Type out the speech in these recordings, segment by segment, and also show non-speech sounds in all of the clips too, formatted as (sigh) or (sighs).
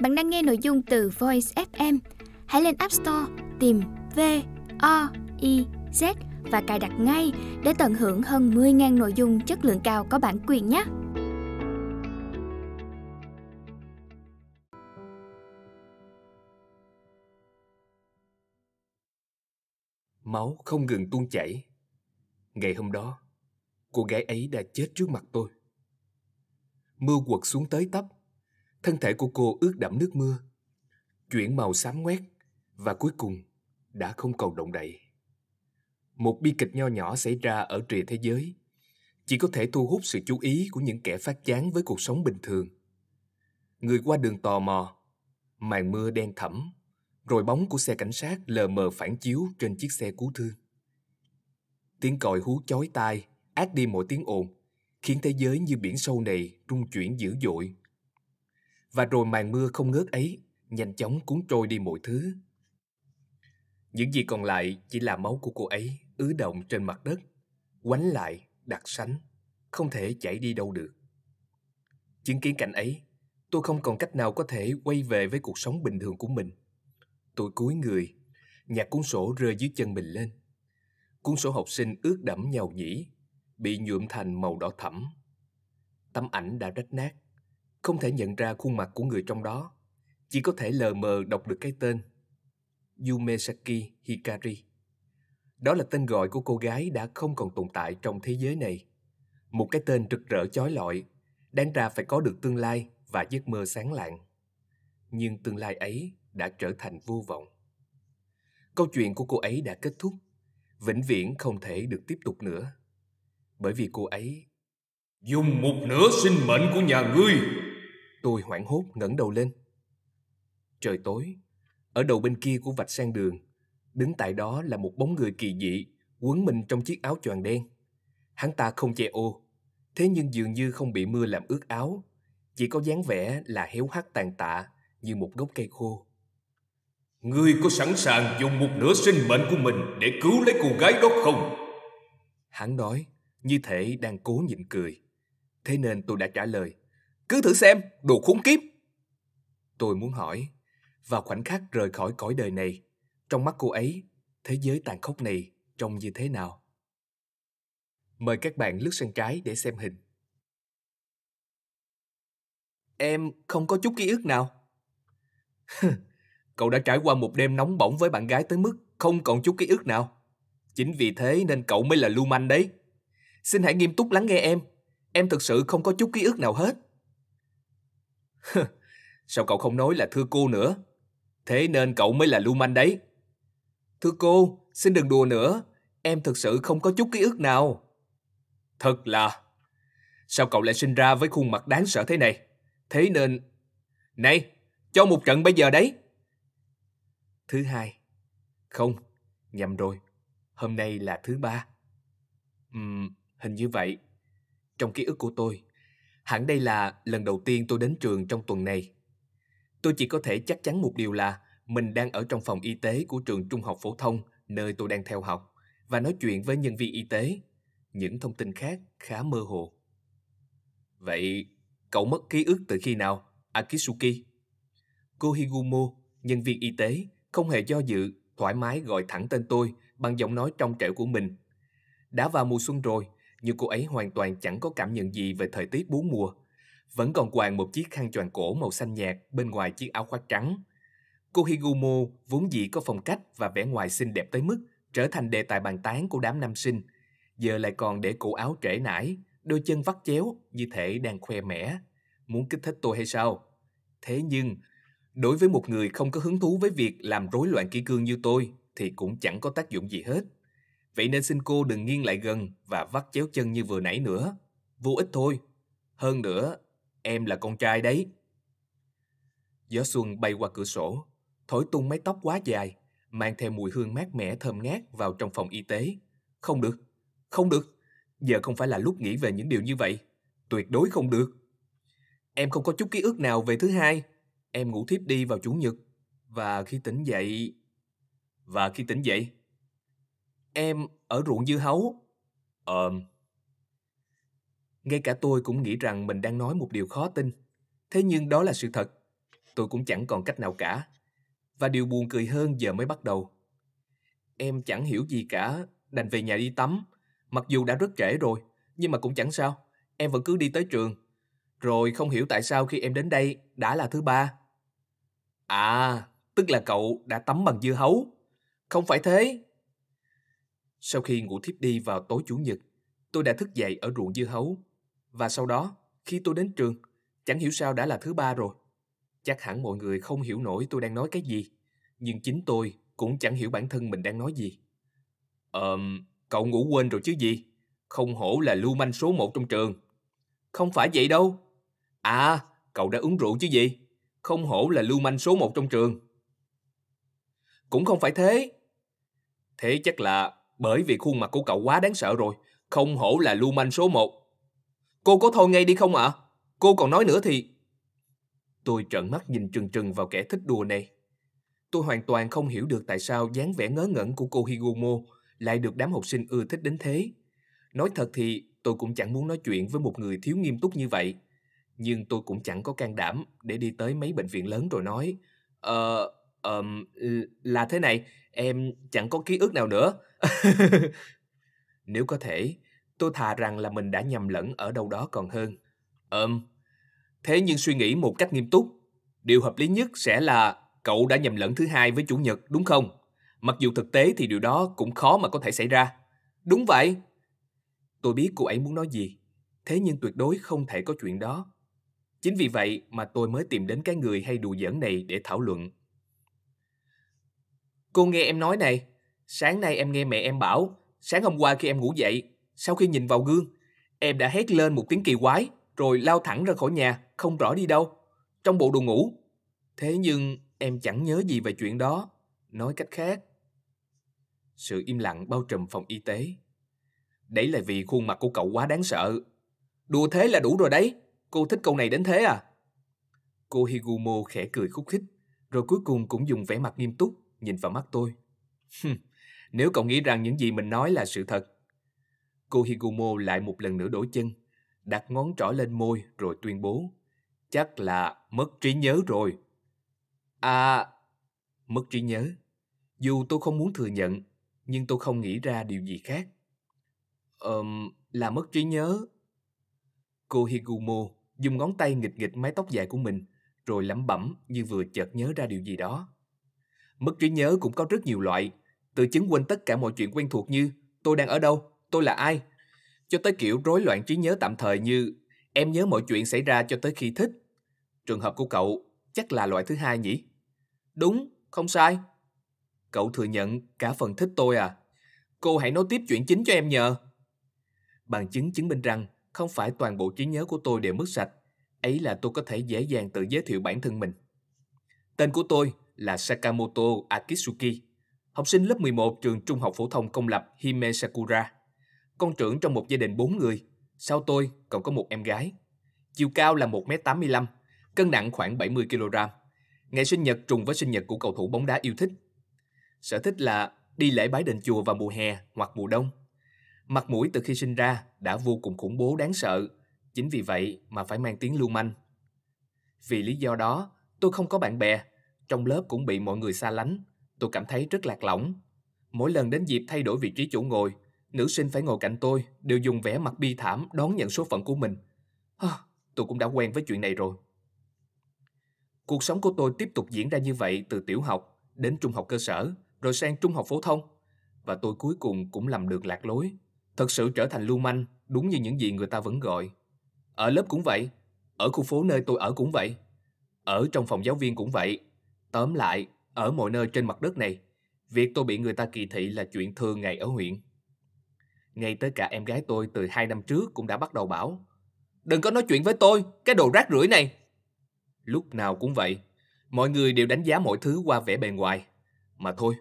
Bạn đang nghe nội dung từ Voice FM. Hãy lên App Store tìm V O I Z và cài đặt ngay để tận hưởng hơn 10.000 nội dung chất lượng cao có bản quyền nhé. Máu không ngừng tuôn chảy. Ngày hôm đó, cô gái ấy đã chết trước mặt tôi. Mưa quật xuống tới tấp. Thân thể của cô ướt đẫm nước mưa, chuyển màu xám ngoét và cuối cùng đã không còn động đậy. Một bi kịch nho nhỏ xảy ra ở rìa thế giới chỉ có thể thu hút sự chú ý của những kẻ phát chán với cuộc sống bình thường. Người qua đường tò mò, màn mưa đen thẫm, rồi bóng của xe cảnh sát lờ mờ phản chiếu trên chiếc xe cứu thương. Tiếng còi hú chói tai, át đi mọi tiếng ồn, khiến thế giới như biển sâu này rung chuyển dữ dội. Và rồi màn mưa không ngớt ấy nhanh chóng cuốn trôi đi mọi thứ. Những gì còn lại chỉ là máu của cô ấy ứ động trên mặt đất, quánh lại, đặt sánh, không thể chảy đi đâu được. Chứng kiến cảnh ấy, tôi không còn cách nào có thể quay về với cuộc sống bình thường của mình. Tôi cúi người, nhặt cuốn sổ rơi dưới chân mình lên. Cuốn sổ học sinh ướt đẫm nhàu nhĩ, bị nhuộm thành màu đỏ thẫm. Tấm ảnh đã rách nát, không thể nhận ra khuôn mặt của người trong đó, chỉ có thể lờ mờ đọc được cái tên Yumesaki Hikari. Đó là tên gọi của cô gái đã không còn tồn tại trong thế giới này. Một cái tên rực rỡ chói lọi, đáng ra phải có được tương lai và giấc mơ sáng lạng. Nhưng tương lai ấy đã trở thành vô vọng. Câu chuyện của cô ấy đã kết thúc, vĩnh viễn không thể được tiếp tục nữa. Bởi vì cô ấy dùng một nửa sinh mệnh của nhà ngươi. Tôi hoảng hốt ngẩng đầu lên. Trời tối, ở đầu bên kia của vạch sang đường, đứng tại đó là một bóng người kỳ dị, quấn mình trong chiếc áo choàng đen. Hắn ta không che ô, thế nhưng dường như không bị mưa làm ướt áo, chỉ có dáng vẻ là héo hắt tàn tạ như một gốc cây khô. Ngươi có sẵn sàng dùng một nửa sinh mệnh của mình để cứu lấy cô gái đó không? Hắn nói, như thể đang cố nhịn cười. Thế nên tôi đã trả lời, cứ thử xem, đồ khốn kiếp. Tôi muốn hỏi, vào khoảnh khắc rời khỏi cõi đời này, trong mắt cô ấy, thế giới tàn khốc này trông như thế nào? Mời các bạn lướt sang trái để xem hình. Em không có chút ký ức nào. (laughs) Cậu đã trải qua một đêm nóng bỏng với bạn gái tới mức không còn chút ký ức nào. Chính vì thế nên cậu mới là lưu manh đấy. Xin hãy nghiêm túc lắng nghe em. Em thực sự không có chút ký ức nào hết. (laughs) Sao cậu không nói là thưa cô nữa? Thế nên cậu mới là lưu manh đấy. Thưa cô, xin đừng đùa nữa. Em thực sự không có chút ký ức nào. Thật là... Sao cậu lại sinh ra với khuôn mặt đáng sợ thế này? Thế nên... Này, cho một trận bây giờ đấy. Thứ hai. Không, nhầm rồi. Hôm nay là thứ ba. Ừm, hình như vậy. Trong ký ức của tôi, hẳn đây là lần đầu tiên tôi đến trường trong tuần này. Tôi chỉ có thể chắc chắn một điều là mình đang ở trong phòng y tế của trường trung học phổ thông nơi tôi đang theo học và nói chuyện với nhân viên y tế. Những thông tin khác khá mơ hồ. Vậy, cậu mất ký ức từ khi nào, Akitsuki? Cô Higumo, nhân viên y tế, không hề do dự, thoải mái gọi thẳng tên tôi bằng giọng nói trong trẻo của mình. Đã vào mùa xuân rồi, nhưng cô ấy hoàn toàn chẳng có cảm nhận gì về thời tiết bốn mùa. Vẫn còn quàng một chiếc khăn choàng cổ màu xanh nhạt bên ngoài chiếc áo khoác trắng. Cô Higumo vốn dĩ có phong cách và vẻ ngoài xinh đẹp tới mức trở thành đề tài bàn tán của đám nam sinh. Giờ lại còn để cổ áo trễ nải, đôi chân vắt chéo như thể đang khoe mẽ. Muốn kích thích tôi hay sao? Thế nhưng, đối với một người không có hứng thú với việc làm rối loạn kỷ cương như tôi thì cũng chẳng có tác dụng gì hết. Vậy nên xin cô đừng nghiêng lại gần và vắt chéo chân như vừa nãy nữa. Vô ích thôi. Hơn nữa, em là con trai đấy. Gió xuân bay qua cửa sổ, thổi tung mái tóc quá dài, mang theo mùi hương mát mẻ thơm ngát vào trong phòng y tế. Không được, không được. Giờ không phải là lúc nghĩ về những điều như vậy. Tuyệt đối không được. Em không có chút ký ức nào về thứ hai. Em ngủ thiếp đi vào chủ nhật. Và khi tỉnh dậy... Và khi tỉnh dậy... Em ở ruộng dưa hấu. Ờ... Ngay cả tôi cũng nghĩ rằng mình đang nói một điều khó tin. Thế nhưng đó là sự thật. tôi cũng chẳng còn cách nào cả. Và điều buồn cười hơn giờ mới bắt đầu. Em chẳng hiểu gì cả, đành về nhà đi tắm. Mặc dù đã rất trễ rồi, nhưng mà cũng chẳng sao. Em vẫn cứ đi tới trường. Rồi không hiểu tại sao khi em đến đây đã là thứ ba. À, tức là cậu đã tắm bằng dưa hấu. Không phải thế. Sau khi ngủ thiếp đi vào tối chủ nhật, tôi đã thức dậy ở ruộng dưa hấu. Và sau đó, khi tôi đến trường, chẳng hiểu sao đã là thứ ba rồi. Chắc hẳn mọi người không hiểu nổi tôi đang nói cái gì. Nhưng chính tôi cũng chẳng hiểu bản thân mình đang nói gì. Ờm, cậu ngủ quên rồi chứ gì? Không hổ là lưu manh số một trong trường. Không phải vậy đâu. À, cậu đã uống rượu chứ gì? Không hổ là lưu manh số một trong trường. Cũng không phải thế. Thế chắc là bởi vì khuôn mặt của cậu quá đáng sợ rồi. Không hổ là lưu manh số một. Cô có thôi ngay đi không ạ? À? Cô còn nói nữa thì... Tôi trợn mắt nhìn trừng trừng vào kẻ thích đùa này. Tôi hoàn toàn không hiểu được tại sao dáng vẻ ngớ ngẩn của cô Higumo lại được đám học sinh ưa thích đến thế. Nói thật thì tôi cũng chẳng muốn nói chuyện với một người thiếu nghiêm túc như vậy. Nhưng tôi cũng chẳng có can đảm để đi tới mấy bệnh viện lớn rồi nói Ờ, um, là thế này, em chẳng có ký ức nào nữa. Nếu có thể, tôi thà rằng là mình đã nhầm lẫn ở đâu đó còn hơn. Ừm, thế nhưng suy nghĩ một cách nghiêm túc, điều hợp lý nhất sẽ là cậu đã nhầm lẫn thứ hai với chủ nhật, đúng không? Mặc dù thực tế thì điều đó cũng khó mà có thể xảy ra. Đúng vậy. Tôi biết cô ấy muốn nói gì, thế nhưng tuyệt đối không thể có chuyện đó. Chính vì vậy mà tôi mới tìm đến cái người hay đùa giỡn này để thảo luận. Cô nghe em nói này, sáng nay em nghe mẹ em bảo, sáng hôm qua khi em ngủ dậy, sau khi nhìn vào gương, em đã hét lên một tiếng kỳ quái, rồi lao thẳng ra khỏi nhà, không rõ đi đâu, trong bộ đồ ngủ. Thế nhưng em chẳng nhớ gì về chuyện đó. Nói cách khác, sự im lặng bao trùm phòng y tế. Đấy là vì khuôn mặt của cậu quá đáng sợ. Đùa thế là đủ rồi đấy. Cô thích câu này đến thế à? Cô Higumo khẽ cười khúc khích, rồi cuối cùng cũng dùng vẻ mặt nghiêm túc nhìn vào mắt tôi. Nếu cậu nghĩ rằng những gì mình nói là sự thật. Cô Higumo lại một lần nữa đổi chân, đặt ngón trỏ lên môi rồi tuyên bố. Chắc là mất trí nhớ rồi. À, mất trí nhớ. Dù tôi không muốn thừa nhận, nhưng tôi không nghĩ ra điều gì khác. Ờm, là mất trí nhớ. Cô Higumo dùng ngón tay nghịch nghịch mái tóc dài của mình, rồi lẩm bẩm như vừa chợt nhớ ra điều gì đó. Mất trí nhớ cũng có rất nhiều loại, từ chứng quên tất cả mọi chuyện quen thuộc như tôi đang ở đâu, tôi là ai, cho tới kiểu rối loạn trí nhớ tạm thời như em nhớ mọi chuyện xảy ra cho tới khi thích. Trường hợp của cậu chắc là loại thứ hai nhỉ? Đúng, không sai. Cậu thừa nhận cả phần thích tôi à? Cô hãy nói tiếp chuyện chính cho em nhờ. Bằng chứng chứng minh rằng không phải toàn bộ trí nhớ của tôi đều mất sạch. Ấy là tôi có thể dễ dàng tự giới thiệu bản thân mình. Tên của tôi là Sakamoto Akitsuki, học sinh lớp 11 trường trung học phổ thông công lập Hime Sakura. Con trưởng trong một gia đình bốn người, sau tôi còn có một em gái. Chiều cao là 1m85, cân nặng khoảng 70kg. Ngày sinh nhật trùng với sinh nhật của cầu thủ bóng đá yêu thích. Sở thích là đi lễ bái đền chùa vào mùa hè hoặc mùa đông. Mặt mũi từ khi sinh ra đã vô cùng khủng bố đáng sợ, chính vì vậy mà phải mang tiếng lưu manh. Vì lý do đó, tôi không có bạn bè, trong lớp cũng bị mọi người xa lánh, tôi cảm thấy rất lạc lõng. Mỗi lần đến dịp thay đổi vị trí chỗ ngồi, nữ sinh phải ngồi cạnh tôi đều dùng vẻ mặt bi thảm đón nhận số phận của mình. À, tôi cũng đã quen với chuyện này rồi. Cuộc sống của tôi tiếp tục diễn ra như vậy từ tiểu học đến trung học cơ sở, rồi sang trung học phổ thông. Và tôi cuối cùng cũng làm được lạc lối. Thật sự trở thành lưu manh, đúng như những gì người ta vẫn gọi. Ở lớp cũng vậy, ở khu phố nơi tôi ở cũng vậy. Ở trong phòng giáo viên cũng vậy. Tóm lại, ở mọi nơi trên mặt đất này, việc tôi bị người ta kỳ thị là chuyện thường ngày ở huyện. Ngay tới cả em gái tôi từ hai năm trước cũng đã bắt đầu bảo Đừng có nói chuyện với tôi, cái đồ rác rưởi này. Lúc nào cũng vậy, mọi người đều đánh giá mọi thứ qua vẻ bề ngoài. Mà thôi,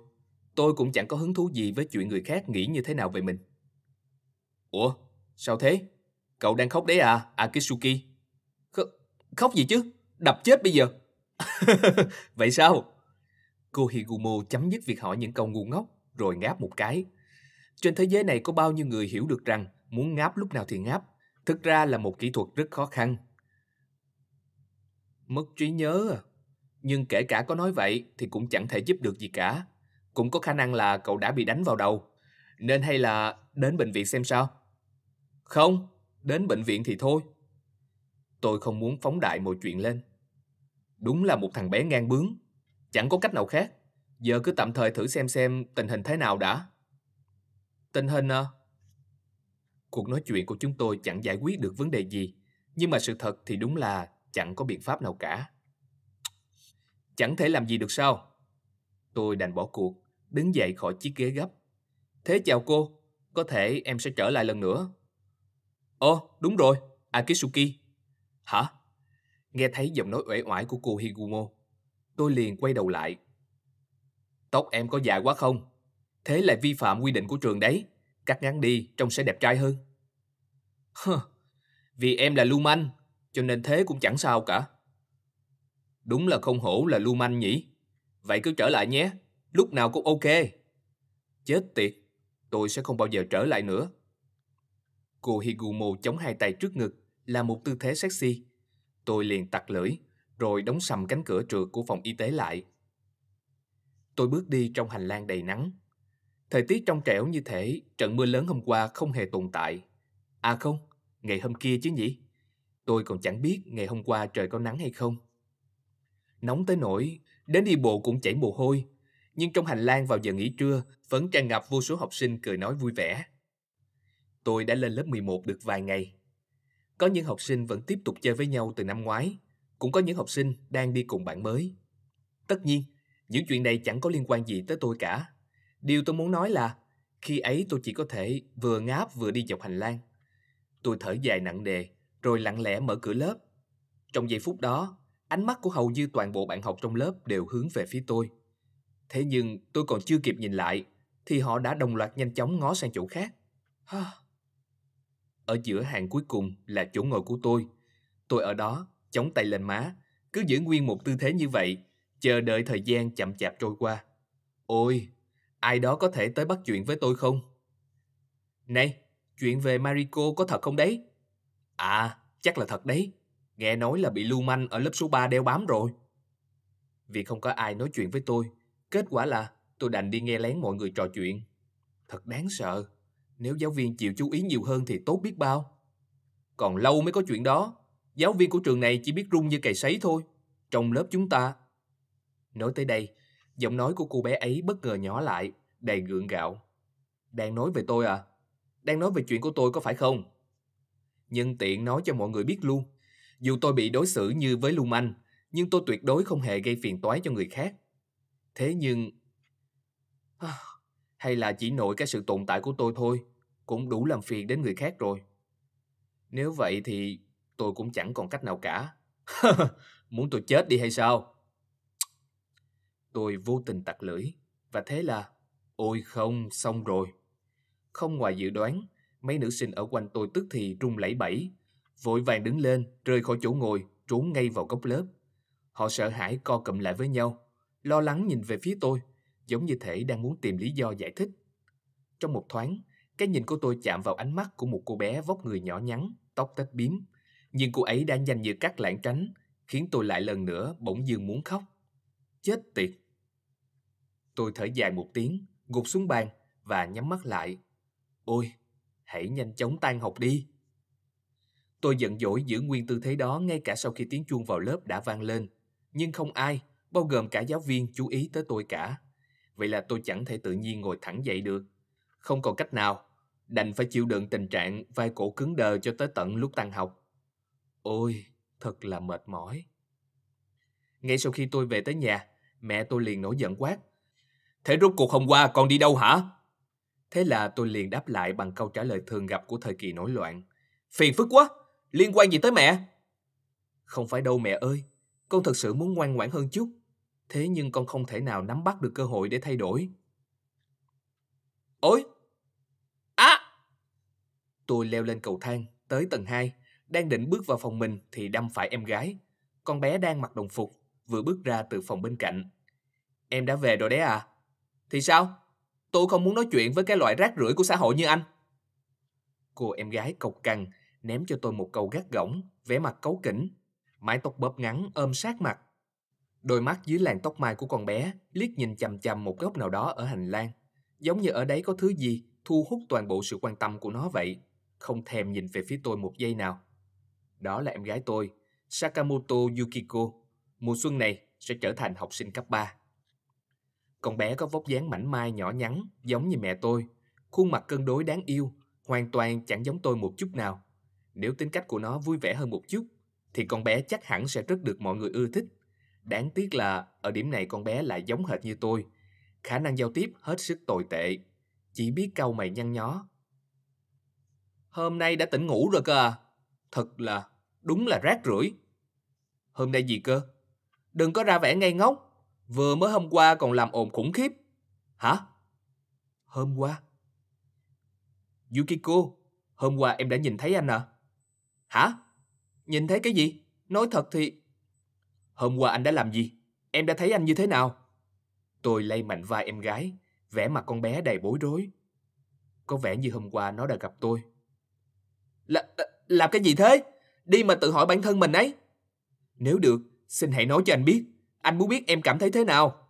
tôi cũng chẳng có hứng thú gì với chuyện người khác nghĩ như thế nào về mình. Ủa, sao thế? Cậu đang khóc đấy à, Akitsuki? Kh khóc gì chứ? Đập chết bây giờ. (laughs) vậy sao? Cô Higumo chấm dứt việc hỏi những câu ngu ngốc rồi ngáp một cái. Trên thế giới này có bao nhiêu người hiểu được rằng muốn ngáp lúc nào thì ngáp, thực ra là một kỹ thuật rất khó khăn. Mất trí nhớ à? Nhưng kể cả có nói vậy thì cũng chẳng thể giúp được gì cả. Cũng có khả năng là cậu đã bị đánh vào đầu. Nên hay là đến bệnh viện xem sao? Không, đến bệnh viện thì thôi. Tôi không muốn phóng đại mọi chuyện lên. Đúng là một thằng bé ngang bướng. Chẳng có cách nào khác. Giờ cứ tạm thời thử xem xem tình hình thế nào đã. Tình hình à? Cuộc nói chuyện của chúng tôi chẳng giải quyết được vấn đề gì. Nhưng mà sự thật thì đúng là chẳng có biện pháp nào cả. Chẳng thể làm gì được sao? Tôi đành bỏ cuộc, đứng dậy khỏi chiếc ghế gấp. Thế chào cô, có thể em sẽ trở lại lần nữa. Ồ, đúng rồi, Akitsuki. Hả? Nghe thấy giọng nói uể oải của cô Higumo, tôi liền quay đầu lại. Tóc em có dài quá không? Thế lại vi phạm quy định của trường đấy. Cắt ngắn đi, trông sẽ đẹp trai hơn. Hơ, vì em là lưu manh, cho nên thế cũng chẳng sao cả. Đúng là không hổ là lưu manh nhỉ? Vậy cứ trở lại nhé, lúc nào cũng ok. Chết tiệt, tôi sẽ không bao giờ trở lại nữa. Cô Higumo chống hai tay trước ngực là một tư thế sexy. Tôi liền tặc lưỡi, rồi đóng sầm cánh cửa trượt của phòng y tế lại. Tôi bước đi trong hành lang đầy nắng. Thời tiết trong trẻo như thể trận mưa lớn hôm qua không hề tồn tại. À không, ngày hôm kia chứ nhỉ? Tôi còn chẳng biết ngày hôm qua trời có nắng hay không. Nóng tới nỗi, đến đi bộ cũng chảy mồ hôi. Nhưng trong hành lang vào giờ nghỉ trưa vẫn tràn ngập vô số học sinh cười nói vui vẻ. Tôi đã lên lớp 11 được vài ngày. Có những học sinh vẫn tiếp tục chơi với nhau từ năm ngoái, cũng có những học sinh đang đi cùng bạn mới. Tất nhiên, những chuyện này chẳng có liên quan gì tới tôi cả. Điều tôi muốn nói là, khi ấy tôi chỉ có thể vừa ngáp vừa đi dọc hành lang. Tôi thở dài nặng nề, rồi lặng lẽ mở cửa lớp. Trong giây phút đó, ánh mắt của hầu như toàn bộ bạn học trong lớp đều hướng về phía tôi. Thế nhưng tôi còn chưa kịp nhìn lại, thì họ đã đồng loạt nhanh chóng ngó sang chỗ khác. Ở giữa hàng cuối cùng là chỗ ngồi của tôi. Tôi ở đó, chống tay lên má, cứ giữ nguyên một tư thế như vậy, chờ đợi thời gian chậm chạp trôi qua. Ôi, ai đó có thể tới bắt chuyện với tôi không? Này, chuyện về Mariko có thật không đấy? À, chắc là thật đấy. Nghe nói là bị lưu manh ở lớp số 3 đeo bám rồi. Vì không có ai nói chuyện với tôi, kết quả là tôi đành đi nghe lén mọi người trò chuyện. Thật đáng sợ. Nếu giáo viên chịu chú ý nhiều hơn thì tốt biết bao. Còn lâu mới có chuyện đó. Giáo viên của trường này chỉ biết rung như cày sấy thôi. Trong lớp chúng ta. Nói tới đây, giọng nói của cô bé ấy bất ngờ nhỏ lại, đầy gượng gạo. Đang nói về tôi à? Đang nói về chuyện của tôi có phải không? nhân tiện nói cho mọi người biết luôn. Dù tôi bị đối xử như với Lung Anh, nhưng tôi tuyệt đối không hề gây phiền toái cho người khác. Thế nhưng... À, hay là chỉ nội cái sự tồn tại của tôi thôi, cũng đủ làm phiền đến người khác rồi. Nếu vậy thì tôi cũng chẳng còn cách nào cả. (laughs) Muốn tôi chết đi hay sao? Tôi vô tình tặc lưỡi, và thế là, ôi không, xong rồi. Không ngoài dự đoán, mấy nữ sinh ở quanh tôi tức thì rung lẩy bẩy, vội vàng đứng lên, rơi khỏi chỗ ngồi, trốn ngay vào góc lớp. Họ sợ hãi co cụm lại với nhau, lo lắng nhìn về phía tôi, giống như thể đang muốn tìm lý do giải thích. Trong một thoáng, cái nhìn của tôi chạm vào ánh mắt của một cô bé vóc người nhỏ nhắn, tóc tết bím. Nhưng cô ấy đã nhanh như cắt lãng tránh, khiến tôi lại lần nữa bỗng dưng muốn khóc. Chết tiệt! Tôi thở dài một tiếng, gục xuống bàn và nhắm mắt lại. Ôi, hãy nhanh chóng tan học đi. Tôi giận dỗi giữ nguyên tư thế đó ngay cả sau khi tiếng chuông vào lớp đã vang lên. Nhưng không ai, bao gồm cả giáo viên chú ý tới tôi cả. Vậy là tôi chẳng thể tự nhiên ngồi thẳng dậy được. Không còn cách nào, đành phải chịu đựng tình trạng vai cổ cứng đờ cho tới tận lúc tan học. Ôi, thật là mệt mỏi. Ngay sau khi tôi về tới nhà, mẹ tôi liền nổi giận quát. Thế rốt cuộc hôm qua con đi đâu hả? Thế là tôi liền đáp lại bằng câu trả lời thường gặp của thời kỳ nổi loạn. Phiền phức quá, liên quan gì tới mẹ? Không phải đâu mẹ ơi, con thật sự muốn ngoan ngoãn hơn chút. Thế nhưng con không thể nào nắm bắt được cơ hội để thay đổi. Ôi! Á! Tôi leo lên cầu thang, tới tầng 2, đang định bước vào phòng mình thì đâm phải em gái. Con bé đang mặc đồng phục, vừa bước ra từ phòng bên cạnh. Em đã về rồi đấy à? Thì sao? Tôi không muốn nói chuyện với cái loại rác rưởi của xã hội như anh. Cô em gái cộc cằn ném cho tôi một câu gắt gỏng, vẻ mặt cấu kỉnh, mái tóc bóp ngắn ôm sát mặt. Đôi mắt dưới làn tóc mai của con bé liếc nhìn chằm chằm một góc nào đó ở hành lang, giống như ở đấy có thứ gì thu hút toàn bộ sự quan tâm của nó vậy, không thèm nhìn về phía tôi một giây nào. Đó là em gái tôi, Sakamoto Yukiko, mùa xuân này sẽ trở thành học sinh cấp 3. Con bé có vóc dáng mảnh mai nhỏ nhắn, giống như mẹ tôi, khuôn mặt cân đối đáng yêu, hoàn toàn chẳng giống tôi một chút nào. Nếu tính cách của nó vui vẻ hơn một chút, thì con bé chắc hẳn sẽ rất được mọi người ưa thích. Đáng tiếc là ở điểm này con bé lại giống hệt như tôi, khả năng giao tiếp hết sức tồi tệ, chỉ biết câu mày nhăn nhó. Hôm nay đã tỉnh ngủ rồi cơ à? Thật là, đúng là rác rưởi. Hôm nay gì cơ? Đừng có ra vẻ ngây ngốc, vừa mới hôm qua còn làm ồn khủng khiếp. Hả? Hôm qua? Yukiko, hôm qua em đã nhìn thấy anh à? Hả? Nhìn thấy cái gì? Nói thật thì... Hôm qua anh đã làm gì? Em đã thấy anh như thế nào? Tôi lay mạnh vai em gái, vẻ mặt con bé đầy bối rối. Có vẻ như hôm qua nó đã gặp tôi. Là, làm cái gì thế? Đi mà tự hỏi bản thân mình ấy. Nếu được, xin hãy nói cho anh biết. Anh muốn biết em cảm thấy thế nào.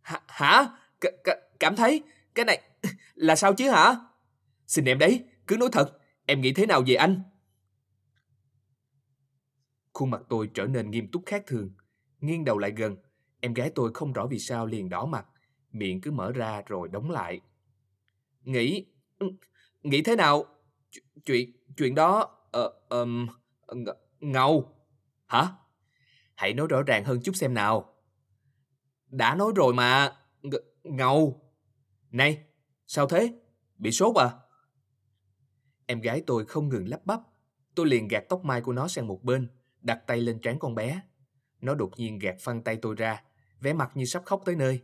Hả? hả? C cảm thấy? Cái này (laughs) là sao chứ hả? Xin em đấy, cứ nói thật. Em nghĩ thế nào về anh? Khuôn mặt tôi trở nên nghiêm túc khác thường. Nghiêng đầu lại gần, em gái tôi không rõ vì sao liền đỏ mặt, miệng cứ mở ra rồi đóng lại. Nghĩ... Ừ, nghĩ thế nào? chuyện chuyện đó... Uh, um, ngầu. Hả? Hãy nói rõ ràng hơn chút xem nào. Đã nói rồi mà. Ng ngầu. Này, sao thế? Bị sốt à? Em gái tôi không ngừng lắp bắp. Tôi liền gạt tóc mai của nó sang một bên, đặt tay lên trán con bé. Nó đột nhiên gạt phăng tay tôi ra, vẻ mặt như sắp khóc tới nơi.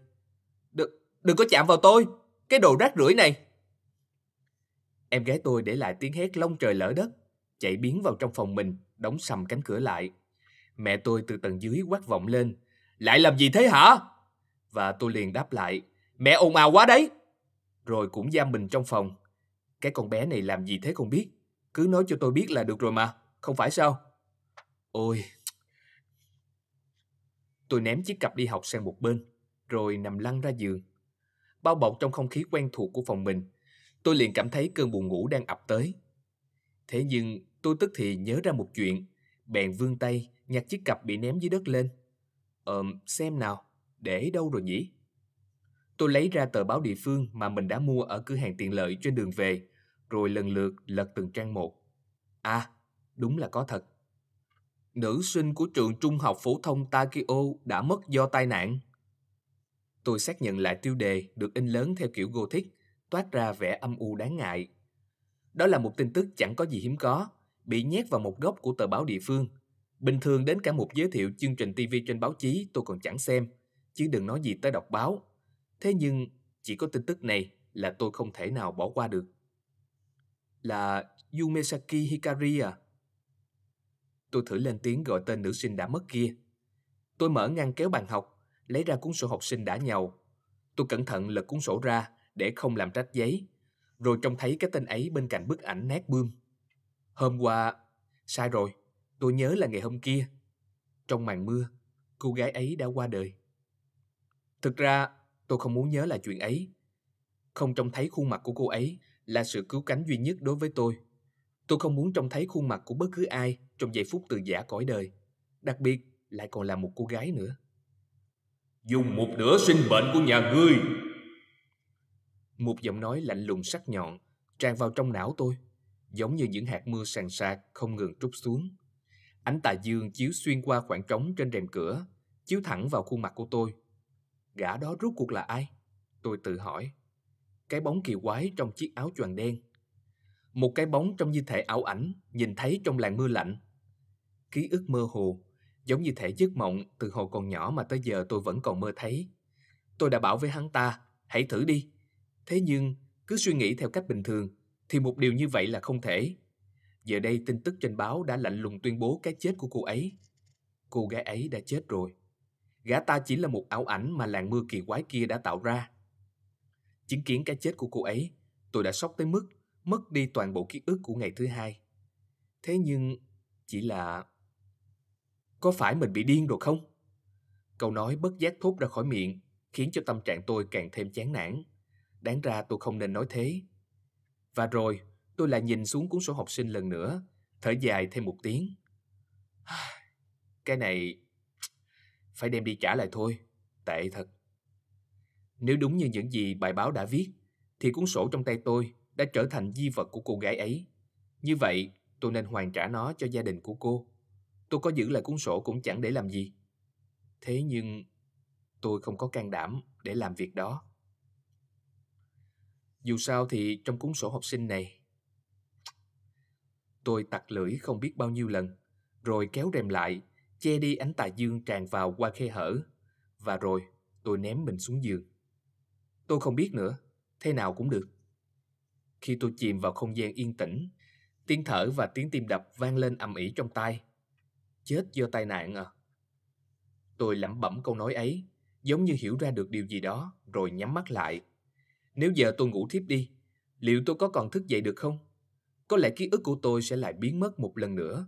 Đừng, đừng có chạm vào tôi, cái đồ rác rưởi này. Em gái tôi để lại tiếng hét lông trời lỡ đất, chạy biến vào trong phòng mình, đóng sầm cánh cửa lại. Mẹ tôi từ tầng dưới quát vọng lên. Lại làm gì thế hả? Và tôi liền đáp lại. Mẹ ồn ào quá đấy. Rồi cũng giam mình trong phòng. Cái con bé này làm gì thế không biết. Cứ nói cho tôi biết là được rồi mà. Không phải sao? Ôi! Tôi ném chiếc cặp đi học sang một bên, rồi nằm lăn ra giường. Bao bọc trong không khí quen thuộc của phòng mình, tôi liền cảm thấy cơn buồn ngủ đang ập tới. Thế nhưng tôi tức thì nhớ ra một chuyện, bèn vươn tay nhặt chiếc cặp bị ném dưới đất lên. Ờm, xem nào, để đâu rồi nhỉ? Tôi lấy ra tờ báo địa phương mà mình đã mua ở cửa hàng tiện lợi trên đường về, rồi lần lượt lật từng trang một. À, đúng là có thật. Nữ sinh của trường trung học phổ thông Takio đã mất do tai nạn. Tôi xác nhận lại tiêu đề được in lớn theo kiểu Gothic, toát ra vẻ âm u đáng ngại. Đó là một tin tức chẳng có gì hiếm có, bị nhét vào một góc của tờ báo địa phương. Bình thường đến cả một giới thiệu chương trình TV trên báo chí tôi còn chẳng xem, chứ đừng nói gì tới đọc báo. Thế nhưng, chỉ có tin tức này là tôi không thể nào bỏ qua được. Là Yumesaki Hikari à? Tôi thử lên tiếng gọi tên nữ sinh đã mất kia. Tôi mở ngăn kéo bàn học, lấy ra cuốn sổ học sinh đã nhầu. Tôi cẩn thận lật cuốn sổ ra để không làm rách giấy, rồi trông thấy cái tên ấy bên cạnh bức ảnh nát bươm. Hôm qua... Sai rồi, tôi nhớ là ngày hôm kia. Trong màn mưa, cô gái ấy đã qua đời. Thực ra, tôi không muốn nhớ là chuyện ấy. Không trông thấy khuôn mặt của cô ấy là sự cứu cánh duy nhất đối với tôi. Tôi không muốn trông thấy khuôn mặt của bất cứ ai trong giây phút từ giả cõi đời. Đặc biệt lại còn là một cô gái nữa. Dùng một nửa sinh mệnh của nhà ngươi. Một giọng nói lạnh lùng sắc nhọn tràn vào trong não tôi, giống như những hạt mưa sàn sạc không ngừng trút xuống. Ánh tà dương chiếu xuyên qua khoảng trống trên rèm cửa, chiếu thẳng vào khuôn mặt của tôi. Gã đó rốt cuộc là ai? Tôi tự hỏi. Cái bóng kỳ quái trong chiếc áo choàng đen. Một cái bóng trong như thể ảo ảnh, nhìn thấy trong làn mưa lạnh. Ký ức mơ hồ, giống như thể giấc mộng từ hồi còn nhỏ mà tới giờ tôi vẫn còn mơ thấy. Tôi đã bảo với hắn ta, hãy thử đi. Thế nhưng, cứ suy nghĩ theo cách bình thường, thì một điều như vậy là không thể. Giờ đây tin tức trên báo đã lạnh lùng tuyên bố cái chết của cô ấy. Cô gái ấy đã chết rồi. Gã ta chỉ là một ảo ảnh mà làng mưa kỳ quái kia đã tạo ra. Chứng kiến cái chết của cô ấy, tôi đã sốc tới mức mất đi toàn bộ ký ức của ngày thứ hai. Thế nhưng, chỉ là... Có phải mình bị điên rồi không? Câu nói bất giác thốt ra khỏi miệng, khiến cho tâm trạng tôi càng thêm chán nản. Đáng ra tôi không nên nói thế. Và rồi, tôi lại nhìn xuống cuốn sổ học sinh lần nữa, thở dài thêm một tiếng. Cái này phải đem đi trả lại thôi, tệ thật. Nếu đúng như những gì bài báo đã viết, thì cuốn sổ trong tay tôi đã trở thành di vật của cô gái ấy. Như vậy, tôi nên hoàn trả nó cho gia đình của cô. Tôi có giữ lại cuốn sổ cũng chẳng để làm gì. Thế nhưng tôi không có can đảm để làm việc đó. Dù sao thì trong cuốn sổ học sinh này, tôi tặc lưỡi không biết bao nhiêu lần, rồi kéo rèm lại, che đi ánh tà dương tràn vào qua khe hở, và rồi tôi ném mình xuống giường. Tôi không biết nữa, thế nào cũng được. Khi tôi chìm vào không gian yên tĩnh, tiếng thở và tiếng tim đập vang lên ầm ĩ trong tai. Chết do tai nạn à? Tôi lẩm bẩm câu nói ấy, giống như hiểu ra được điều gì đó, rồi nhắm mắt lại. Nếu giờ tôi ngủ thiếp đi, liệu tôi có còn thức dậy được không? Có lẽ ký ức của tôi sẽ lại biến mất một lần nữa.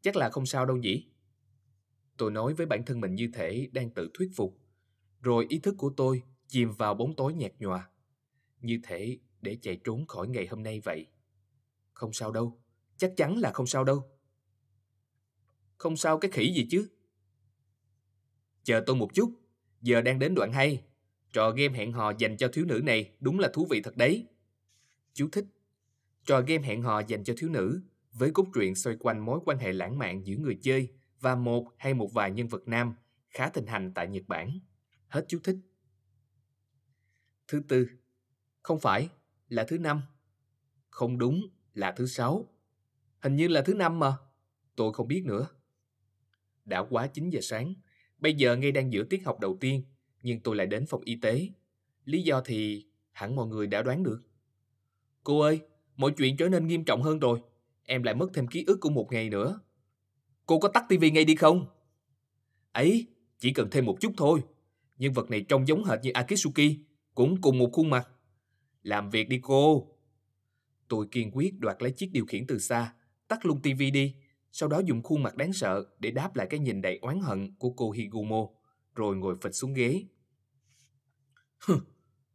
Chắc là không sao đâu nhỉ? Tôi nói với bản thân mình như thể đang tự thuyết phục. Rồi ý thức của tôi chìm vào bóng tối nhạt nhòa. Như thể để chạy trốn khỏi ngày hôm nay vậy. Không sao đâu, chắc chắn là không sao đâu. Không sao cái khỉ gì chứ? Chờ tôi một chút, giờ đang đến đoạn hay. Trò game hẹn hò dành cho thiếu nữ này đúng là thú vị thật đấy. Chú thích. Trò game hẹn hò dành cho thiếu nữ với cốt truyện xoay quanh mối quan hệ lãng mạn giữa người chơi và một hay một vài nhân vật nam khá thịnh hành tại Nhật Bản. Hết chú thích. Thứ tư. Không phải, là thứ năm. Không đúng, là thứ sáu. Hình như là thứ năm mà. Tôi không biết nữa. Đã quá 9 giờ sáng. Bây giờ ngay đang giữa tiết học đầu tiên, nhưng tôi lại đến phòng y tế. Lý do thì hẳn mọi người đã đoán được. Cô ơi, mọi chuyện trở nên nghiêm trọng hơn rồi. Em lại mất thêm ký ức của một ngày nữa. Cô có tắt tivi ngay đi không? Ấy, chỉ cần thêm một chút thôi. Nhân vật này trông giống hệt như Akitsuki, cũng cùng một khuôn mặt. Làm việc đi cô. Tôi kiên quyết đoạt lấy chiếc điều khiển từ xa, tắt luôn tivi đi, sau đó dùng khuôn mặt đáng sợ để đáp lại cái nhìn đầy oán hận của cô Higumo, rồi ngồi phịch xuống ghế. Hừ,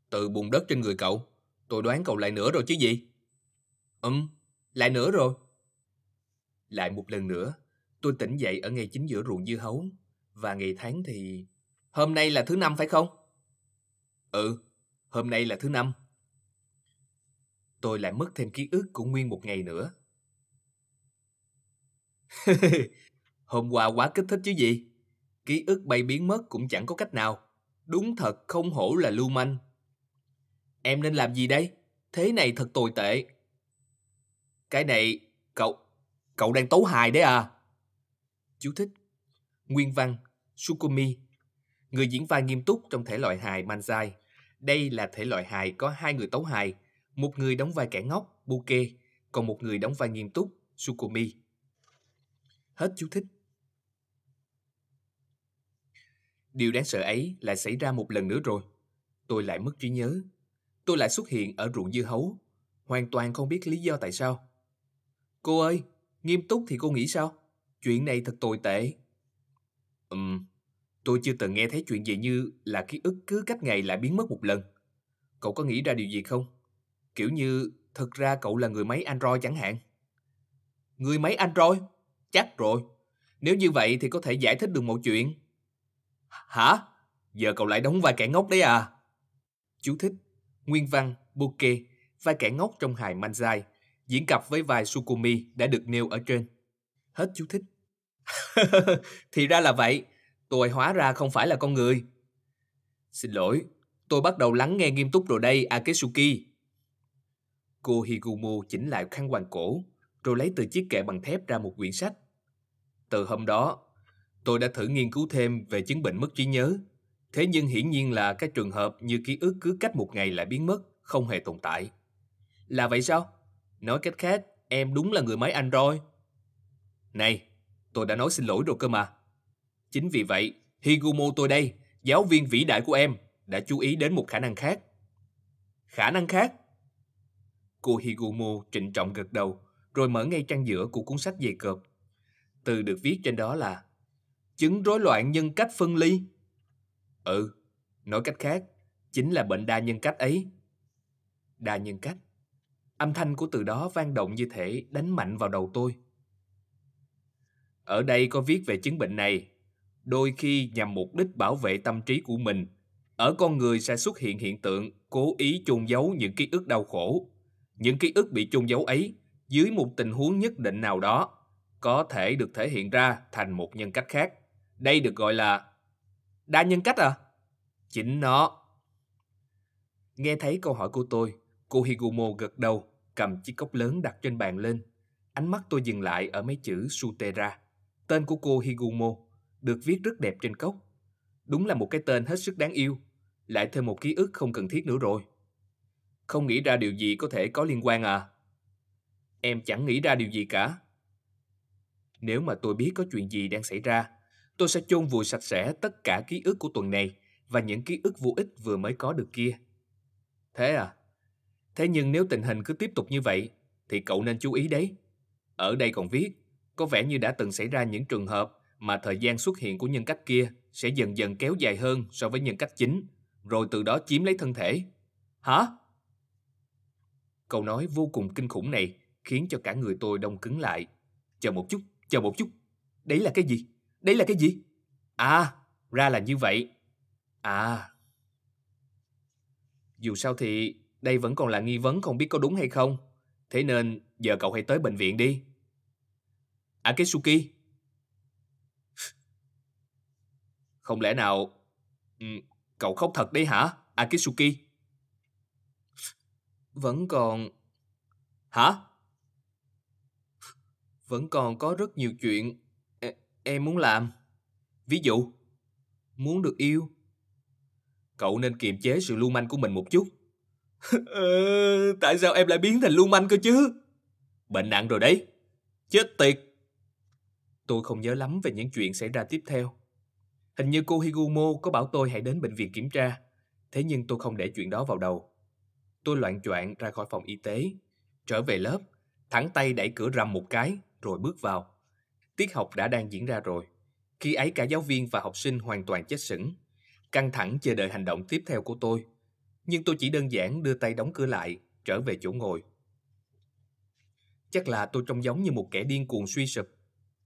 từ bùn đất trên người cậu, tôi đoán cậu lại nữa rồi chứ gì? Ừm, lại nữa rồi. Lại một lần nữa, tôi tỉnh dậy ở ngay chính giữa ruộng dưa hấu, và ngày tháng thì... Hôm nay là thứ năm phải không? Ừ, hôm nay là thứ năm. Tôi lại mất thêm ký ức của nguyên một ngày nữa. (laughs) Hôm qua quá kích thích chứ gì? Ký ức bay biến mất cũng chẳng có cách nào. Đúng thật không hổ là lưu manh. Em nên làm gì đây? Thế này thật tồi tệ. Cái này, cậu, cậu đang tấu hài đấy à? Chú thích. Nguyên văn, Sukumi. Người diễn vai nghiêm túc trong thể loại hài Manzai. Đây là thể loại hài có hai người tấu hài, một người đóng vai kẻ ngốc, Buke, còn một người đóng vai nghiêm túc, Sukumi. Hết chú thích. Điều đáng sợ ấy lại xảy ra một lần nữa rồi. Tôi lại mất trí nhớ. Tôi lại xuất hiện ở ruộng dưa hấu. Hoàn toàn không biết lý do tại sao. Cô ơi, nghiêm túc thì cô nghĩ sao? Chuyện này thật tồi tệ. Ừm, tôi chưa từng nghe thấy chuyện gì như là ký ức cứ cách ngày lại biến mất một lần. Cậu có nghĩ ra điều gì không? Kiểu như thực ra cậu là người máy Android chẳng hạn. Người máy Android? Chắc rồi. Nếu như vậy thì có thể giải thích được một chuyện. Hả? Giờ cậu lại đóng vai kẻ ngốc đấy à? Chú thích. Nguyên văn, Buke, vai kẻ ngốc trong hài Manzai, diễn cặp với vai Sukumi đã được nêu ở trên. Hết chú thích. (laughs) thì ra là vậy. Tôi hóa ra không phải là con người. Xin lỗi, tôi bắt đầu lắng nghe nghiêm túc rồi đây, Aketsuki. Cô Higumo chỉnh lại khăn quàng cổ, rồi lấy từ chiếc kệ bằng thép ra một quyển sách. Từ hôm đó, tôi đã thử nghiên cứu thêm về chứng bệnh mất trí nhớ. Thế nhưng hiển nhiên là các trường hợp như ký ức cứ cách một ngày lại biến mất, không hề tồn tại. Là vậy sao? Nói cách khác, em đúng là người máy Android. Này, tôi đã nói xin lỗi rồi cơ mà. Chính vì vậy, Higumo tôi đây, giáo viên vĩ đại của em, đã chú ý đến một khả năng khác. Khả năng khác? Cô Higumo trịnh trọng gật đầu, rồi mở ngay trang giữa của cuốn sách dày cộp. Từ được viết trên đó là Chứng rối loạn nhân cách phân ly? Ừ, nói cách khác, chính là bệnh đa nhân cách ấy. Đa nhân cách? Âm thanh của từ đó vang động như thể đánh mạnh vào đầu tôi. Ở đây có viết về chứng bệnh này. Đôi khi nhằm mục đích bảo vệ tâm trí của mình, ở con người sẽ xuất hiện hiện tượng cố ý chôn giấu những ký ức đau khổ. Những ký ức bị chôn giấu ấy dưới một tình huống nhất định nào đó có thể được thể hiện ra thành một nhân cách khác. Đây được gọi là đa nhân cách à? Chính nó. Nghe thấy câu hỏi của tôi, cô Higumo gật đầu, cầm chiếc cốc lớn đặt trên bàn lên. Ánh mắt tôi dừng lại ở mấy chữ Sutera. Tên của cô Higumo được viết rất đẹp trên cốc. Đúng là một cái tên hết sức đáng yêu. Lại thêm một ký ức không cần thiết nữa rồi. Không nghĩ ra điều gì có thể có liên quan à? Em chẳng nghĩ ra điều gì cả. Nếu mà tôi biết có chuyện gì đang xảy ra, tôi sẽ chôn vùi sạch sẽ tất cả ký ức của tuần này và những ký ức vô ích vừa mới có được kia. Thế à? Thế nhưng nếu tình hình cứ tiếp tục như vậy, thì cậu nên chú ý đấy. Ở đây còn viết, có vẻ như đã từng xảy ra những trường hợp mà thời gian xuất hiện của nhân cách kia sẽ dần dần kéo dài hơn so với nhân cách chính, rồi từ đó chiếm lấy thân thể. Hả? Câu nói vô cùng kinh khủng này khiến cho cả người tôi đông cứng lại. Chờ một chút, chờ một chút. Đấy là cái gì? Đấy là cái gì? À, ra là như vậy. À. Dù sao thì đây vẫn còn là nghi vấn không biết có đúng hay không. Thế nên giờ cậu hãy tới bệnh viện đi. Akitsuki. Không lẽ nào... Ừ, cậu khóc thật đấy hả, Akitsuki? Vẫn còn... Hả? Vẫn còn có rất nhiều chuyện e, em muốn làm. Ví dụ, muốn được yêu. Cậu nên kiềm chế sự lưu manh của mình một chút. (laughs) ờ, tại sao em lại biến thành lưu manh cơ chứ? Bệnh nặng rồi đấy. Chết tiệt. Tôi không nhớ lắm về những chuyện xảy ra tiếp theo. Hình như cô Higumo có bảo tôi hãy đến bệnh viện kiểm tra. Thế nhưng tôi không để chuyện đó vào đầu. Tôi loạn choạng ra khỏi phòng y tế, trở về lớp, thẳng tay đẩy cửa rầm một cái, rồi bước vào. Tiết học đã đang diễn ra rồi. Khi ấy cả giáo viên và học sinh hoàn toàn chết sững, căng thẳng chờ đợi hành động tiếp theo của tôi. Nhưng tôi chỉ đơn giản đưa tay đóng cửa lại, trở về chỗ ngồi. Chắc là tôi trông giống như một kẻ điên cuồng suy sụp.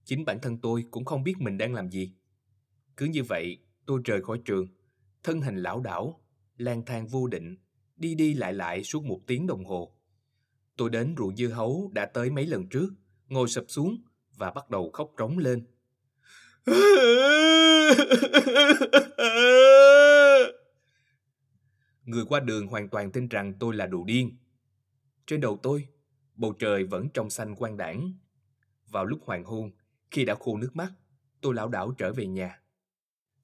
Chính bản thân tôi cũng không biết mình đang làm gì. Cứ như vậy, tôi rời khỏi trường, thân hình lão đảo, lang thang vô định, đi đi lại lại suốt một tiếng đồng hồ. Tôi đến ruộng dưa hấu đã tới mấy lần trước, ngồi sập xuống và bắt đầu khóc trống lên. (laughs) Người qua đường hoàn toàn tin rằng tôi là đồ điên. Trên đầu tôi, bầu trời vẫn trong xanh quang đảng. Vào lúc hoàng hôn, khi đã khô nước mắt, tôi lão đảo trở về nhà.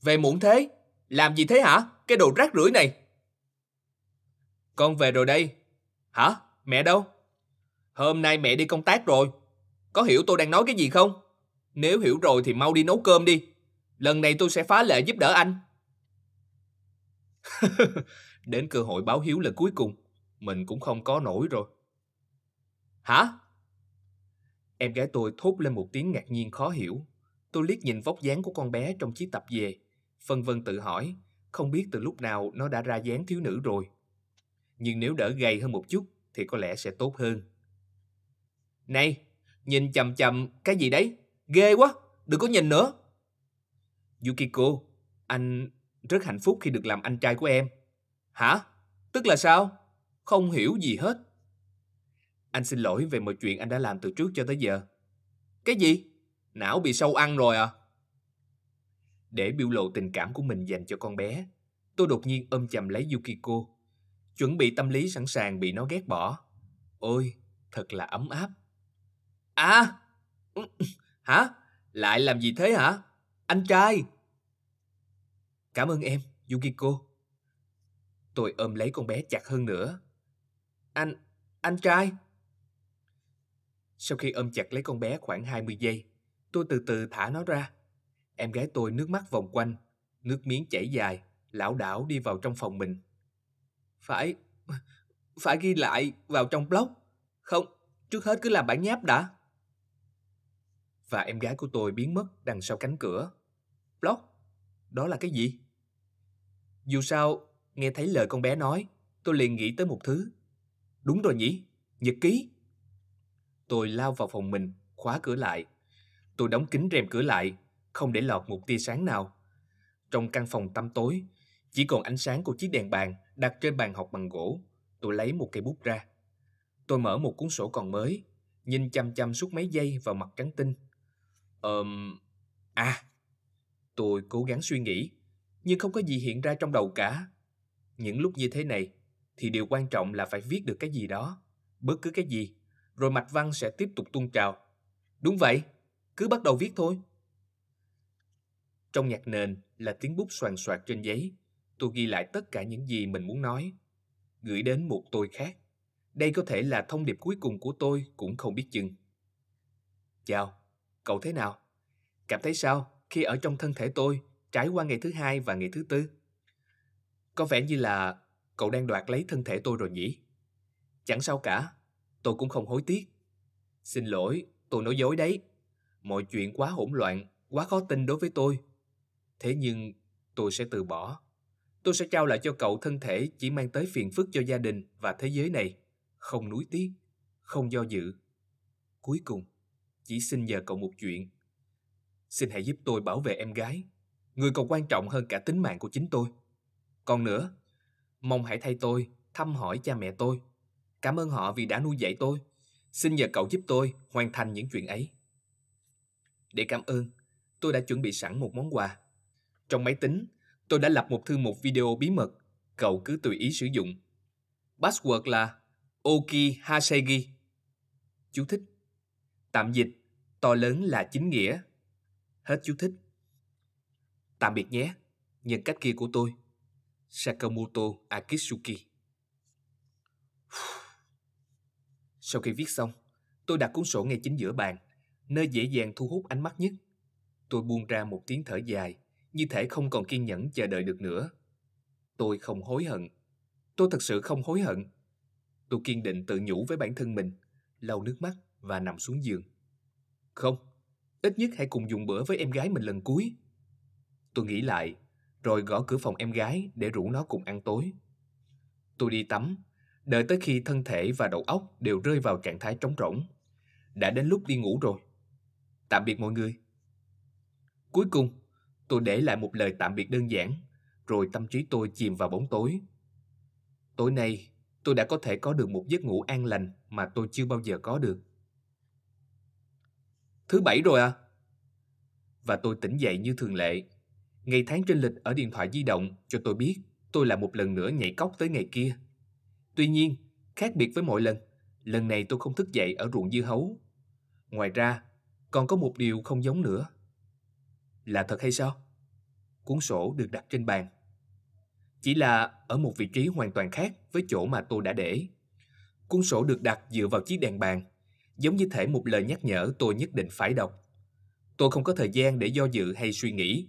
Về muộn thế? Làm gì thế hả? Cái đồ rác rưởi này. Con về rồi đây. Hả? Mẹ đâu? Hôm nay mẹ đi công tác rồi. Có hiểu tôi đang nói cái gì không? Nếu hiểu rồi thì mau đi nấu cơm đi. Lần này tôi sẽ phá lệ giúp đỡ anh. (laughs) Đến cơ hội báo hiếu lần cuối cùng, mình cũng không có nổi rồi. Hả? Em gái tôi thốt lên một tiếng ngạc nhiên khó hiểu. Tôi liếc nhìn vóc dáng của con bé trong chiếc tập về, phân vân tự hỏi, không biết từ lúc nào nó đã ra dáng thiếu nữ rồi. Nhưng nếu đỡ gầy hơn một chút thì có lẽ sẽ tốt hơn. Này, nhìn chầm chầm cái gì đấy? Ghê quá, đừng có nhìn nữa. Yukiko, anh rất hạnh phúc khi được làm anh trai của em. Hả? Tức là sao? Không hiểu gì hết. Anh xin lỗi về mọi chuyện anh đã làm từ trước cho tới giờ. Cái gì? Não bị sâu ăn rồi à? Để biểu lộ tình cảm của mình dành cho con bé, tôi đột nhiên ôm chầm lấy Yukiko, chuẩn bị tâm lý sẵn sàng bị nó ghét bỏ. Ôi, thật là ấm áp. À! (laughs) Hả? Lại làm gì thế hả? Anh trai! Cảm ơn em, Yukiko. Tôi ôm lấy con bé chặt hơn nữa. Anh, anh trai! Sau khi ôm chặt lấy con bé khoảng 20 giây, tôi từ từ thả nó ra. Em gái tôi nước mắt vòng quanh, nước miếng chảy dài, lão đảo đi vào trong phòng mình. Phải, phải ghi lại vào trong blog. Không, trước hết cứ làm bản nháp đã. Và em gái của tôi biến mất đằng sau cánh cửa. Blog? Đó là cái gì? Dù sao, nghe thấy lời con bé nói, tôi liền nghĩ tới một thứ. Đúng rồi nhỉ, nhật ký. Tôi lao vào phòng mình, khóa cửa lại. Tôi đóng kín rèm cửa lại, không để lọt một tia sáng nào. Trong căn phòng tăm tối, chỉ còn ánh sáng của chiếc đèn bàn đặt trên bàn học bằng gỗ. Tôi lấy một cây bút ra. Tôi mở một cuốn sổ còn mới, nhìn chăm chăm suốt mấy giây vào mặt trắng tinh. Ờm... À! Tôi cố gắng suy nghĩ, nhưng không có gì hiện ra trong đầu cả. Những lúc như thế này, thì điều quan trọng là phải viết được cái gì đó, bất cứ cái gì, rồi mạch văn sẽ tiếp tục tuôn trào. Đúng vậy, cứ bắt đầu viết thôi. Trong nhạc nền là tiếng bút soàn soạt trên giấy. Tôi ghi lại tất cả những gì mình muốn nói, gửi đến một tôi khác. Đây có thể là thông điệp cuối cùng của tôi cũng không biết chừng. Chào, cậu thế nào? Cảm thấy sao khi ở trong thân thể tôi trải qua ngày thứ hai và ngày thứ tư? Có vẻ như là cậu đang đoạt lấy thân thể tôi rồi nhỉ? Chẳng sao cả, tôi cũng không hối tiếc. Xin lỗi, tôi nói dối đấy. Mọi chuyện quá hỗn loạn, quá khó tin đối với tôi. Thế nhưng tôi sẽ từ bỏ. Tôi sẽ trao lại cho cậu thân thể chỉ mang tới phiền phức cho gia đình và thế giới này. Không nuối tiếc, không do dự. Cuối cùng, chỉ xin nhờ cậu một chuyện. Xin hãy giúp tôi bảo vệ em gái. Người còn quan trọng hơn cả tính mạng của chính tôi. Còn nữa, mong hãy thay tôi thăm hỏi cha mẹ tôi. Cảm ơn họ vì đã nuôi dạy tôi. Xin nhờ cậu giúp tôi hoàn thành những chuyện ấy. Để cảm ơn, tôi đã chuẩn bị sẵn một món quà. Trong máy tính, tôi đã lập một thư mục video bí mật. Cậu cứ tùy ý sử dụng. Password là Oki Hasegi. Chú thích. Tạm dịch, to lớn là chính nghĩa. Hết chú thích. Tạm biệt nhé, nhân cách kia của tôi. Sakamoto Akitsuki. (sighs) Sau khi viết xong, tôi đặt cuốn sổ ngay chính giữa bàn, nơi dễ dàng thu hút ánh mắt nhất. Tôi buông ra một tiếng thở dài, như thể không còn kiên nhẫn chờ đợi được nữa. Tôi không hối hận. Tôi thật sự không hối hận. Tôi kiên định tự nhủ với bản thân mình, lau nước mắt và nằm xuống giường. Không, ít nhất hãy cùng dùng bữa với em gái mình lần cuối. Tôi nghĩ lại, rồi gõ cửa phòng em gái để rủ nó cùng ăn tối. Tôi đi tắm, đợi tới khi thân thể và đầu óc đều rơi vào trạng thái trống rỗng. Đã đến lúc đi ngủ rồi. Tạm biệt mọi người. Cuối cùng, tôi để lại một lời tạm biệt đơn giản, rồi tâm trí tôi chìm vào bóng tối. Tối nay, tôi đã có thể có được một giấc ngủ an lành mà tôi chưa bao giờ có được. Thứ bảy rồi à? Và tôi tỉnh dậy như thường lệ. Ngày tháng trên lịch ở điện thoại di động cho tôi biết tôi là một lần nữa nhảy cóc tới ngày kia. Tuy nhiên, khác biệt với mọi lần, lần này tôi không thức dậy ở ruộng dưa hấu. Ngoài ra, còn có một điều không giống nữa. Là thật hay sao? Cuốn sổ được đặt trên bàn. Chỉ là ở một vị trí hoàn toàn khác với chỗ mà tôi đã để. Cuốn sổ được đặt dựa vào chiếc đèn bàn, giống như thể một lời nhắc nhở tôi nhất định phải đọc. Tôi không có thời gian để do dự hay suy nghĩ.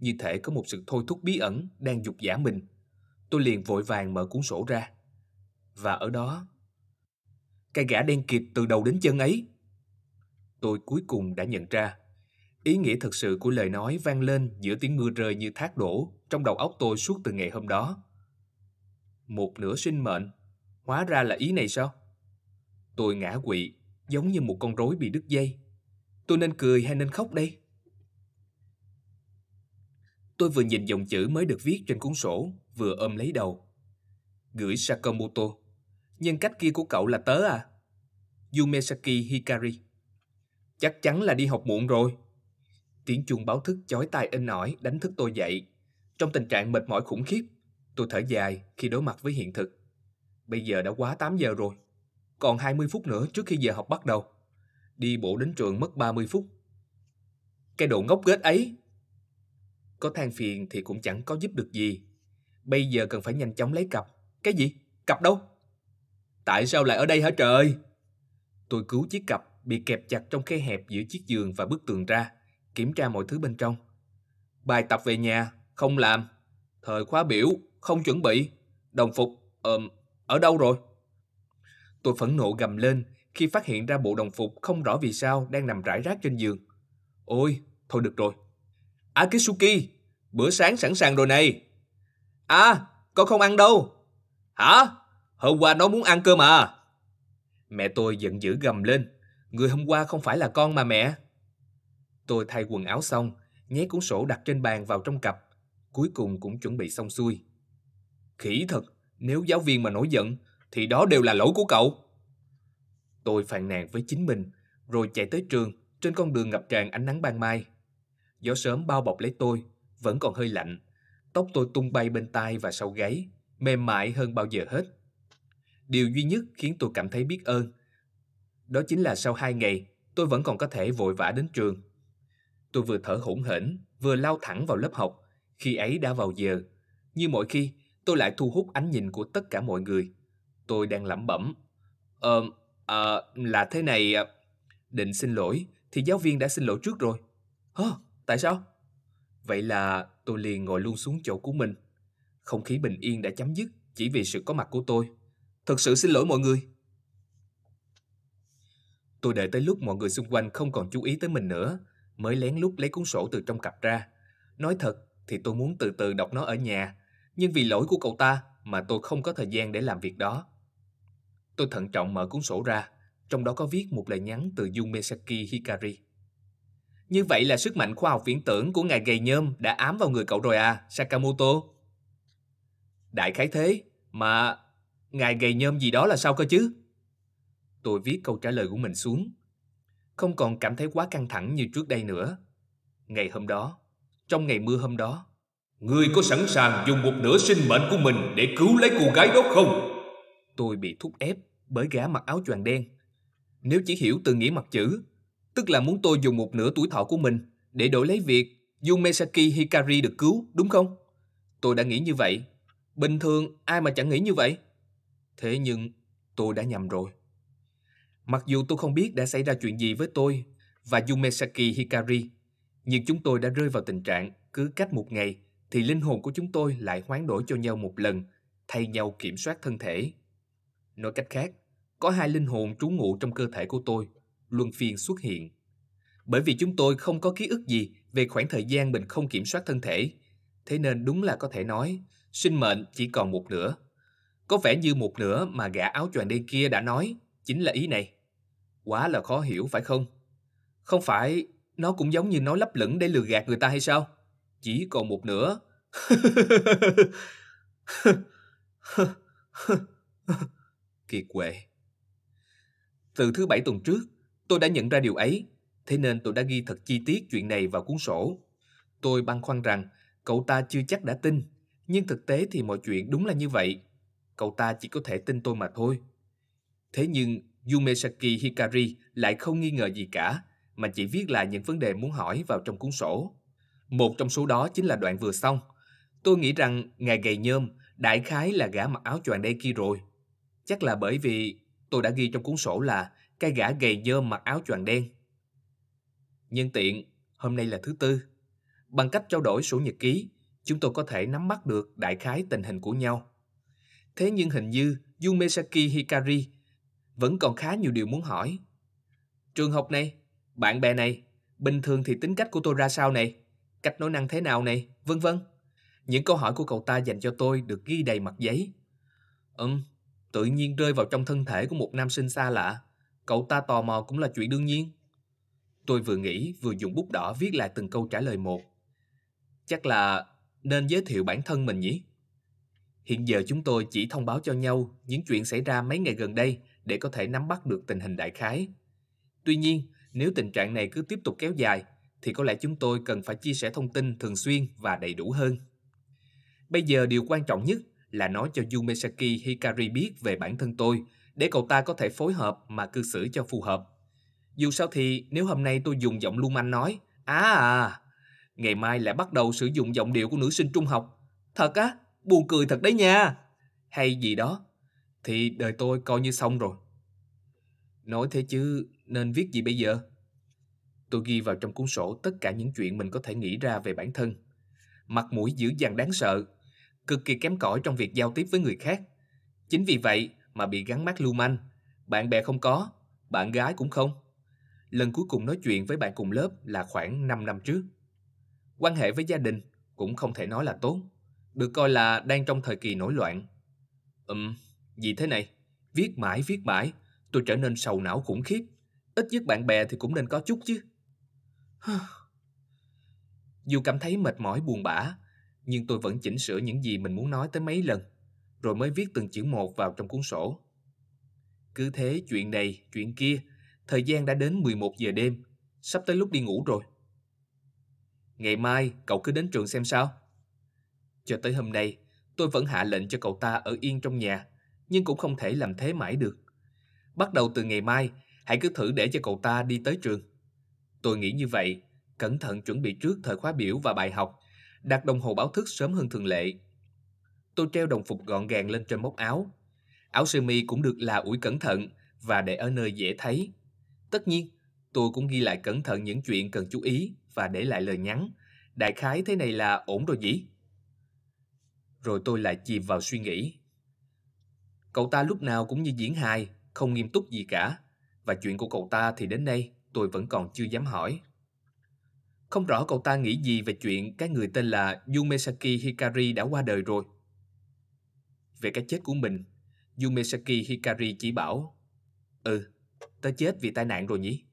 Như thể có một sự thôi thúc bí ẩn đang dục giả mình. Tôi liền vội vàng mở cuốn sổ ra. Và ở đó, cái gã đen kịt từ đầu đến chân ấy. Tôi cuối cùng đã nhận ra Ý nghĩa thực sự của lời nói vang lên giữa tiếng mưa rơi như thác đổ trong đầu óc tôi suốt từ ngày hôm đó. Một nửa sinh mệnh, hóa ra là ý này sao? Tôi ngã quỵ, giống như một con rối bị đứt dây. Tôi nên cười hay nên khóc đây? Tôi vừa nhìn dòng chữ mới được viết trên cuốn sổ, vừa ôm lấy đầu. Gửi Sakamoto. Nhân cách kia của cậu là tớ à? Yumesaki Hikari. Chắc chắn là đi học muộn rồi. Tiếng chuông báo thức chói tai in ỏi đánh thức tôi dậy. Trong tình trạng mệt mỏi khủng khiếp, tôi thở dài khi đối mặt với hiện thực. Bây giờ đã quá 8 giờ rồi. Còn 20 phút nữa trước khi giờ học bắt đầu. Đi bộ đến trường mất 30 phút. Cái độ ngốc nghếch ấy. Có than phiền thì cũng chẳng có giúp được gì. Bây giờ cần phải nhanh chóng lấy cặp. Cái gì? Cặp đâu? Tại sao lại ở đây hả trời? Tôi cứu chiếc cặp bị kẹp chặt trong khe hẹp giữa chiếc giường và bức tường ra kiểm tra mọi thứ bên trong. Bài tập về nhà, không làm. Thời khóa biểu, không chuẩn bị. Đồng phục, ờm, ở đâu rồi? Tôi phẫn nộ gầm lên khi phát hiện ra bộ đồng phục không rõ vì sao đang nằm rải rác trên giường. Ôi, thôi được rồi. Akitsuki, bữa sáng sẵn sàng rồi này. À, con không ăn đâu. Hả? Hôm qua nó muốn ăn cơ mà. Mẹ tôi giận dữ gầm lên. Người hôm qua không phải là con mà mẹ. Tôi thay quần áo xong, nhét cuốn sổ đặt trên bàn vào trong cặp. Cuối cùng cũng chuẩn bị xong xuôi. Khỉ thật, nếu giáo viên mà nổi giận, thì đó đều là lỗi của cậu. Tôi phàn nàn với chính mình, rồi chạy tới trường, trên con đường ngập tràn ánh nắng ban mai. Gió sớm bao bọc lấy tôi, vẫn còn hơi lạnh. Tóc tôi tung bay bên tai và sau gáy, mềm mại hơn bao giờ hết. Điều duy nhất khiến tôi cảm thấy biết ơn. Đó chính là sau hai ngày, tôi vẫn còn có thể vội vã đến trường. Tôi vừa thở hổn hển, vừa lao thẳng vào lớp học. Khi ấy đã vào giờ. Như mọi khi, tôi lại thu hút ánh nhìn của tất cả mọi người. Tôi đang lẩm bẩm. Ờ, à, là thế này... Ờ, định xin lỗi, thì giáo viên đã xin lỗi trước rồi. Hơ, tại sao? Vậy là tôi liền ngồi luôn xuống chỗ của mình. Không khí bình yên đã chấm dứt chỉ vì sự có mặt của tôi. Thật sự xin lỗi mọi người. Tôi đợi tới lúc mọi người xung quanh không còn chú ý tới mình nữa, mới lén lút lấy cuốn sổ từ trong cặp ra. Nói thật thì tôi muốn từ từ đọc nó ở nhà, nhưng vì lỗi của cậu ta mà tôi không có thời gian để làm việc đó. Tôi thận trọng mở cuốn sổ ra, trong đó có viết một lời nhắn từ Yumesaki Hikari. Như vậy là sức mạnh khoa học viễn tưởng của ngài gầy nhôm đã ám vào người cậu rồi à, Sakamoto? Đại khái thế, mà ngài gầy nhôm gì đó là sao cơ chứ? Tôi viết câu trả lời của mình xuống. Không còn cảm thấy quá căng thẳng như trước đây nữa. Ngày hôm đó, trong ngày mưa hôm đó, Ngươi có sẵn sàng dùng một nửa sinh mệnh của mình để cứu lấy cô gái đó không? Tôi bị thúc ép bởi gã mặc áo choàng đen. Nếu chỉ hiểu từ nghĩa mặt chữ, tức là muốn tôi dùng một nửa tuổi thọ của mình để đổi lấy việc Yumesaki Hikari được cứu, đúng không? Tôi đã nghĩ như vậy. Bình thường ai mà chẳng nghĩ như vậy? Thế nhưng tôi đã nhầm rồi. Mặc dù tôi không biết đã xảy ra chuyện gì với tôi và Yumesaki Hikari, nhưng chúng tôi đã rơi vào tình trạng cứ cách một ngày thì linh hồn của chúng tôi lại hoán đổi cho nhau một lần, thay nhau kiểm soát thân thể. Nói cách khác, có hai linh hồn trú ngụ trong cơ thể của tôi, luân phiên xuất hiện. Bởi vì chúng tôi không có ký ức gì về khoảng thời gian mình không kiểm soát thân thể, thế nên đúng là có thể nói, sinh mệnh chỉ còn một nửa. Có vẻ như một nửa mà gã áo choàng đen kia đã nói, chính là ý này. Quá là khó hiểu phải không? Không phải nó cũng giống như nói lấp lửng để lừa gạt người ta hay sao? Chỉ còn một nửa. (laughs) Kiệt quệ. Từ thứ bảy tuần trước, tôi đã nhận ra điều ấy, thế nên tôi đã ghi thật chi tiết chuyện này vào cuốn sổ. Tôi băn khoăn rằng cậu ta chưa chắc đã tin, nhưng thực tế thì mọi chuyện đúng là như vậy. Cậu ta chỉ có thể tin tôi mà thôi. Thế nhưng Yumesaki Hikari lại không nghi ngờ gì cả, mà chỉ viết lại những vấn đề muốn hỏi vào trong cuốn sổ. Một trong số đó chính là đoạn vừa xong. Tôi nghĩ rằng ngài gầy nhôm đại khái là gã mặc áo choàng đen kia rồi. Chắc là bởi vì tôi đã ghi trong cuốn sổ là cái gã gầy nhôm mặc áo choàng đen. Nhân tiện, hôm nay là thứ tư. Bằng cách trao đổi sổ nhật ký, chúng tôi có thể nắm bắt được đại khái tình hình của nhau. Thế nhưng hình như Yumesaki Hikari vẫn còn khá nhiều điều muốn hỏi. Trường học này, bạn bè này, bình thường thì tính cách của tôi ra sao này? cách nói năng thế nào này, vân vân. Những câu hỏi của cậu ta dành cho tôi được ghi đầy mặt giấy. Ừm, tự nhiên rơi vào trong thân thể của một nam sinh xa lạ. Cậu ta tò mò cũng là chuyện đương nhiên. Tôi vừa nghĩ vừa dùng bút đỏ viết lại từng câu trả lời một. Chắc là nên giới thiệu bản thân mình nhỉ? Hiện giờ chúng tôi chỉ thông báo cho nhau những chuyện xảy ra mấy ngày gần đây để có thể nắm bắt được tình hình đại khái. Tuy nhiên, nếu tình trạng này cứ tiếp tục kéo dài thì có lẽ chúng tôi cần phải chia sẻ thông tin thường xuyên và đầy đủ hơn. Bây giờ điều quan trọng nhất là nói cho Yumesaki Hikari biết về bản thân tôi để cậu ta có thể phối hợp mà cư xử cho phù hợp. Dù sao thì nếu hôm nay tôi dùng giọng lưu manh nói À à, ngày mai lại bắt đầu sử dụng giọng điệu của nữ sinh trung học. Thật á, buồn cười thật đấy nha. Hay gì đó, thì đời tôi coi như xong rồi. Nói thế chứ nên viết gì bây giờ? Tôi ghi vào trong cuốn sổ tất cả những chuyện mình có thể nghĩ ra về bản thân. Mặt mũi dữ dằn đáng sợ, cực kỳ kém cỏi trong việc giao tiếp với người khác. Chính vì vậy mà bị gắn mát lưu manh. Bạn bè không có, bạn gái cũng không. Lần cuối cùng nói chuyện với bạn cùng lớp là khoảng 5 năm trước. Quan hệ với gia đình cũng không thể nói là tốt. Được coi là đang trong thời kỳ nổi loạn. Ừm, vì thế này? Viết mãi viết mãi, tôi trở nên sầu não khủng khiếp. Ít nhất bạn bè thì cũng nên có chút chứ. (sighs) Dù cảm thấy mệt mỏi buồn bã, nhưng tôi vẫn chỉnh sửa những gì mình muốn nói tới mấy lần, rồi mới viết từng chữ một vào trong cuốn sổ. Cứ thế chuyện này, chuyện kia, thời gian đã đến 11 giờ đêm, sắp tới lúc đi ngủ rồi. Ngày mai cậu cứ đến trường xem sao. Cho tới hôm nay, tôi vẫn hạ lệnh cho cậu ta ở yên trong nhà, nhưng cũng không thể làm thế mãi được. Bắt đầu từ ngày mai, hãy cứ thử để cho cậu ta đi tới trường. Tôi nghĩ như vậy, cẩn thận chuẩn bị trước thời khóa biểu và bài học, đặt đồng hồ báo thức sớm hơn thường lệ. Tôi treo đồng phục gọn gàng lên trên móc áo. Áo sơ mi cũng được là ủi cẩn thận và để ở nơi dễ thấy. Tất nhiên, tôi cũng ghi lại cẩn thận những chuyện cần chú ý và để lại lời nhắn. Đại khái thế này là ổn rồi nhỉ? Rồi tôi lại chìm vào suy nghĩ. Cậu ta lúc nào cũng như diễn hài, không nghiêm túc gì cả. Và chuyện của cậu ta thì đến nay tôi vẫn còn chưa dám hỏi. Không rõ cậu ta nghĩ gì về chuyện cái người tên là Yumesaki Hikari đã qua đời rồi. Về cái chết của mình, Yumesaki Hikari chỉ bảo Ừ, tớ chết vì tai nạn rồi nhỉ?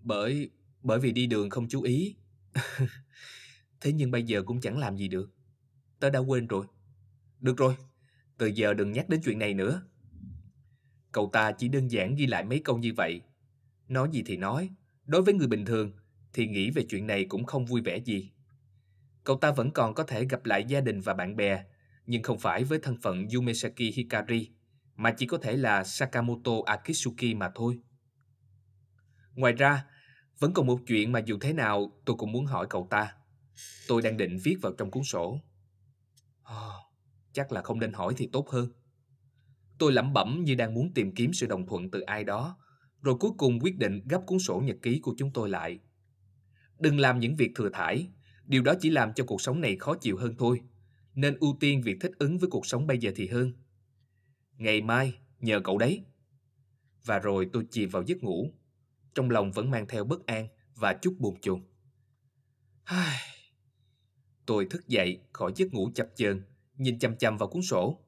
Bởi bởi vì đi đường không chú ý. (laughs) Thế nhưng bây giờ cũng chẳng làm gì được. Tớ đã quên rồi. Được rồi, từ giờ đừng nhắc đến chuyện này nữa. Cậu ta chỉ đơn giản ghi lại mấy câu như vậy. Nói gì thì nói, đối với người bình thường thì nghĩ về chuyện này cũng không vui vẻ gì. Cậu ta vẫn còn có thể gặp lại gia đình và bạn bè, nhưng không phải với thân phận Yumesaki Hikari, mà chỉ có thể là Sakamoto Akitsuki mà thôi. Ngoài ra, vẫn còn một chuyện mà dù thế nào tôi cũng muốn hỏi cậu ta. Tôi đang định viết vào trong cuốn sổ. Oh, chắc là không nên hỏi thì tốt hơn. Tôi lẩm bẩm như đang muốn tìm kiếm sự đồng thuận từ ai đó, rồi cuối cùng quyết định gấp cuốn sổ nhật ký của chúng tôi lại. Đừng làm những việc thừa thải, điều đó chỉ làm cho cuộc sống này khó chịu hơn thôi, nên ưu tiên việc thích ứng với cuộc sống bây giờ thì hơn. Ngày mai, nhờ cậu đấy. Và rồi tôi chìm vào giấc ngủ, trong lòng vẫn mang theo bất an và chút buồn chồn. Tôi thức dậy khỏi giấc ngủ chập chờn, nhìn chằm chằm vào cuốn sổ.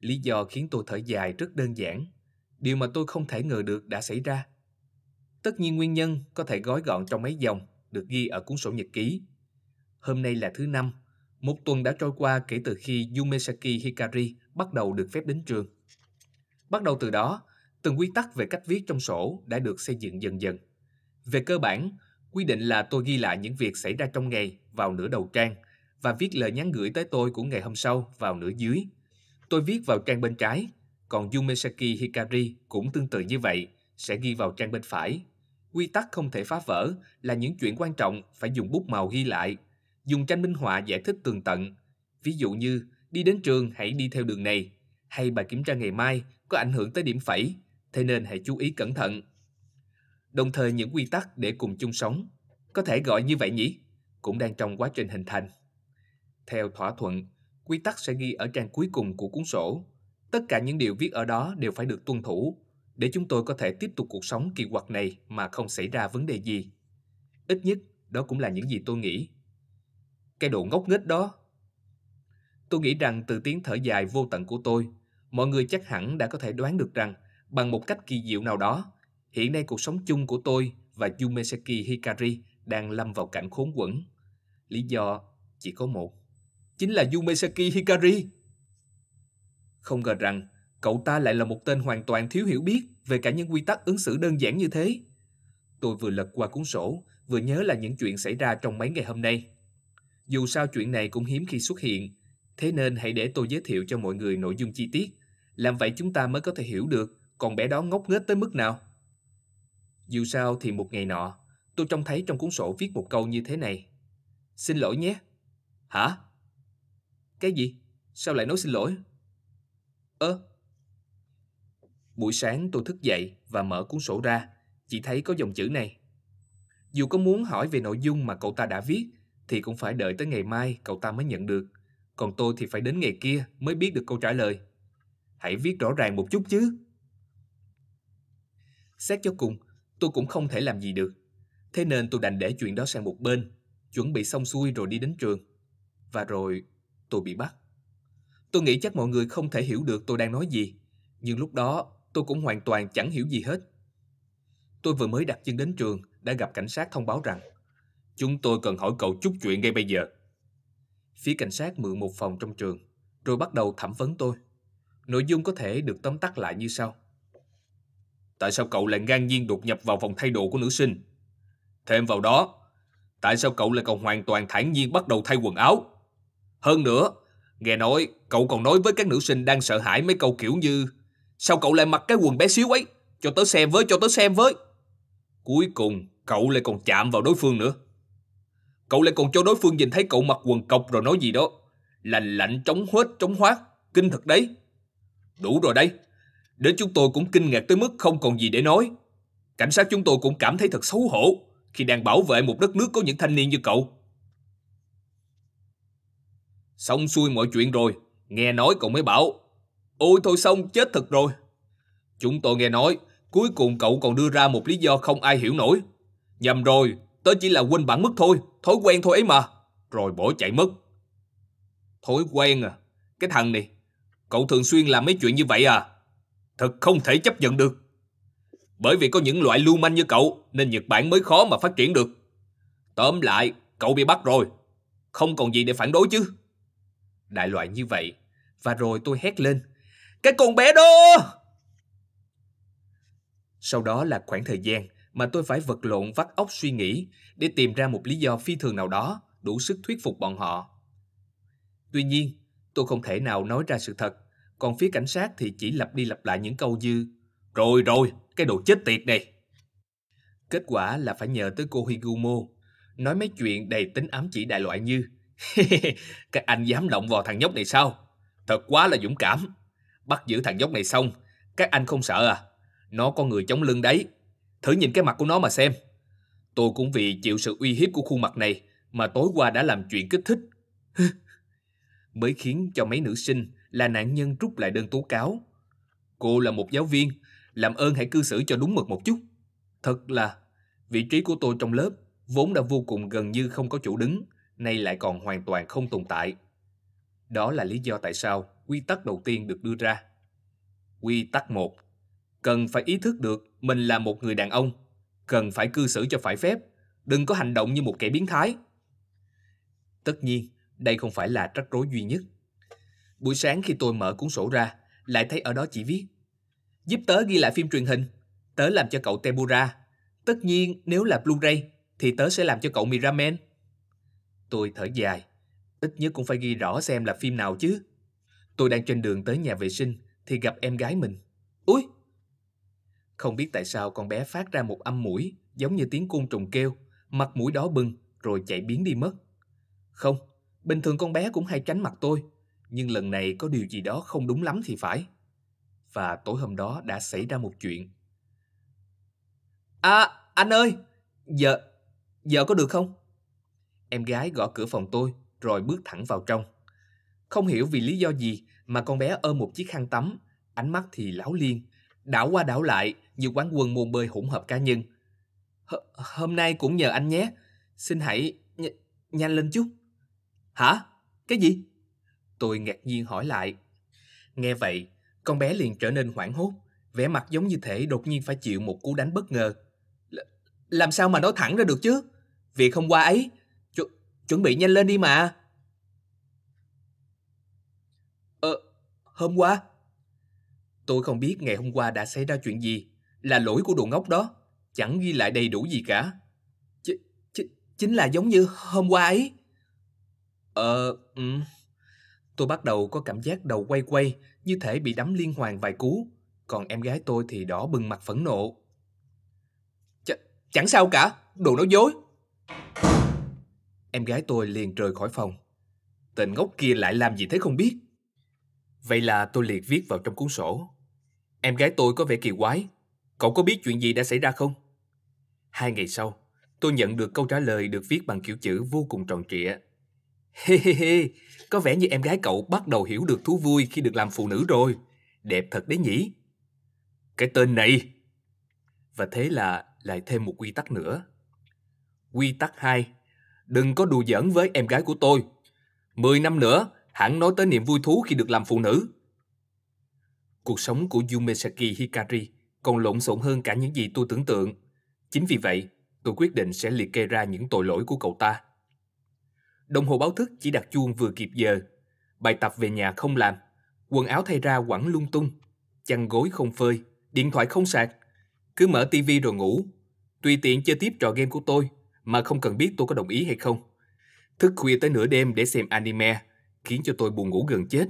Lý do khiến tôi thở dài rất đơn giản, điều mà tôi không thể ngờ được đã xảy ra. Tất nhiên nguyên nhân có thể gói gọn trong mấy dòng được ghi ở cuốn sổ nhật ký. Hôm nay là thứ năm, một tuần đã trôi qua kể từ khi Yumesaki Hikari bắt đầu được phép đến trường. Bắt đầu từ đó, từng quy tắc về cách viết trong sổ đã được xây dựng dần dần. Về cơ bản, quy định là tôi ghi lại những việc xảy ra trong ngày vào nửa đầu trang và viết lời nhắn gửi tới tôi của ngày hôm sau vào nửa dưới. Tôi viết vào trang bên trái, còn Yumesaki Hikari cũng tương tự như vậy, sẽ ghi vào trang bên phải. Quy tắc không thể phá vỡ là những chuyện quan trọng phải dùng bút màu ghi lại, dùng tranh minh họa giải thích tường tận. Ví dụ như, đi đến trường hãy đi theo đường này, hay bài kiểm tra ngày mai có ảnh hưởng tới điểm phẩy, thế nên hãy chú ý cẩn thận. Đồng thời những quy tắc để cùng chung sống, có thể gọi như vậy nhỉ, cũng đang trong quá trình hình thành. Theo thỏa thuận, quy tắc sẽ ghi ở trang cuối cùng của cuốn sổ. Tất cả những điều viết ở đó đều phải được tuân thủ, để chúng tôi có thể tiếp tục cuộc sống kỳ quặc này mà không xảy ra vấn đề gì. Ít nhất, đó cũng là những gì tôi nghĩ. Cái độ ngốc nghếch đó. Tôi nghĩ rằng từ tiếng thở dài vô tận của tôi, mọi người chắc hẳn đã có thể đoán được rằng bằng một cách kỳ diệu nào đó, hiện nay cuộc sống chung của tôi và Yumesaki Hikari đang lâm vào cảnh khốn quẫn. Lý do chỉ có một, chính là Yumesaki Hikari. Không ngờ rằng cậu ta lại là một tên hoàn toàn thiếu hiểu biết về cả những quy tắc ứng xử đơn giản như thế. Tôi vừa lật qua cuốn sổ, vừa nhớ là những chuyện xảy ra trong mấy ngày hôm nay. Dù sao chuyện này cũng hiếm khi xuất hiện, thế nên hãy để tôi giới thiệu cho mọi người nội dung chi tiết. Làm vậy chúng ta mới có thể hiểu được con bé đó ngốc nghếch tới mức nào. Dù sao thì một ngày nọ, tôi trông thấy trong cuốn sổ viết một câu như thế này. Xin lỗi nhé. Hả? Cái gì? Sao lại nói xin lỗi? Ơ? Buổi sáng tôi thức dậy và mở cuốn sổ ra, chỉ thấy có dòng chữ này. Dù có muốn hỏi về nội dung mà cậu ta đã viết, thì cũng phải đợi tới ngày mai cậu ta mới nhận được. Còn tôi thì phải đến ngày kia mới biết được câu trả lời. Hãy viết rõ ràng một chút chứ. Xét cho cùng, tôi cũng không thể làm gì được. Thế nên tôi đành để chuyện đó sang một bên. chuẩn bị xong xuôi rồi đi đến trường. Và rồi tôi bị bắt. Tôi nghĩ chắc mọi người không thể hiểu được tôi đang nói gì, nhưng lúc đó tôi cũng hoàn toàn chẳng hiểu gì hết. Tôi vừa mới đặt chân đến trường đã gặp cảnh sát thông báo rằng chúng tôi cần hỏi cậu chút chuyện ngay bây giờ. Phía cảnh sát mượn một phòng trong trường, rồi bắt đầu thẩm vấn tôi. Nội dung có thể được tóm tắt lại như sau. Tại sao cậu lại ngang nhiên đột nhập vào phòng thay đồ của nữ sinh? Thêm vào đó, tại sao cậu lại còn hoàn toàn thản nhiên bắt đầu thay quần áo? Hơn nữa, nghe nói cậu còn nói với các nữ sinh đang sợ hãi mấy câu kiểu như Sao cậu lại mặc cái quần bé xíu ấy? Cho tớ xem với, cho tớ xem với. Cuối cùng, cậu lại còn chạm vào đối phương nữa. Cậu lại còn cho đối phương nhìn thấy cậu mặc quần cọc rồi nói gì đó. Lành lạnh trống hết trống hoát. Kinh thật đấy. Đủ rồi đấy. Đến chúng tôi cũng kinh ngạc tới mức không còn gì để nói. Cảnh sát chúng tôi cũng cảm thấy thật xấu hổ khi đang bảo vệ một đất nước có những thanh niên như cậu. Xong xuôi mọi chuyện rồi, nghe nói cậu mới bảo. Ôi thôi xong, chết thật rồi. Chúng tôi nghe nói, cuối cùng cậu còn đưa ra một lý do không ai hiểu nổi. Nhầm rồi, tớ chỉ là quên bản mất thôi, thói quen thôi ấy mà. Rồi bỏ chạy mất. Thói quen à, cái thằng này, cậu thường xuyên làm mấy chuyện như vậy à? Thật không thể chấp nhận được. Bởi vì có những loại lưu manh như cậu nên Nhật Bản mới khó mà phát triển được. Tóm lại, cậu bị bắt rồi. Không còn gì để phản đối chứ. Đại loại như vậy. Và rồi tôi hét lên. Cái con bé đó! Sau đó là khoảng thời gian mà tôi phải vật lộn vắt óc suy nghĩ để tìm ra một lý do phi thường nào đó đủ sức thuyết phục bọn họ. Tuy nhiên, tôi không thể nào nói ra sự thật, còn phía cảnh sát thì chỉ lặp đi lặp lại những câu như Rồi rồi, cái đồ chết tiệt này. Kết quả là phải nhờ tới cô Higumo, nói mấy chuyện đầy tính ám chỉ đại loại như (laughs) Các anh dám động vào thằng nhóc này sao? Thật quá là dũng cảm. Bắt giữ thằng nhóc này xong, các anh không sợ à? Nó có người chống lưng đấy. Thử nhìn cái mặt của nó mà xem. Tôi cũng vì chịu sự uy hiếp của khuôn mặt này mà tối qua đã làm chuyện kích thích. (laughs) Mới khiến cho mấy nữ sinh là nạn nhân rút lại đơn tố cáo. Cô là một giáo viên, làm ơn hãy cư xử cho đúng mực một chút. Thật là, vị trí của tôi trong lớp vốn đã vô cùng gần như không có chỗ đứng, nay lại còn hoàn toàn không tồn tại. Đó là lý do tại sao quy tắc đầu tiên được đưa ra. Quy tắc 1. Cần phải ý thức được mình là một người đàn ông, cần phải cư xử cho phải phép, đừng có hành động như một kẻ biến thái. Tất nhiên, đây không phải là rắc rối duy nhất. Buổi sáng khi tôi mở cuốn sổ ra, lại thấy ở đó chỉ viết Giúp tớ ghi lại phim truyền hình, tớ làm cho cậu Tebura. Tất nhiên, nếu là Blu-ray, thì tớ sẽ làm cho cậu Miramen. Tôi thở dài, ít nhất cũng phải ghi rõ xem là phim nào chứ. Tôi đang trên đường tới nhà vệ sinh thì gặp em gái mình. Úi! Không biết tại sao con bé phát ra một âm mũi giống như tiếng côn trùng kêu, mặt mũi đó bừng rồi chạy biến đi mất. Không, bình thường con bé cũng hay tránh mặt tôi, nhưng lần này có điều gì đó không đúng lắm thì phải. Và tối hôm đó đã xảy ra một chuyện. À, anh ơi, giờ, giờ có được không? Em gái gõ cửa phòng tôi rồi bước thẳng vào trong. Không hiểu vì lý do gì mà con bé ôm một chiếc khăn tắm, ánh mắt thì láo liên, đảo qua đảo lại như quán quân môn bơi hỗn hợp cá nhân. H hôm nay cũng nhờ anh nhé, xin hãy nh nhanh lên chút. Hả? Cái gì? Tôi ngạc nhiên hỏi lại. Nghe vậy, con bé liền trở nên hoảng hốt, vẻ mặt giống như thể đột nhiên phải chịu một cú đánh bất ngờ. L làm sao mà nói thẳng ra được chứ? Việc hôm qua ấy, chuẩn bị nhanh lên đi mà. Ờ, hôm qua? Tôi không biết ngày hôm qua đã xảy ra chuyện gì, là lỗi của đồ ngốc đó, chẳng ghi lại đầy đủ gì cả. Ch ch chính là giống như hôm qua ấy. Ờ, um, tôi bắt đầu có cảm giác đầu quay quay, như thể bị đấm liên hoàn vài cú, còn em gái tôi thì đỏ bừng mặt phẫn nộ. Ch chẳng sao cả, đồ nói dối. Em gái tôi liền rời khỏi phòng. Tên ngốc kia lại làm gì thế không biết. Vậy là tôi liệt viết vào trong cuốn sổ. Em gái tôi có vẻ kỳ quái. Cậu có biết chuyện gì đã xảy ra không? Hai ngày sau, tôi nhận được câu trả lời được viết bằng kiểu chữ vô cùng tròn trịa. Hê hê hê, có vẻ như em gái cậu bắt đầu hiểu được thú vui khi được làm phụ nữ rồi. Đẹp thật đấy nhỉ? Cái tên này! Và thế là lại thêm một quy tắc nữa. Quy tắc 2. Đừng có đùa giỡn với em gái của tôi. Mười năm nữa, hẳn nói tới niềm vui thú khi được làm phụ nữ. Cuộc sống của Yumesaki Hikari còn lộn xộn hơn cả những gì tôi tưởng tượng. Chính vì vậy, tôi quyết định sẽ liệt kê ra những tội lỗi của cậu ta. Đồng hồ báo thức chỉ đặt chuông vừa kịp giờ. Bài tập về nhà không làm. Quần áo thay ra quẳng lung tung. Chăn gối không phơi. Điện thoại không sạc. Cứ mở tivi rồi ngủ. Tùy tiện chơi tiếp trò game của tôi mà không cần biết tôi có đồng ý hay không. Thức khuya tới nửa đêm để xem anime khiến cho tôi buồn ngủ gần chết.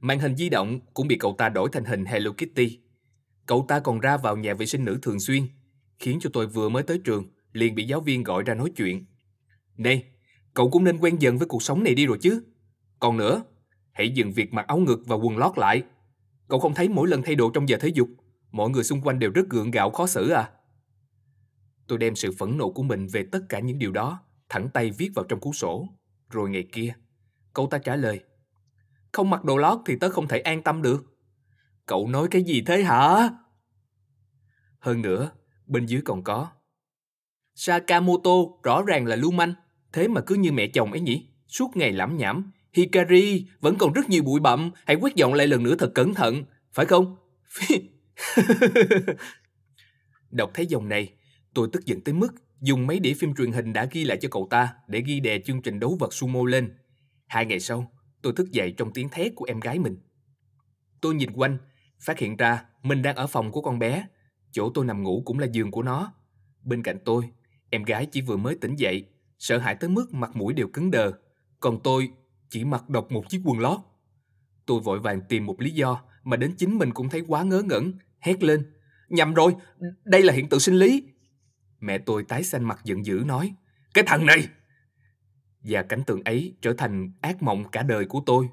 Màn hình di động cũng bị cậu ta đổi thành hình Hello Kitty. Cậu ta còn ra vào nhà vệ sinh nữ thường xuyên, khiến cho tôi vừa mới tới trường liền bị giáo viên gọi ra nói chuyện. Này, cậu cũng nên quen dần với cuộc sống này đi rồi chứ. Còn nữa, hãy dừng việc mặc áo ngực và quần lót lại. Cậu không thấy mỗi lần thay đồ trong giờ thể dục, mọi người xung quanh đều rất gượng gạo khó xử à? Tôi đem sự phẫn nộ của mình về tất cả những điều đó, thẳng tay viết vào trong cuốn sổ. Rồi ngày kia, cậu ta trả lời. Không mặc đồ lót thì tớ không thể an tâm được. Cậu nói cái gì thế hả? Hơn nữa, bên dưới còn có. Sakamoto rõ ràng là lưu manh, thế mà cứ như mẹ chồng ấy nhỉ, suốt ngày lẩm nhẩm. Hikari, vẫn còn rất nhiều bụi bặm, hãy quét dọn lại lần nữa thật cẩn thận, phải không? (laughs) Đọc thấy dòng này, tôi tức giận tới mức dùng mấy đĩa phim truyền hình đã ghi lại cho cậu ta để ghi đè chương trình đấu vật sumo lên. Hai ngày sau, tôi thức dậy trong tiếng thét của em gái mình. Tôi nhìn quanh, phát hiện ra mình đang ở phòng của con bé. Chỗ tôi nằm ngủ cũng là giường của nó. Bên cạnh tôi, em gái chỉ vừa mới tỉnh dậy, sợ hãi tới mức mặt mũi đều cứng đờ. Còn tôi chỉ mặc độc một chiếc quần lót. Tôi vội vàng tìm một lý do mà đến chính mình cũng thấy quá ngớ ngẩn, hét lên. Nhầm rồi, đây là hiện tượng sinh lý. Mẹ tôi tái xanh mặt giận dữ nói. Cái thằng này! Và cảnh tượng ấy trở thành ác mộng cả đời của tôi.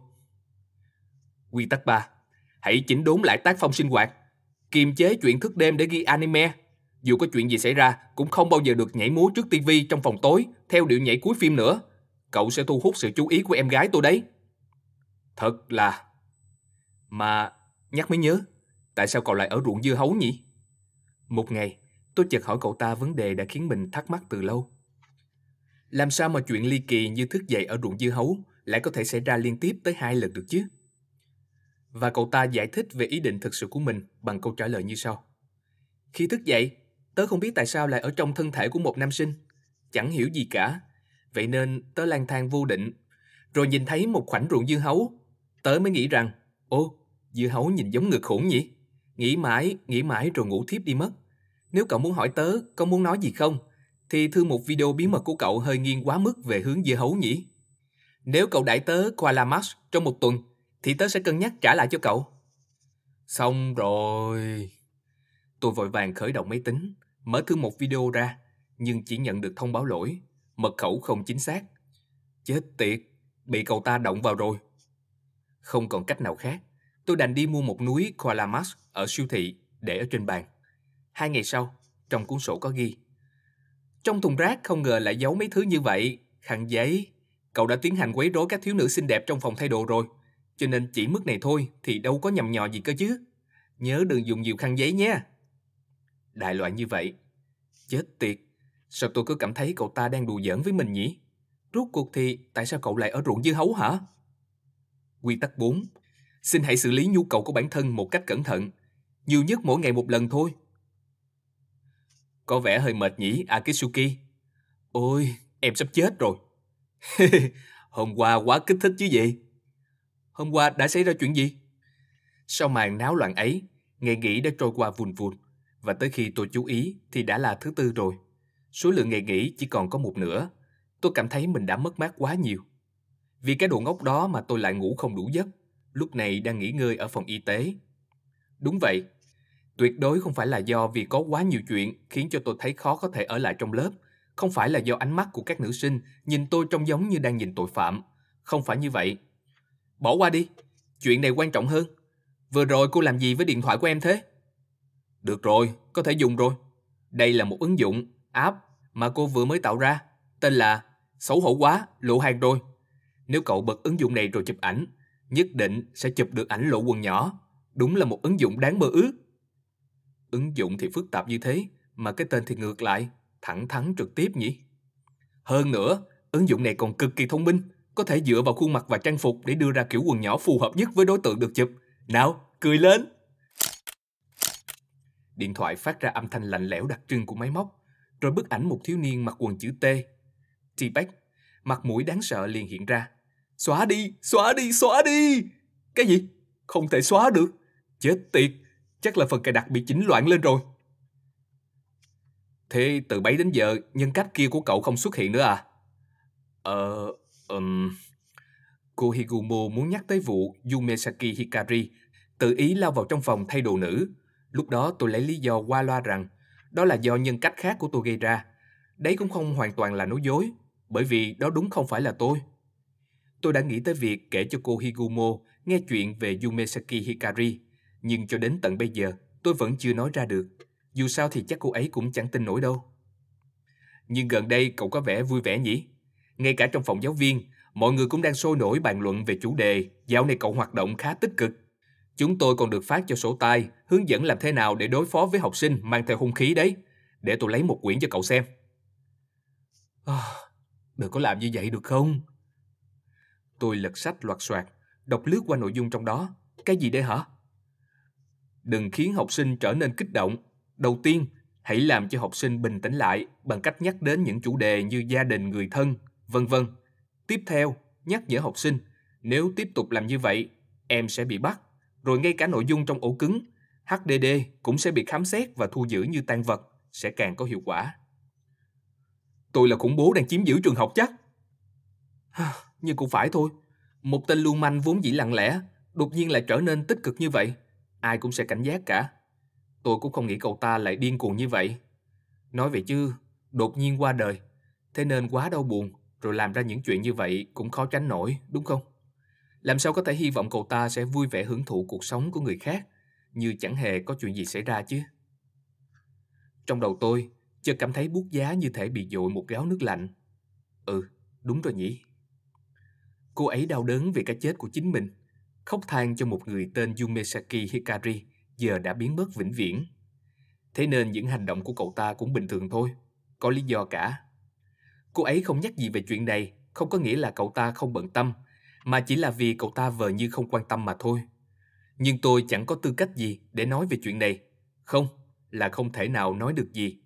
Quy tắc 3. Hãy chỉnh đốn lại tác phong sinh hoạt. Kiềm chế chuyện thức đêm để ghi anime. Dù có chuyện gì xảy ra, cũng không bao giờ được nhảy múa trước tivi trong phòng tối theo điệu nhảy cuối phim nữa. Cậu sẽ thu hút sự chú ý của em gái tôi đấy. Thật là... Mà nhắc mới nhớ, tại sao cậu lại ở ruộng dưa hấu nhỉ? Một ngày, tôi chợt hỏi cậu ta vấn đề đã khiến mình thắc mắc từ lâu. Làm sao mà chuyện ly kỳ như thức dậy ở ruộng dưa hấu lại có thể xảy ra liên tiếp tới hai lần được chứ? Và cậu ta giải thích về ý định thực sự của mình bằng câu trả lời như sau. Khi thức dậy, tớ không biết tại sao lại ở trong thân thể của một nam sinh. Chẳng hiểu gì cả. Vậy nên tớ lang thang vô định. Rồi nhìn thấy một khoảnh ruộng dưa hấu. Tớ mới nghĩ rằng, ô, dưa hấu nhìn giống ngực khủng nhỉ? Nghĩ mãi, nghĩ mãi rồi ngủ thiếp đi mất. Nếu cậu muốn hỏi tớ có muốn nói gì không, thì thư một video bí mật của cậu hơi nghiêng quá mức về hướng dưa hấu nhỉ? Nếu cậu đãi tớ Kuala Max trong một tuần, thì tớ sẽ cân nhắc trả lại cho cậu. Xong rồi. Tôi vội vàng khởi động máy tính, mở thư một video ra, nhưng chỉ nhận được thông báo lỗi, mật khẩu không chính xác. Chết tiệt, bị cậu ta động vào rồi. Không còn cách nào khác, tôi đành đi mua một núi Kuala Max ở siêu thị để ở trên bàn. Hai ngày sau, trong cuốn sổ có ghi. Trong thùng rác không ngờ lại giấu mấy thứ như vậy. Khăn giấy. Cậu đã tiến hành quấy rối các thiếu nữ xinh đẹp trong phòng thay đồ rồi. Cho nên chỉ mức này thôi thì đâu có nhầm nhò gì cơ chứ. Nhớ đừng dùng nhiều khăn giấy nhé. Đại loại như vậy. Chết tiệt. Sao tôi cứ cảm thấy cậu ta đang đùa giỡn với mình nhỉ? Rốt cuộc thì tại sao cậu lại ở ruộng dưa hấu hả? Quy tắc 4. Xin hãy xử lý nhu cầu của bản thân một cách cẩn thận. Nhiều nhất mỗi ngày một lần thôi. Có vẻ hơi mệt nhỉ, Akitsuki. Ôi, em sắp chết rồi. (laughs) Hôm qua quá kích thích chứ gì? Hôm qua đã xảy ra chuyện gì? Sau màn náo loạn ấy, ngày nghỉ đã trôi qua vùn vùn và tới khi tôi chú ý thì đã là thứ tư rồi. Số lượng ngày nghỉ chỉ còn có một nửa. Tôi cảm thấy mình đã mất mát quá nhiều. Vì cái đồ ngốc đó mà tôi lại ngủ không đủ giấc, lúc này đang nghỉ ngơi ở phòng y tế. Đúng vậy, Tuyệt đối không phải là do vì có quá nhiều chuyện khiến cho tôi thấy khó có thể ở lại trong lớp. Không phải là do ánh mắt của các nữ sinh nhìn tôi trông giống như đang nhìn tội phạm. Không phải như vậy. Bỏ qua đi. Chuyện này quan trọng hơn. Vừa rồi cô làm gì với điện thoại của em thế? Được rồi, có thể dùng rồi. Đây là một ứng dụng, app mà cô vừa mới tạo ra. Tên là Xấu hổ quá, lộ hàng rồi. Nếu cậu bật ứng dụng này rồi chụp ảnh, nhất định sẽ chụp được ảnh lộ quần nhỏ. Đúng là một ứng dụng đáng mơ ước. Ứng dụng thì phức tạp như thế, mà cái tên thì ngược lại, thẳng thắn trực tiếp nhỉ? Hơn nữa, Ứng dụng này còn cực kỳ thông minh, có thể dựa vào khuôn mặt và trang phục để đưa ra kiểu quần nhỏ phù hợp nhất với đối tượng được chụp. Nào, cười lên! Điện thoại phát ra âm thanh lạnh lẽo đặc trưng của máy móc, rồi bức ảnh một thiếu niên mặc quần chữ T. T-Bag, mặt mũi đáng sợ liền hiện ra. Xóa đi, xóa đi, xóa đi! Cái gì? Không thể xóa được. Chết tiệt, chắc là phần cài đặt bị chỉnh loạn lên rồi. Thế từ bấy đến giờ, nhân cách kia của cậu không xuất hiện nữa à? Ờ, um, cô Higumo muốn nhắc tới vụ Yumesaki Hikari tự ý lao vào trong phòng thay đồ nữ. Lúc đó tôi lấy lý do qua loa rằng đó là do nhân cách khác của tôi gây ra. Đấy cũng không hoàn toàn là nói dối, bởi vì đó đúng không phải là tôi. Tôi đã nghĩ tới việc kể cho cô Higumo nghe chuyện về Yumesaki Hikari, nhưng cho đến tận bây giờ tôi vẫn chưa nói ra được. Dù sao thì chắc cô ấy cũng chẳng tin nổi đâu. Nhưng gần đây cậu có vẻ vui vẻ nhỉ? Ngay cả trong phòng giáo viên, mọi người cũng đang sôi nổi bàn luận về chủ đề dạo này cậu hoạt động khá tích cực. Chúng tôi còn được phát cho sổ tay hướng dẫn làm thế nào để đối phó với học sinh mang theo hung khí đấy. Để tôi lấy một quyển cho cậu xem. À, đừng có làm như vậy được không? Tôi lật sách loạt soạt, đọc lướt qua nội dung trong đó. Cái gì đây hả? Đừng khiến học sinh trở nên kích động. Đầu tiên, hãy làm cho học sinh bình tĩnh lại bằng cách nhắc đến những chủ đề như gia đình, người thân, vân vân. Tiếp theo, nhắc nhở học sinh, nếu tiếp tục làm như vậy, em sẽ bị bắt, rồi ngay cả nội dung trong ổ cứng HDD cũng sẽ bị khám xét và thu giữ như tan vật, sẽ càng có hiệu quả. Tôi là khủng bố đang chiếm giữ trường học chắc. Nhưng cũng phải thôi, một tên lưu manh vốn dĩ lặng lẽ, đột nhiên lại trở nên tích cực như vậy, ai cũng sẽ cảnh giác cả. Tôi cũng không nghĩ cậu ta lại điên cuồng như vậy. Nói vậy chứ, đột nhiên qua đời, thế nên quá đau buồn, rồi làm ra những chuyện như vậy cũng khó tránh nổi, đúng không? Làm sao có thể hy vọng cậu ta sẽ vui vẻ hưởng thụ cuộc sống của người khác, như chẳng hề có chuyện gì xảy ra chứ? Trong đầu tôi, chợt cảm thấy bút giá như thể bị dội một gáo nước lạnh. Ừ, đúng rồi nhỉ. Cô ấy đau đớn vì cái chết của chính mình, khóc than cho một người tên Yumesaki Hikari giờ đã biến mất vĩnh viễn. Thế nên những hành động của cậu ta cũng bình thường thôi, có lý do cả. Cô ấy không nhắc gì về chuyện này, không có nghĩa là cậu ta không bận tâm, mà chỉ là vì cậu ta vờ như không quan tâm mà thôi. Nhưng tôi chẳng có tư cách gì để nói về chuyện này. Không, là không thể nào nói được gì.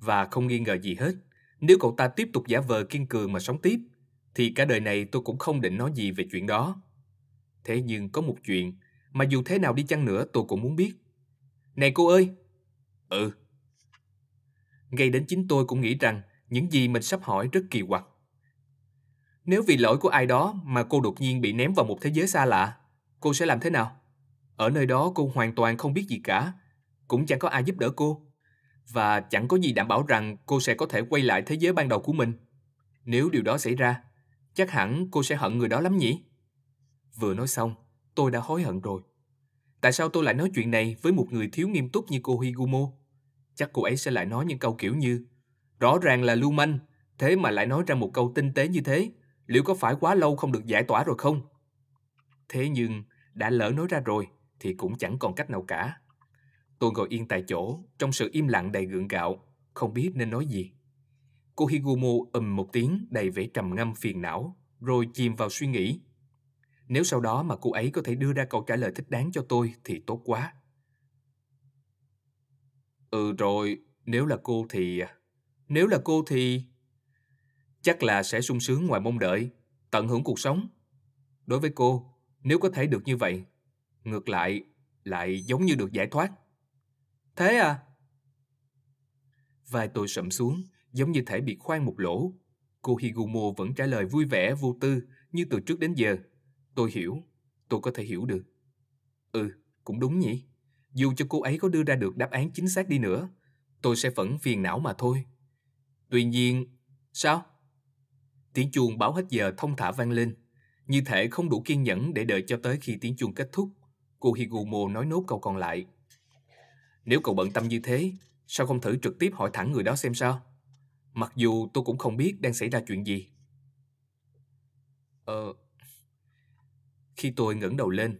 Và không nghi ngờ gì hết, nếu cậu ta tiếp tục giả vờ kiên cường mà sống tiếp, thì cả đời này tôi cũng không định nói gì về chuyện đó. Thế nhưng có một chuyện mà dù thế nào đi chăng nữa tôi cũng muốn biết. Này cô ơi! Ừ. Ngay đến chính tôi cũng nghĩ rằng những gì mình sắp hỏi rất kỳ quặc. Nếu vì lỗi của ai đó mà cô đột nhiên bị ném vào một thế giới xa lạ, cô sẽ làm thế nào? Ở nơi đó cô hoàn toàn không biết gì cả, cũng chẳng có ai giúp đỡ cô. Và chẳng có gì đảm bảo rằng cô sẽ có thể quay lại thế giới ban đầu của mình. Nếu điều đó xảy ra, chắc hẳn cô sẽ hận người đó lắm nhỉ? Vừa nói xong, tôi đã hối hận rồi. Tại sao tôi lại nói chuyện này với một người thiếu nghiêm túc như cô Higumo? Chắc cô ấy sẽ lại nói những câu kiểu như Rõ ràng là lưu manh, thế mà lại nói ra một câu tinh tế như thế, liệu có phải quá lâu không được giải tỏa rồi không? Thế nhưng, đã lỡ nói ra rồi, thì cũng chẳng còn cách nào cả. Tôi ngồi yên tại chỗ, trong sự im lặng đầy gượng gạo, không biết nên nói gì. Cô Higumo ầm một tiếng đầy vẻ trầm ngâm phiền não, rồi chìm vào suy nghĩ. Nếu sau đó mà cô ấy có thể đưa ra câu trả lời thích đáng cho tôi thì tốt quá. Ừ rồi, nếu là cô thì... À, nếu là cô thì... Chắc là sẽ sung sướng ngoài mong đợi, tận hưởng cuộc sống. Đối với cô, nếu có thể được như vậy, ngược lại, lại giống như được giải thoát. Thế à? Vai tôi sậm xuống, giống như thể bị khoan một lỗ. Cô Higumo vẫn trả lời vui vẻ, vô tư, như từ trước đến giờ. Tôi hiểu, tôi có thể hiểu được. Ừ, cũng đúng nhỉ. Dù cho cô ấy có đưa ra được đáp án chính xác đi nữa, tôi sẽ vẫn phiền não mà thôi. Tuy nhiên, sao? Tiếng chuông báo hết giờ thông thả vang lên. Như thể không đủ kiên nhẫn để đợi cho tới khi tiếng chuông kết thúc. Cô Higumo nói nốt câu còn lại. Nếu cậu bận tâm như thế, sao không thử trực tiếp hỏi thẳng người đó xem sao? Mặc dù tôi cũng không biết đang xảy ra chuyện gì. Ờ... Khi tôi ngẩng đầu lên,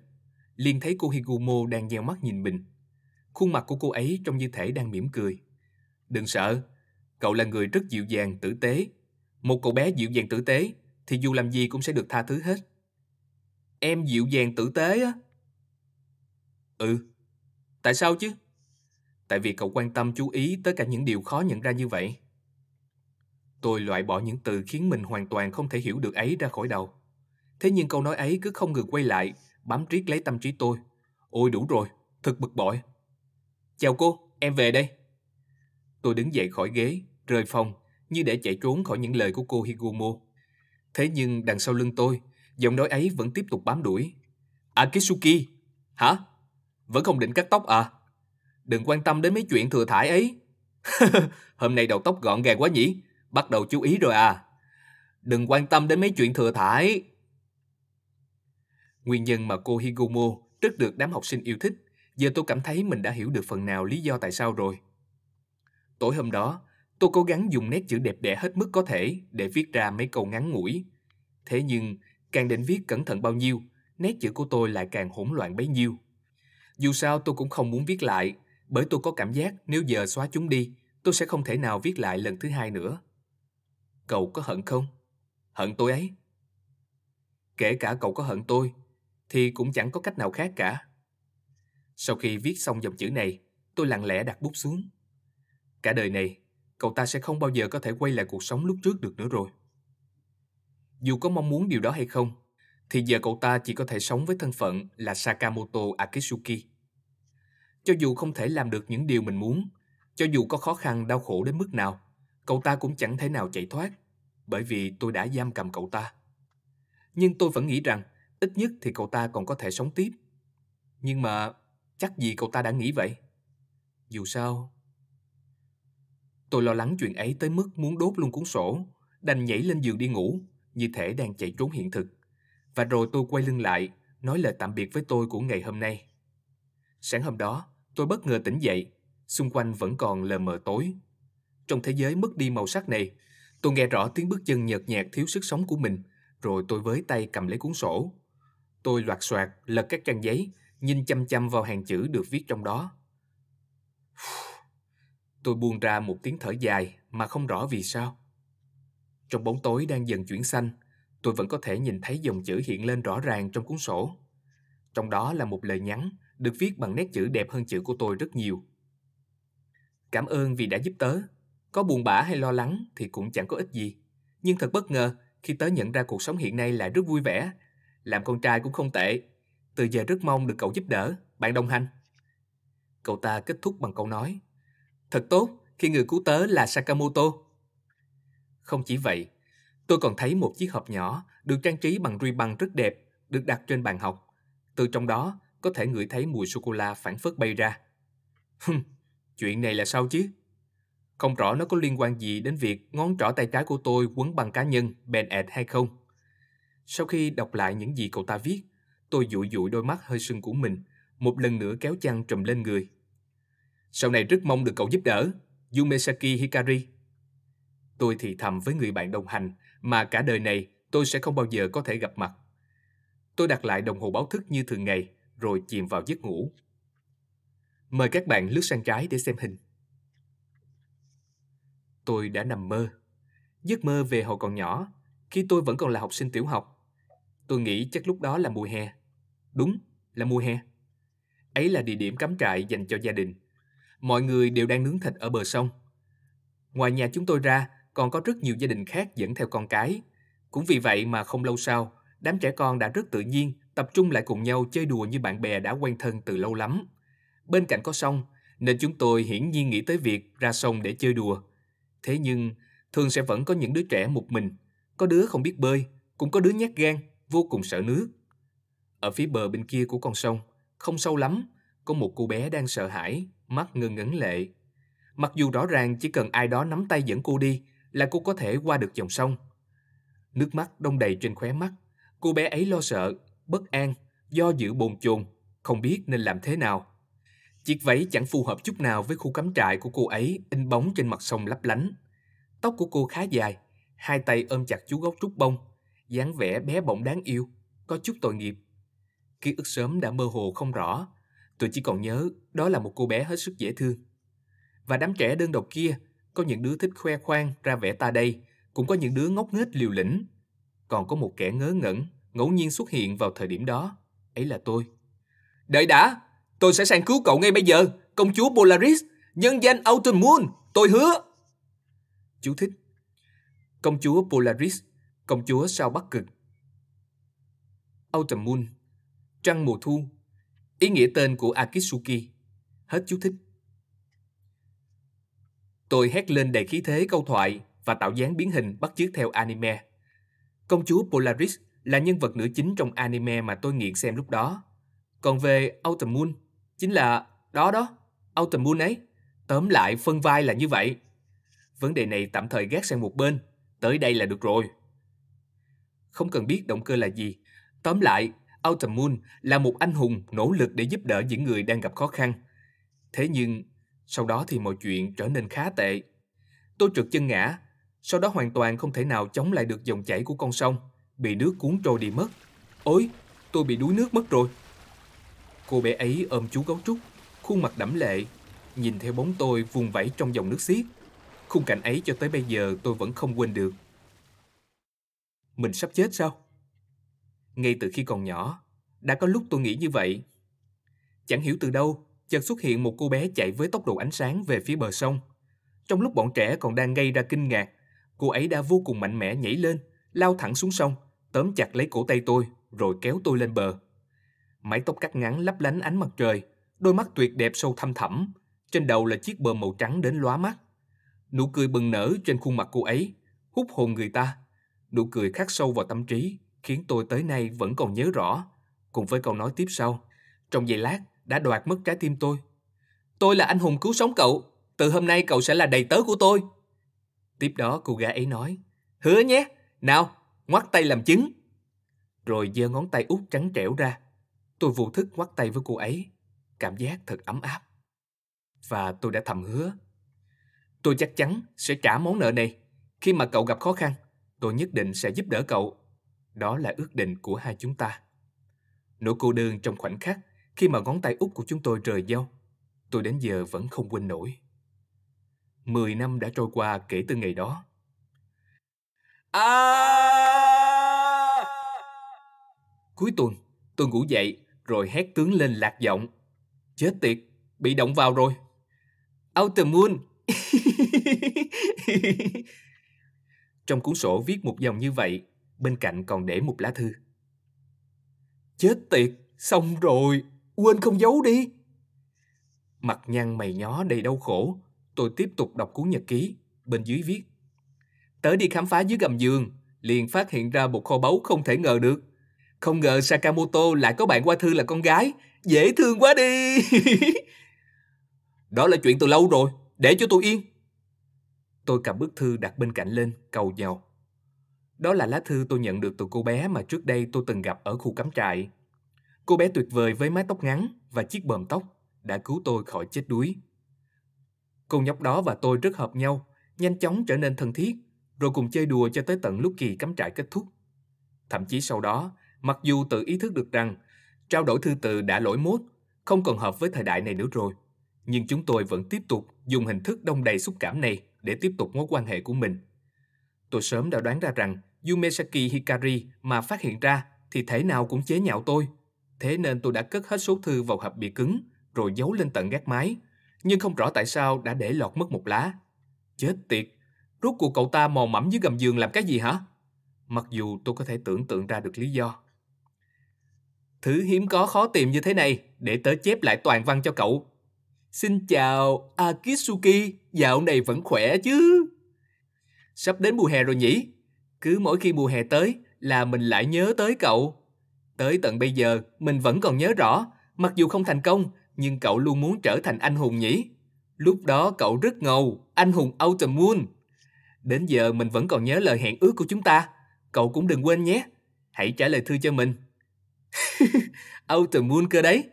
liền thấy cô Higumo đang nheo mắt nhìn mình. Khuôn mặt của cô ấy trông như thể đang mỉm cười. Đừng sợ, cậu là người rất dịu dàng, tử tế. Một cậu bé dịu dàng tử tế thì dù làm gì cũng sẽ được tha thứ hết. Em dịu dàng tử tế á? Ừ. Tại sao chứ? Tại vì cậu quan tâm chú ý tới cả những điều khó nhận ra như vậy. Tôi loại bỏ những từ khiến mình hoàn toàn không thể hiểu được ấy ra khỏi đầu. Thế nhưng câu nói ấy cứ không ngừng quay lại, bám riết lấy tâm trí tôi. Ôi đủ rồi, thật bực bội. Chào cô, em về đây. Tôi đứng dậy khỏi ghế, rời phòng, như để chạy trốn khỏi những lời của cô Higumo. Thế nhưng đằng sau lưng tôi, giọng nói ấy vẫn tiếp tục bám đuổi. Akitsuki, hả? Vẫn không định cắt tóc à? Đừng quan tâm đến mấy chuyện thừa thải ấy. (laughs) Hôm nay đầu tóc gọn gàng quá nhỉ? Bắt đầu chú ý rồi à? Đừng quan tâm đến mấy chuyện thừa thải. Nguyên nhân mà cô Higumo rất được đám học sinh yêu thích, giờ tôi cảm thấy mình đã hiểu được phần nào lý do tại sao rồi. Tối hôm đó, tôi cố gắng dùng nét chữ đẹp đẽ hết mức có thể để viết ra mấy câu ngắn ngủi. Thế nhưng, càng định viết cẩn thận bao nhiêu, nét chữ của tôi lại càng hỗn loạn bấy nhiêu. Dù sao tôi cũng không muốn viết lại, bởi tôi có cảm giác nếu giờ xóa chúng đi, tôi sẽ không thể nào viết lại lần thứ hai nữa. Cậu có hận không? Hận tôi ấy. Kể cả cậu có hận tôi, thì cũng chẳng có cách nào khác cả. Sau khi viết xong dòng chữ này, tôi lặng lẽ đặt bút xuống. Cả đời này, cậu ta sẽ không bao giờ có thể quay lại cuộc sống lúc trước được nữa rồi. Dù có mong muốn điều đó hay không, thì giờ cậu ta chỉ có thể sống với thân phận là Sakamoto Akitsuki. Cho dù không thể làm được những điều mình muốn, cho dù có khó khăn đau khổ đến mức nào, cậu ta cũng chẳng thể nào chạy thoát, bởi vì tôi đã giam cầm cậu ta. Nhưng tôi vẫn nghĩ rằng, ít nhất thì cậu ta còn có thể sống tiếp. Nhưng mà chắc gì cậu ta đã nghĩ vậy? Dù sao... Tôi lo lắng chuyện ấy tới mức muốn đốt luôn cuốn sổ, đành nhảy lên giường đi ngủ, như thể đang chạy trốn hiện thực. Và rồi tôi quay lưng lại, nói lời tạm biệt với tôi của ngày hôm nay. Sáng hôm đó, tôi bất ngờ tỉnh dậy, xung quanh vẫn còn lờ mờ tối. Trong thế giới mất đi màu sắc này, tôi nghe rõ tiếng bước chân nhợt nhạt thiếu sức sống của mình, rồi tôi với tay cầm lấy cuốn sổ. Tôi loạt soạt lật các trang giấy, nhìn chăm chăm vào hàng chữ được viết trong đó. (sighs) Tôi buông ra một tiếng thở dài mà không rõ vì sao. Trong bóng tối đang dần chuyển xanh, tôi vẫn có thể nhìn thấy dòng chữ hiện lên rõ ràng trong cuốn sổ. Trong đó là một lời nhắn được viết bằng nét chữ đẹp hơn chữ của tôi rất nhiều. Cảm ơn vì đã giúp tớ. Có buồn bã hay lo lắng thì cũng chẳng có ích gì. Nhưng thật bất ngờ khi tớ nhận ra cuộc sống hiện nay lại rất vui vẻ. Làm con trai cũng không tệ. Từ giờ rất mong được cậu giúp đỡ, bạn đồng hành. Cậu ta kết thúc bằng câu nói. Thật tốt khi người cứu tớ là Sakamoto. Không chỉ vậy, tôi còn thấy một chiếc hộp nhỏ được trang trí bằng ruy băng rất đẹp được đặt trên bàn học. Từ trong đó có thể ngửi thấy mùi sô-cô-la phản phất bay ra. Hừm, chuyện này là sao chứ? Không rõ nó có liên quan gì đến việc ngón trỏ tay trái của tôi quấn bằng cá nhân bèn ẹt hay không. Sau khi đọc lại những gì cậu ta viết, tôi dụi dụi đôi mắt hơi sưng của mình, một lần nữa kéo chăn trùm lên người. Sau này rất mong được cậu giúp đỡ, Yumesaki Hikari. Tôi thì thầm với người bạn đồng hành mà cả đời này tôi sẽ không bao giờ có thể gặp mặt. Tôi đặt lại đồng hồ báo thức như thường ngày, rồi chìm vào giấc ngủ. Mời các bạn lướt sang trái để xem hình. Tôi đã nằm mơ. Giấc mơ về hồi còn nhỏ, khi tôi vẫn còn là học sinh tiểu học. Tôi nghĩ chắc lúc đó là mùa hè. Đúng, là mùa hè. Ấy là địa điểm cắm trại dành cho gia đình. Mọi người đều đang nướng thịt ở bờ sông. Ngoài nhà chúng tôi ra, còn có rất nhiều gia đình khác dẫn theo con cái. Cũng vì vậy mà không lâu sau, đám trẻ con đã rất tự nhiên tập trung lại cùng nhau chơi đùa như bạn bè đã quen thân từ lâu lắm. Bên cạnh có sông, nên chúng tôi hiển nhiên nghĩ tới việc ra sông để chơi đùa. Thế nhưng, thường sẽ vẫn có những đứa trẻ một mình, có đứa không biết bơi, cũng có đứa nhát gan, vô cùng sợ nước. Ở phía bờ bên kia của con sông, không sâu lắm, có một cô bé đang sợ hãi, mắt ngưng ngấn lệ. Mặc dù rõ ràng chỉ cần ai đó nắm tay dẫn cô đi là cô có thể qua được dòng sông. Nước mắt đông đầy trên khóe mắt, cô bé ấy lo sợ, bất an, do dự bồn chồn, không biết nên làm thế nào. Chiếc váy chẳng phù hợp chút nào với khu cắm trại của cô ấy in bóng trên mặt sông lấp lánh. Tóc của cô khá dài, hai tay ôm chặt chú gốc trúc bông, dáng vẻ bé bỏng đáng yêu, có chút tội nghiệp. Ký ức sớm đã mơ hồ không rõ, tôi chỉ còn nhớ đó là một cô bé hết sức dễ thương. Và đám trẻ đơn độc kia, có những đứa thích khoe khoang ra vẻ ta đây, Cũng có những đứa ngốc nghếch liều lĩnh. Còn có một kẻ ngớ ngẩn, ngẫu nhiên xuất hiện vào thời điểm đó. Ấy là tôi. Đợi đã, tôi sẽ sang cứu cậu ngay bây giờ. Công chúa Polaris, nhân danh Autumn Moon, tôi hứa. Chú thích. Công chúa Polaris, công chúa sao Bắc Cực. Autumn Moon, trăng mùa thu, ý nghĩa tên của Akitsuki. Hết chú thích. Tôi hét lên đầy khí thế câu thoại và tạo dáng biến hình bắt chước theo anime. Công chúa Polaris là nhân vật nữ chính trong anime mà tôi nghiện xem lúc đó. Còn về Autumn Moon, chính là đó đó, Autumn Moon ấy. Tóm lại phân vai là như vậy. Vấn đề này tạm thời gác sang một bên, tới đây là được rồi. Không cần biết động cơ là gì. Tóm lại, Autumn Moon là một anh hùng nỗ lực để giúp đỡ những người đang gặp khó khăn. Thế nhưng, sau đó thì mọi chuyện trở nên khá tệ. Tôi trượt chân ngã, sau đó hoàn toàn không thể nào chống lại được dòng chảy của con sông, bị nước cuốn trôi đi mất. Ôi, tôi bị đuối nước mất rồi. Cô bé ấy ôm chú gấu trúc, khuôn mặt đẫm lệ, nhìn theo bóng tôi vùng vẫy trong dòng nước xiết. Khung cảnh ấy cho tới bây giờ tôi vẫn không quên được. Mình sắp chết sao? Ngay từ khi còn nhỏ, đã có lúc tôi nghĩ như vậy. Chẳng hiểu từ đâu, chợt xuất hiện một cô bé chạy với tốc độ ánh sáng về phía bờ sông. Trong lúc bọn trẻ còn đang gây ra kinh ngạc, cô ấy đã vô cùng mạnh mẽ nhảy lên, lao thẳng xuống sông, tóm chặt lấy cổ tay tôi, rồi kéo tôi lên bờ. Mái tóc cắt ngắn lấp lánh ánh mặt trời, đôi mắt tuyệt đẹp sâu thăm thẳm, trên đầu là chiếc bờm màu trắng đến lóa mắt. Nụ cười bừng nở trên khuôn mặt cô ấy, hút hồn người ta. Nụ cười khắc sâu vào tâm trí, khiến tôi tới nay vẫn còn nhớ rõ, cùng với câu nói tiếp sau. Trong giây lát, đã đoạt mất trái tim tôi. Tôi là anh hùng cứu sống cậu, từ hôm nay cậu sẽ là đầy tớ của tôi. Tiếp đó cô gái ấy nói, hứa nhé, nào, ngoắt tay làm chứng. Rồi giơ ngón tay út trắng trẻo ra. Tôi vô thức ngoắt tay với cô ấy, cảm giác thật ấm áp. Và tôi đã thầm hứa. Tôi chắc chắn sẽ trả món nợ này. Khi mà cậu gặp khó khăn, tôi nhất định sẽ giúp đỡ cậu. Đó là ước định của hai chúng ta. Nỗi cô đơn trong khoảnh khắc khi mà ngón tay út của chúng tôi rời nhau, tôi đến giờ vẫn không quên nổi. Mười năm đã trôi qua kể từ ngày đó. À! Cuối tuần, tôi ngủ dậy rồi hét tướng lên lạc giọng. Chết tiệt, bị động vào rồi. Outer Moon. (laughs) Trong cuốn sổ viết một dòng như vậy, bên cạnh còn để một lá thư. Chết tiệt, xong rồi, quên không giấu đi. Mặt nhăn mày nhó đầy đau khổ, tôi tiếp tục đọc cuốn nhật ký, bên dưới viết. Tới đi khám phá dưới gầm giường, liền phát hiện ra một kho báu không thể ngờ được. Không ngờ Sakamoto lại có bạn qua thư là con gái, dễ thương quá đi. (laughs) Đó là chuyện từ lâu rồi, để cho tôi yên. Tôi cầm bức thư đặt bên cạnh lên, cầu nhau. Đó là lá thư tôi nhận được từ cô bé mà trước đây tôi từng gặp ở khu cắm trại. Cô bé tuyệt vời với mái tóc ngắn và chiếc bờm tóc đã cứu tôi khỏi chết đuối. Cô nhóc đó và tôi rất hợp nhau, nhanh chóng trở nên thân thiết, rồi cùng chơi đùa cho tới tận lúc kỳ cắm trại kết thúc. Thậm chí sau đó, mặc dù tự ý thức được rằng trao đổi thư từ đã lỗi mốt, không còn hợp với thời đại này nữa rồi, nhưng chúng tôi vẫn tiếp tục dùng hình thức đông đầy xúc cảm này để tiếp tục mối quan hệ của mình. Tôi sớm đã đoán ra rằng Yumesaki Hikari mà phát hiện ra thì thể nào cũng chế nhạo tôi. Thế nên tôi đã cất hết số thư vào hộp bìa cứng rồi giấu lên tận gác mái. Nhưng không rõ tại sao đã để lọt mất một lá. Chết tiệt, rốt cuộc cậu ta mò mẫm dưới gầm giường làm cái gì hả? Mặc dù tôi có thể tưởng tượng ra được lý do. Thứ hiếm có khó tìm như thế này để tớ chép lại toàn văn cho cậu. Xin chào, Akitsuki, dạo này vẫn khỏe chứ? Sắp đến mùa hè rồi nhỉ? Cứ mỗi khi mùa hè tới là mình lại nhớ tới cậu. Tới tận bây giờ, mình vẫn còn nhớ rõ, mặc dù không thành công, nhưng cậu luôn muốn trở thành anh hùng nhỉ? Lúc đó cậu rất ngầu, anh hùng Autumn Moon. Đến giờ mình vẫn còn nhớ lời hẹn ước của chúng ta. Cậu cũng đừng quên nhé. Hãy trả lời thư cho mình. (laughs) Autumn Moon cơ đấy.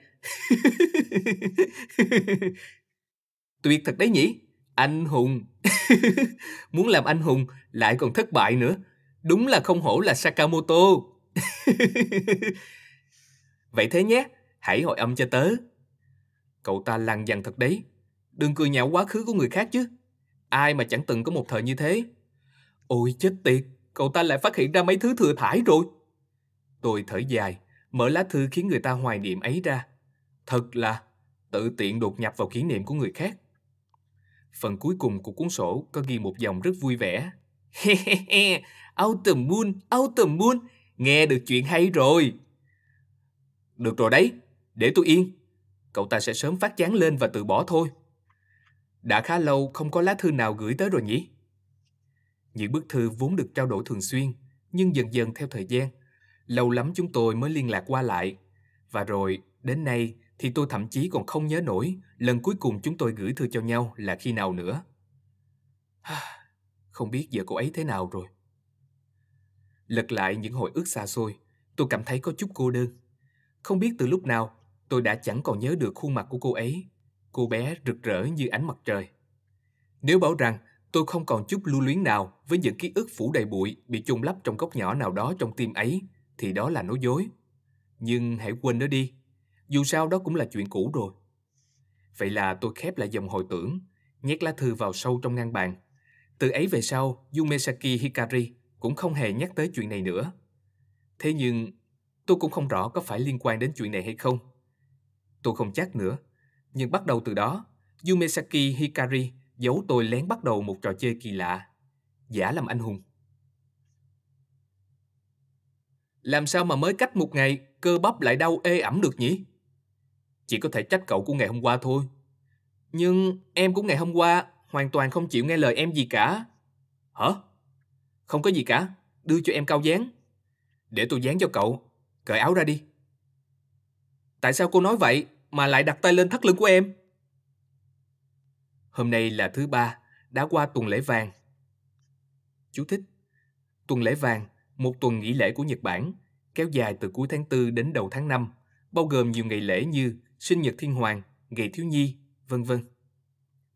Tuyệt thật đấy nhỉ? Anh hùng. (laughs) Muốn làm anh hùng lại còn thất bại nữa. Đúng là không hổ là Sakamoto. (laughs) Vậy thế nhé, hãy hội âm cho tớ. Cậu ta lằng dằn thật đấy. Đừng cười nhạo quá khứ của người khác chứ. Ai mà chẳng từng có một thời như thế. Ôi chết tiệt, cậu ta lại phát hiện ra mấy thứ thừa thải rồi. Tôi thở dài, mở lá thư khiến người ta hoài niệm ấy ra. Thật là tự tiện đột nhập vào kỷ niệm của người khác. Phần cuối cùng của cuốn sổ có ghi một dòng rất vui vẻ. (laughs) Autumn Moon, Autumn Moon, nghe được chuyện hay rồi. Được rồi đấy, để tôi yên. Cậu ta sẽ sớm phát chán lên và từ bỏ thôi. Đã khá lâu không có lá thư nào gửi tới rồi nhỉ? Những bức thư vốn được trao đổi thường xuyên, nhưng dần dần theo thời gian, lâu lắm chúng tôi mới liên lạc qua lại. Và rồi, đến nay thì tôi thậm chí còn không nhớ nổi lần cuối cùng chúng tôi gửi thư cho nhau là khi nào nữa. Không biết giờ cô ấy thế nào rồi. Lật lại những hồi ức xa xôi, tôi cảm thấy có chút cô đơn. Không biết từ lúc nào, tôi đã chẳng còn nhớ được khuôn mặt của cô ấy. Cô bé rực rỡ như ánh mặt trời. Nếu bảo rằng tôi không còn chút lưu luyến nào với những ký ức phủ đầy bụi bị chôn lấp trong góc nhỏ nào đó trong tim ấy, thì đó là nói dối. Nhưng hãy quên nó đi, dù sao đó cũng là chuyện cũ rồi. Vậy là tôi khép lại dòng hồi tưởng, nhét lá thư vào sâu trong ngăn bàn. Từ ấy về sau, Yumesaki Hikari cũng không hề nhắc tới chuyện này nữa. Thế nhưng, tôi cũng không rõ có phải liên quan đến chuyện này hay không. Tôi không chắc nữa, nhưng bắt đầu từ đó, Yumesaki Hikari giấu tôi lén bắt đầu một trò chơi kỳ lạ, giả làm anh hùng. Làm sao mà mới cách một ngày, cơ bắp lại đau ê ẩm được nhỉ? Chỉ có thể trách cậu của ngày hôm qua thôi. Nhưng em của ngày hôm qua hoàn toàn không chịu nghe lời em gì cả. Hả? Không có gì cả, đưa cho em cao dán. Để tôi dán cho cậu, cởi áo ra đi. Tại sao cô nói vậy mà lại đặt tay lên thắt lưng của em? Hôm nay là thứ ba, đã qua tuần lễ vàng. Chú thích. Tuần lễ vàng, một tuần nghỉ lễ của Nhật Bản, kéo dài từ cuối tháng 4 đến đầu tháng 5, bao gồm nhiều ngày lễ như sinh nhật thiên hoàng, ngày thiếu nhi, vân vân.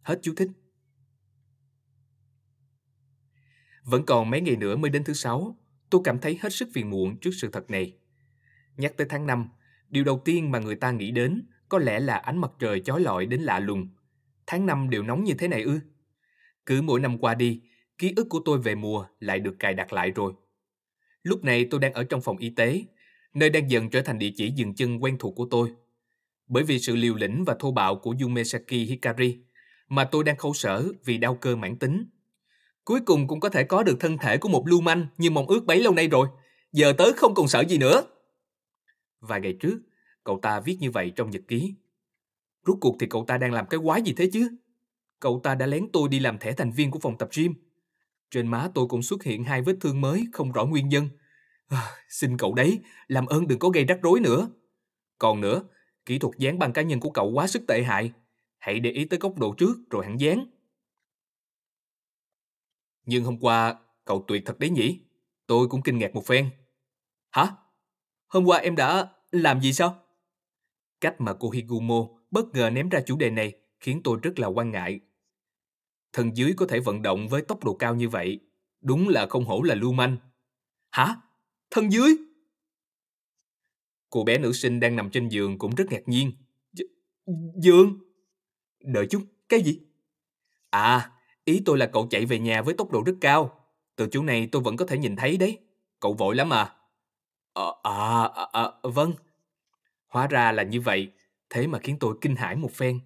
Hết chú thích. Vẫn còn mấy ngày nữa mới đến thứ sáu, tôi cảm thấy hết sức phiền muộn trước sự thật này. Nhắc tới tháng 5, điều đầu tiên mà người ta nghĩ đến có lẽ là ánh mặt trời chói lọi đến lạ lùng. Tháng 5 đều nóng như thế này ư? Cứ mỗi năm qua đi, ký ức của tôi về mùa lại được cài đặt lại rồi. Lúc này tôi đang ở trong phòng y tế, nơi đang dần trở thành địa chỉ dừng chân quen thuộc của tôi. Bởi vì sự liều lĩnh và thô bạo của Yumesaki Hikari, mà tôi đang khổ sở vì đau cơ mãn tính. Cuối cùng cũng có thể có được thân thể của một lưu manh như mong ước bấy lâu nay rồi. Giờ tớ không còn sợ gì nữa. Vài ngày trước, cậu ta viết như vậy trong nhật ký. Rốt cuộc thì cậu ta đang làm cái quái gì thế chứ? Cậu ta đã lén tôi đi làm thẻ thành viên của phòng tập gym. Trên má tôi cũng xuất hiện hai vết thương mới không rõ nguyên nhân. À, xin cậu đấy, làm ơn đừng có gây rắc rối nữa. Còn nữa, kỹ thuật dán băng cá nhân của cậu quá sức tệ hại. Hãy để ý tới góc độ trước rồi hẳn dán. Nhưng hôm qua, cậu tuyệt thật đấy nhỉ? Tôi cũng kinh ngạc một phen. Hả? Hôm qua em đã làm gì sao? Cách mà cô Higumo bất ngờ ném ra chủ đề này khiến tôi rất là quan ngại. Thần dưới có thể vận động với tốc độ cao như vậy, đúng là không hổ là lưu manh. Hả? Thân dưới? Cô bé nữ sinh đang nằm trên giường cũng rất ngạc nhiên. giường? Đợi chút, cái gì? À, ý tôi là cậu chạy về nhà với tốc độ rất cao. Từ chỗ này tôi vẫn có thể nhìn thấy đấy. Cậu vội lắm à? Ờ, à, à, à, vâng. Hóa ra là như vậy, thế mà khiến tôi kinh hãi một phen.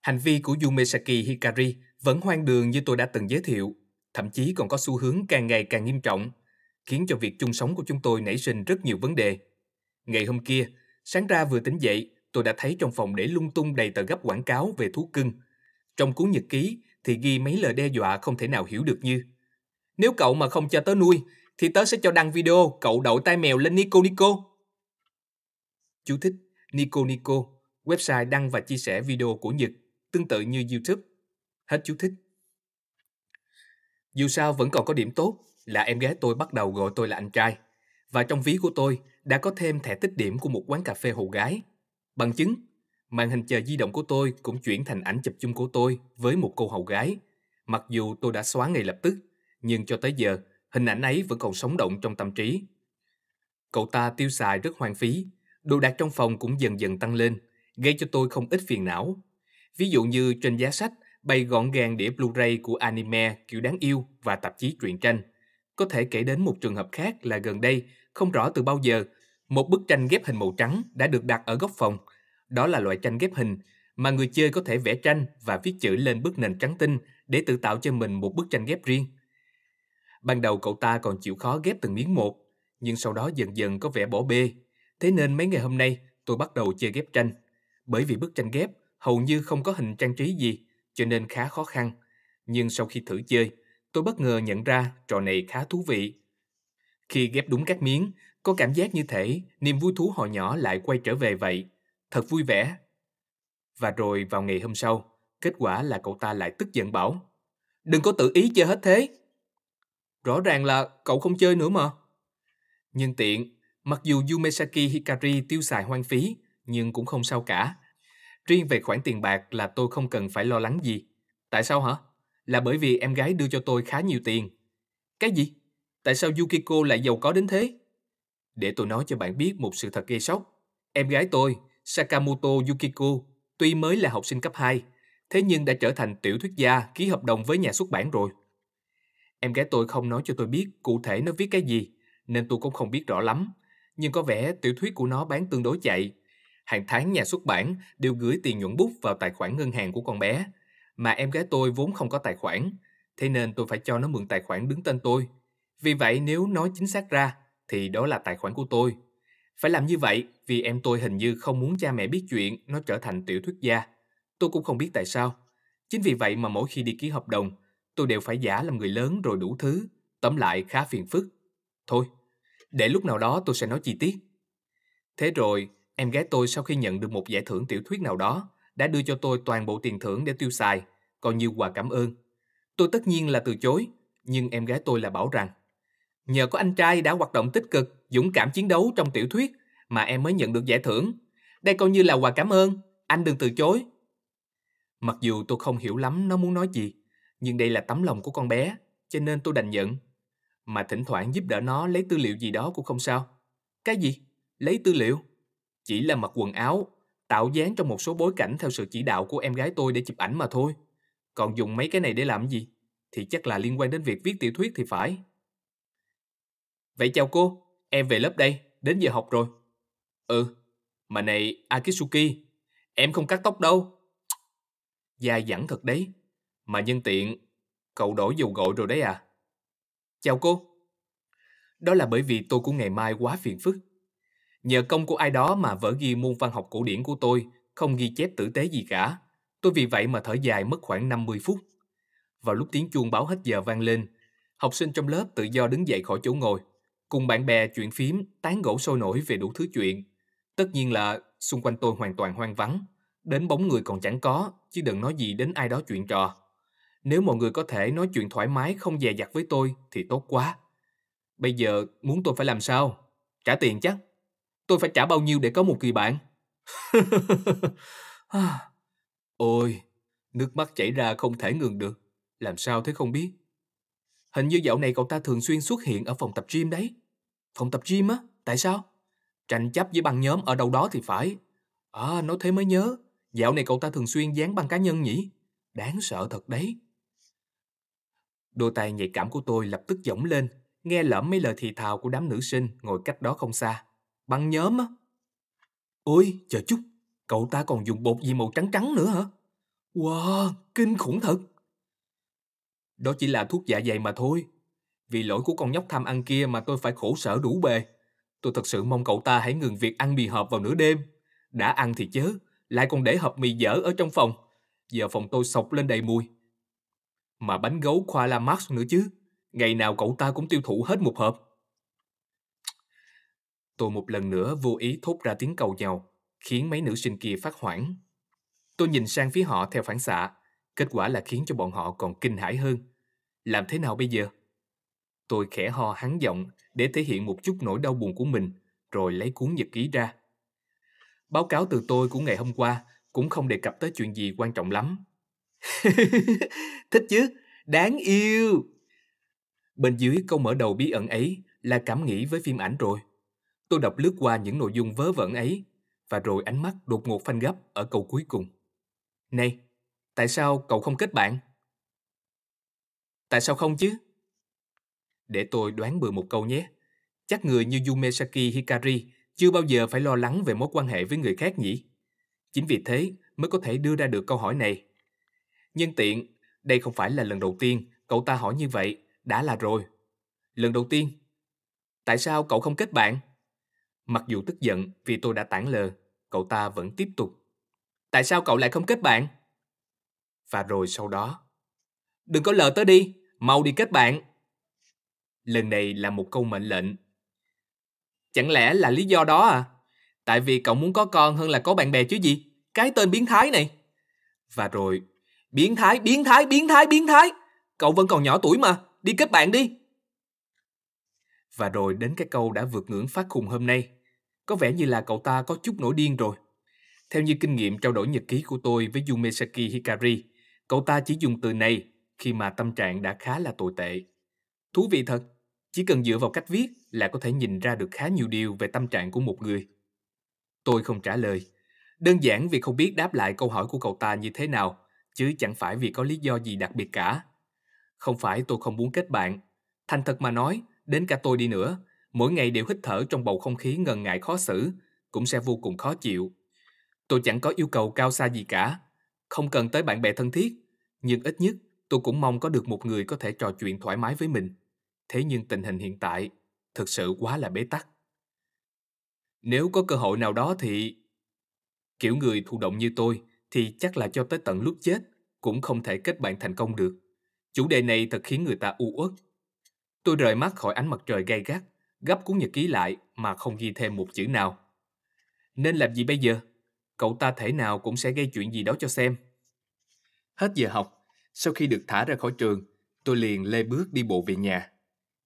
Hành vi của Yumesaki Hikari vẫn hoang đường như tôi đã từng giới thiệu, thậm chí còn có xu hướng càng ngày càng nghiêm trọng, khiến cho việc chung sống của chúng tôi nảy sinh rất nhiều vấn đề. Ngày hôm kia, sáng ra vừa tỉnh dậy, tôi đã thấy trong phòng để lung tung đầy tờ gấp quảng cáo về thú cưng. Trong cuốn nhật ký thì ghi mấy lời đe dọa không thể nào hiểu được như Nếu cậu mà không cho tớ nuôi, thì tớ sẽ cho đăng video cậu đậu tai mèo lên Nico Nico. Chú thích Nico Nico, website đăng và chia sẻ video của Nhật, tương tự như YouTube. Hết chú thích. Dù sao vẫn còn có điểm tốt là em gái tôi bắt đầu gọi tôi là anh trai. Và trong ví của tôi đã có thêm thẻ tích điểm của một quán cà phê hầu gái. Bằng chứng, màn hình chờ di động của tôi cũng chuyển thành ảnh chụp chung của tôi với một cô hầu gái. Mặc dù tôi đã xóa ngay lập tức, nhưng cho tới giờ, hình ảnh ấy vẫn còn sống động trong tâm trí. Cậu ta tiêu xài rất hoang phí, đồ đạc trong phòng cũng dần dần tăng lên, gây cho tôi không ít phiền não. Ví dụ như trên giá sách bày gọn gàng đĩa Blu-ray của anime kiểu đáng yêu và tạp chí truyện tranh. Có thể kể đến một trường hợp khác là gần đây, không rõ từ bao giờ, một bức tranh ghép hình màu trắng đã được đặt ở góc phòng. Đó là loại tranh ghép hình mà người chơi có thể vẽ tranh và viết chữ lên bức nền trắng tinh để tự tạo cho mình một bức tranh ghép riêng. Ban đầu cậu ta còn chịu khó ghép từng miếng một, nhưng sau đó dần dần có vẻ bỏ bê. Thế nên mấy ngày hôm nay tôi bắt đầu chơi ghép tranh. Bởi vì bức tranh ghép hầu như không có hình trang trí gì, cho nên khá khó khăn. Nhưng sau khi thử chơi, tôi bất ngờ nhận ra trò này khá thú vị. Khi ghép đúng các miếng, có cảm giác như thể niềm vui thú hồi nhỏ lại quay trở về vậy. Thật vui vẻ. Và rồi vào ngày hôm sau, kết quả là cậu ta lại tức giận bảo Đừng có tự ý chơi hết thế. Rõ ràng là cậu không chơi nữa mà. Nhân tiện, mặc dù Yumesaki Hikari tiêu xài hoang phí, nhưng cũng không sao cả. Riêng về khoản tiền bạc là tôi không cần phải lo lắng gì. Tại sao hả? Là bởi vì em gái đưa cho tôi khá nhiều tiền. Cái gì? Tại sao Yukiko lại giàu có đến thế? Để tôi nói cho bạn biết một sự thật gây sốc. Em gái tôi, Sakamoto Yukiko, tuy mới là học sinh cấp 2, thế nhưng đã trở thành tiểu thuyết gia ký hợp đồng với nhà xuất bản rồi. Em gái tôi không nói cho tôi biết cụ thể nó viết cái gì, nên tôi cũng không biết rõ lắm. Nhưng có vẻ tiểu thuyết của nó bán tương đối chạy. Hàng tháng nhà xuất bản đều gửi tiền nhuận bút vào tài khoản ngân hàng của con bé. Mà em gái tôi vốn không có tài khoản, thế nên tôi phải cho nó mượn tài khoản đứng tên tôi. Vì vậy nếu nói chính xác ra, thì đó là tài khoản của tôi. Phải làm như vậy vì em tôi hình như không muốn cha mẹ biết chuyện nó trở thành tiểu thuyết gia. Tôi cũng không biết tại sao. Chính vì vậy mà mỗi khi đi ký hợp đồng, tôi đều phải giả làm người lớn rồi đủ thứ. Tóm lại khá phiền phức. Thôi, để lúc nào đó tôi sẽ nói chi tiết. Thế rồi, em gái tôi sau khi nhận được một giải thưởng tiểu thuyết nào đó, đã đưa cho tôi toàn bộ tiền thưởng để tiêu xài, còn như quà cảm ơn. Tôi tất nhiên là từ chối, nhưng em gái tôi là bảo rằng Nhờ có anh trai đã hoạt động tích cực, dũng cảm chiến đấu trong tiểu thuyết mà em mới nhận được giải thưởng. Đây coi như là quà cảm ơn, anh đừng từ chối. Mặc dù tôi không hiểu lắm nó muốn nói gì, nhưng đây là tấm lòng của con bé, cho nên tôi đành nhận. Mà thỉnh thoảng giúp đỡ nó lấy tư liệu gì đó cũng không sao. Cái gì? Lấy tư liệu? Chỉ là mặc quần áo, tạo dáng trong một số bối cảnh theo sự chỉ đạo của em gái tôi để chụp ảnh mà thôi. Còn dùng mấy cái này để làm gì? Thì chắc là liên quan đến việc viết tiểu thuyết thì phải. Vậy chào cô, em về lớp đây, đến giờ học rồi. Ừ, mà này Akitsuki, em không cắt tóc đâu. Dài dẳng thật đấy, mà nhân tiện, cậu đổi dầu gội rồi đấy à? Chào cô. Đó là bởi vì tôi của ngày mai quá phiền phức. Nhờ công của ai đó mà vở ghi môn văn học cổ điển của tôi không ghi chép tử tế gì cả. Tôi vì vậy mà thở dài mất khoảng 50 phút. Vào lúc tiếng chuông báo hết giờ vang lên, học sinh trong lớp tự do đứng dậy khỏi chỗ ngồi, cùng bạn bè chuyện phím, tán gẫu sôi nổi về đủ thứ chuyện. Tất nhiên là xung quanh tôi hoàn toàn hoang vắng, đến bóng người còn chẳng có, chứ đừng nói gì đến ai đó chuyện trò. Nếu mọi người có thể nói chuyện thoải mái không dè dặt với tôi thì tốt quá. Bây giờ muốn tôi phải làm sao? Trả tiền chắc. Tôi phải trả bao nhiêu để có một kỳ bạn? (laughs) Ôi, nước mắt chảy ra không thể ngừng được. Làm sao thế không biết? Hình như dạo này cậu ta thường xuyên xuất hiện ở phòng tập gym đấy. Phòng tập gym á? Tại sao? Tranh chấp với băng nhóm ở đâu đó thì phải. À, nói thế mới nhớ. Dạo này cậu ta thường xuyên dán băng cá nhân nhỉ? Đáng sợ thật đấy. Đôi tay nhạy cảm của tôi lập tức dỗng lên, nghe lẫm mấy lời thì thào của đám nữ sinh ngồi cách đó không xa. Băng nhóm á? Ôi, chờ chút, cậu ta còn dùng bột gì màu trắng trắng nữa hả? Wow, kinh khủng thật. Đó chỉ là thuốc dạ dày mà thôi. Vì lỗi của con nhóc tham ăn kia mà tôi phải khổ sở đủ bề. Tôi thật sự mong cậu ta hãy ngừng việc ăn mì hộp vào nửa đêm. Đã ăn thì chớ, lại còn để hộp mì dở ở trong phòng. Giờ phòng tôi sộc lên đầy mùi. Mà bánh gấu khoa la Max nữa chứ. Ngày nào cậu ta cũng tiêu thụ hết một hộp. Tôi một lần nữa vô ý thốt ra tiếng cầu nhau, khiến mấy nữ sinh kia phát hoảng. Tôi nhìn sang phía họ theo phản xạ, kết quả là khiến cho bọn họ còn kinh hãi hơn. Làm thế nào bây giờ? Tôi khẽ ho hắn giọng để thể hiện một chút nỗi đau buồn của mình, rồi lấy cuốn nhật ký ra. Báo cáo từ tôi của ngày hôm qua cũng không đề cập tới chuyện gì quan trọng lắm. (laughs) Thích chứ, đáng yêu. Bên dưới câu mở đầu bí ẩn ấy là cảm nghĩ với phim ảnh rồi. Tôi đọc lướt qua những nội dung vớ vẩn ấy, và rồi ánh mắt đột ngột phanh gấp ở câu cuối cùng. Này, Tại sao cậu không kết bạn? Tại sao không chứ? Để tôi đoán bừa một câu nhé. Chắc người như Yumesaki Hikari chưa bao giờ phải lo lắng về mối quan hệ với người khác nhỉ? Chính vì thế mới có thể đưa ra được câu hỏi này. Nhân tiện, đây không phải là lần đầu tiên cậu ta hỏi như vậy, đã là rồi. Lần đầu tiên, tại sao cậu không kết bạn? Mặc dù tức giận vì tôi đã tản lờ, cậu ta vẫn tiếp tục. Tại sao cậu lại không kết bạn? Và rồi sau đó, đừng có lờ tới đi, mau đi kết bạn. Lần này là một câu mệnh lệnh. Chẳng lẽ là lý do đó à? Tại vì cậu muốn có con hơn là có bạn bè chứ gì? Cái tên biến thái này. Và rồi, biến thái, biến thái, biến thái, biến thái. Cậu vẫn còn nhỏ tuổi mà, đi kết bạn đi. Và rồi đến cái câu đã vượt ngưỡng phát khùng hôm nay. Có vẻ như là cậu ta có chút nổi điên rồi. Theo như kinh nghiệm trao đổi nhật ký của tôi với Yumesaki Hikari, cậu ta chỉ dùng từ này khi mà tâm trạng đã khá là tồi tệ. Thú vị thật, chỉ cần dựa vào cách viết là có thể nhìn ra được khá nhiều điều về tâm trạng của một người. Tôi không trả lời, đơn giản vì không biết đáp lại câu hỏi của cậu ta như thế nào, chứ chẳng phải vì có lý do gì đặc biệt cả. Không phải tôi không muốn kết bạn. Thành thật mà nói, đến cả tôi đi nữa, mỗi ngày đều hít thở trong bầu không khí ngần ngại khó xử, cũng sẽ vô cùng khó chịu. Tôi chẳng có yêu cầu cao xa gì cả, không cần tới bạn bè thân thiết, nhưng ít nhất tôi cũng mong có được một người có thể trò chuyện thoải mái với mình. Thế nhưng tình hình hiện tại thực sự quá là bế tắc. Nếu có cơ hội nào đó thì... Kiểu người thụ động như tôi thì chắc là cho tới tận lúc chết cũng không thể kết bạn thành công được. Chủ đề này thật khiến người ta u uất. Tôi rời mắt khỏi ánh mặt trời gay gắt, gấp cuốn nhật ký lại mà không ghi thêm một chữ nào. Nên làm gì bây giờ? Cậu ta thể nào cũng sẽ gây chuyện gì đó cho xem. Hết giờ học, sau khi được thả ra khỏi trường, tôi liền lê bước đi bộ về nhà.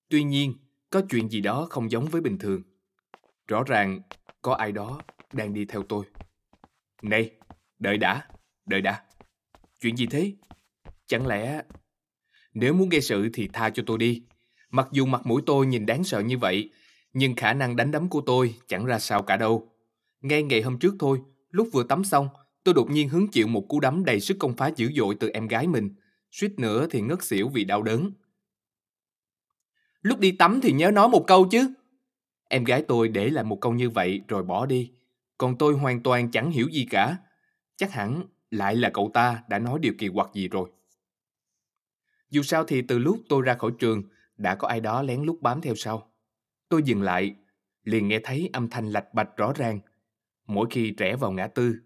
Tuy nhiên, có chuyện gì đó không giống với bình thường. Rõ ràng, có ai đó đang đi theo tôi. Này, đợi đã, đợi đã. Chuyện gì thế? Chẳng lẽ... Nếu muốn gây sự thì tha cho tôi đi. Mặc dù mặt mũi tôi nhìn đáng sợ như vậy, nhưng khả năng đánh đấm của tôi chẳng ra sao cả đâu. Ngay ngày hôm trước thôi, lúc vừa tắm xong, tôi đột nhiên hứng chịu một cú đấm đầy sức công phá dữ dội từ em gái mình. Suýt nữa thì ngất xỉu vì đau đớn. Lúc đi tắm thì nhớ nói một câu chứ. Em gái tôi để lại một câu như vậy rồi bỏ đi. Còn tôi hoàn toàn chẳng hiểu gì cả. Chắc hẳn lại là cậu ta đã nói điều kỳ quặc gì rồi. Dù sao thì từ lúc tôi ra khỏi trường, đã có ai đó lén lút bám theo sau. Tôi dừng lại, liền nghe thấy âm thanh lạch bạch rõ ràng. Mỗi khi rẽ vào ngã tư,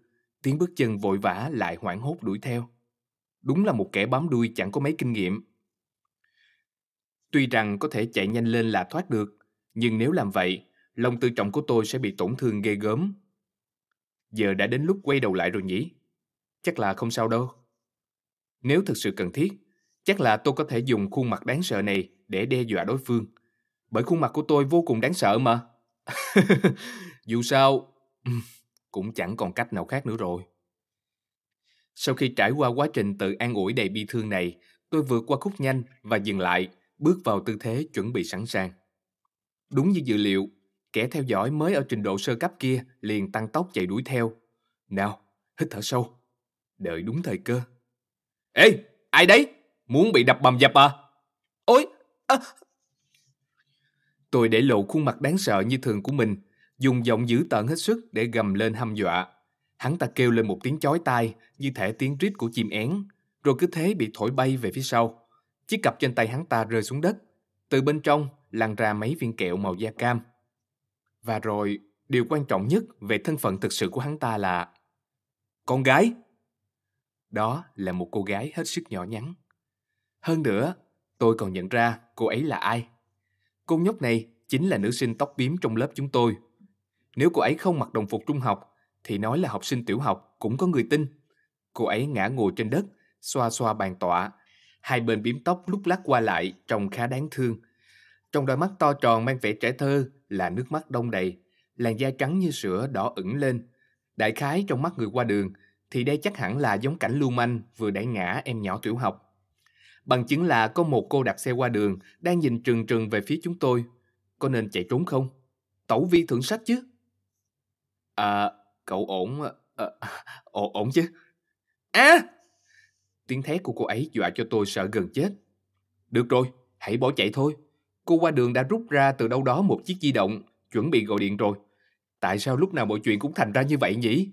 tiếng bước chân vội vã lại hoảng hốt đuổi theo. Đúng là một kẻ bám đuôi chẳng có mấy kinh nghiệm. Tuy rằng có thể chạy nhanh lên là thoát được, nhưng nếu làm vậy, lòng tự trọng của tôi sẽ bị tổn thương ghê gớm. Giờ đã đến lúc quay đầu lại rồi nhỉ? Chắc là không sao đâu. Nếu thực sự cần thiết, chắc là tôi có thể dùng khuôn mặt đáng sợ này để đe dọa đối phương. Bởi khuôn mặt của tôi vô cùng đáng sợ mà. (laughs) Dù sao, cũng chẳng còn cách nào khác nữa rồi. Sau khi trải qua quá trình tự an ủi đầy bi thương này, tôi vượt qua khúc nhanh và dừng lại, bước vào tư thế chuẩn bị sẵn sàng. Đúng như dự liệu, kẻ theo dõi mới ở trình độ sơ cấp kia liền tăng tốc chạy đuổi theo. Nào, hít thở sâu. Đợi đúng thời cơ. Ê, ai đấy? Muốn bị đập bầm dập à? Ôi! À... Tôi để lộ khuôn mặt đáng sợ như thường của mình, dùng giọng dữ tợn hết sức để gầm lên hăm dọa. Hắn ta kêu lên một tiếng chói tai như thể tiếng rít của chim én, rồi cứ thế bị thổi bay về phía sau. Chiếc cặp trên tay hắn ta rơi xuống đất. Từ bên trong lăn ra mấy viên kẹo màu da cam. Và rồi, điều quan trọng nhất về thân phận thực sự của hắn ta là con gái. Đó là một cô gái hết sức nhỏ nhắn. Hơn nữa, tôi còn nhận ra cô ấy là ai. Cô nhóc này chính là nữ sinh tóc bím trong lớp chúng tôi. Nếu cô ấy không mặc đồng phục trung học, thì nói là học sinh tiểu học cũng có người tin. Cô ấy ngã ngồi trên đất, xoa xoa bàn tọa. Hai bên bím tóc lúc lắc qua lại trông khá đáng thương. Trong đôi mắt to tròn mang vẻ trẻ thơ là nước mắt đông đầy, làn da trắng như sữa đỏ ửng lên. Đại khái trong mắt người qua đường thì đây chắc hẳn là giống cảnh lưu manh vừa đẩy ngã em nhỏ tiểu học. Bằng chứng là có một cô đạp xe qua đường đang nhìn trừng trừng về phía chúng tôi. Có nên chạy trốn không? Tẩu vi thưởng sách chứ? À, cậu ổn... À, (laughs) ổn, ổn chứ? À! Tiếng thét của cô ấy dọa cho tôi sợ gần chết. Được rồi, hãy bỏ chạy thôi. Cô qua đường đã rút ra từ đâu đó một chiếc di động, chuẩn bị gọi điện rồi. Tại sao lúc nào mọi chuyện cũng thành ra như vậy nhỉ?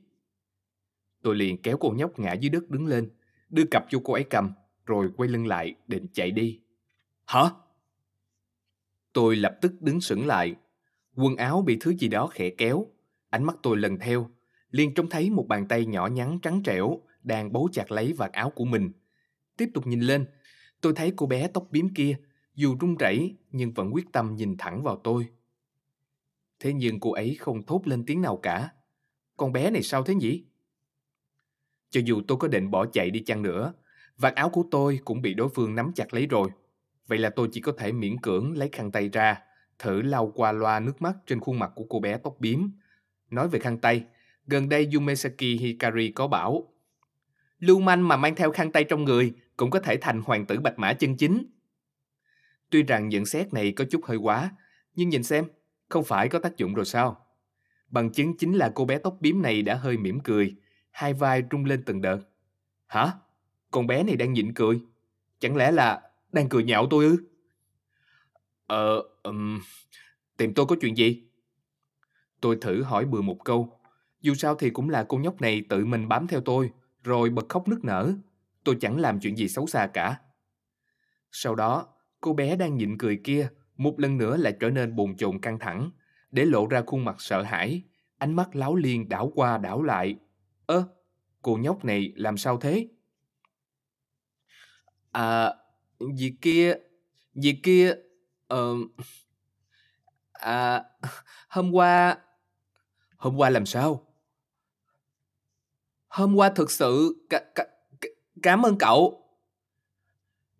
Tôi liền kéo cô nhóc ngã dưới đất đứng lên, đưa cặp cho cô ấy cầm, rồi quay lưng lại định chạy đi. Hả? Tôi lập tức đứng sững lại. Quần áo bị thứ gì đó khẽ kéo. Ánh mắt tôi lần theo, liền trông thấy một bàn tay nhỏ nhắn trắng trẻo đang bấu chặt lấy vạt áo của mình. Tiếp tục nhìn lên, tôi thấy cô bé tóc bím kia, dù run rẩy nhưng vẫn quyết tâm nhìn thẳng vào tôi. Thế nhưng cô ấy không thốt lên tiếng nào cả. Con bé này sao thế nhỉ? Cho dù tôi có định bỏ chạy đi chăng nữa, vạt áo của tôi cũng bị đối phương nắm chặt lấy rồi. Vậy là tôi chỉ có thể miễn cưỡng lấy khăn tay ra, thử lau qua loa nước mắt trên khuôn mặt của cô bé tóc bím. Nói về khăn tay, gần đây Yumesaki Hikari có bảo Lưu manh mà mang theo khăn tay trong người cũng có thể thành hoàng tử bạch mã chân chính. Tuy rằng nhận xét này có chút hơi quá, nhưng nhìn xem, không phải có tác dụng rồi sao? Bằng chứng chính là cô bé tóc bím này đã hơi mỉm cười, hai vai rung lên từng đợt. Hả? Con bé này đang nhịn cười? Chẳng lẽ là đang cười nhạo tôi ư? Ờ, um, tìm tôi có chuyện gì? Tôi thử hỏi bừa một câu. Dù sao thì cũng là cô nhóc này tự mình bám theo tôi, rồi bật khóc nức nở. Tôi chẳng làm chuyện gì xấu xa cả. Sau đó, cô bé đang nhịn cười kia một lần nữa lại trở nên bồn chồn căng thẳng, để lộ ra khuôn mặt sợ hãi, ánh mắt láo liên đảo qua đảo lại. Ơ, cô nhóc này làm sao thế? À, gì kia, gì kia, ờ... À, hôm qua... Hôm qua làm sao? Hôm qua thực sự... Cả, cả, cảm ơn cậu.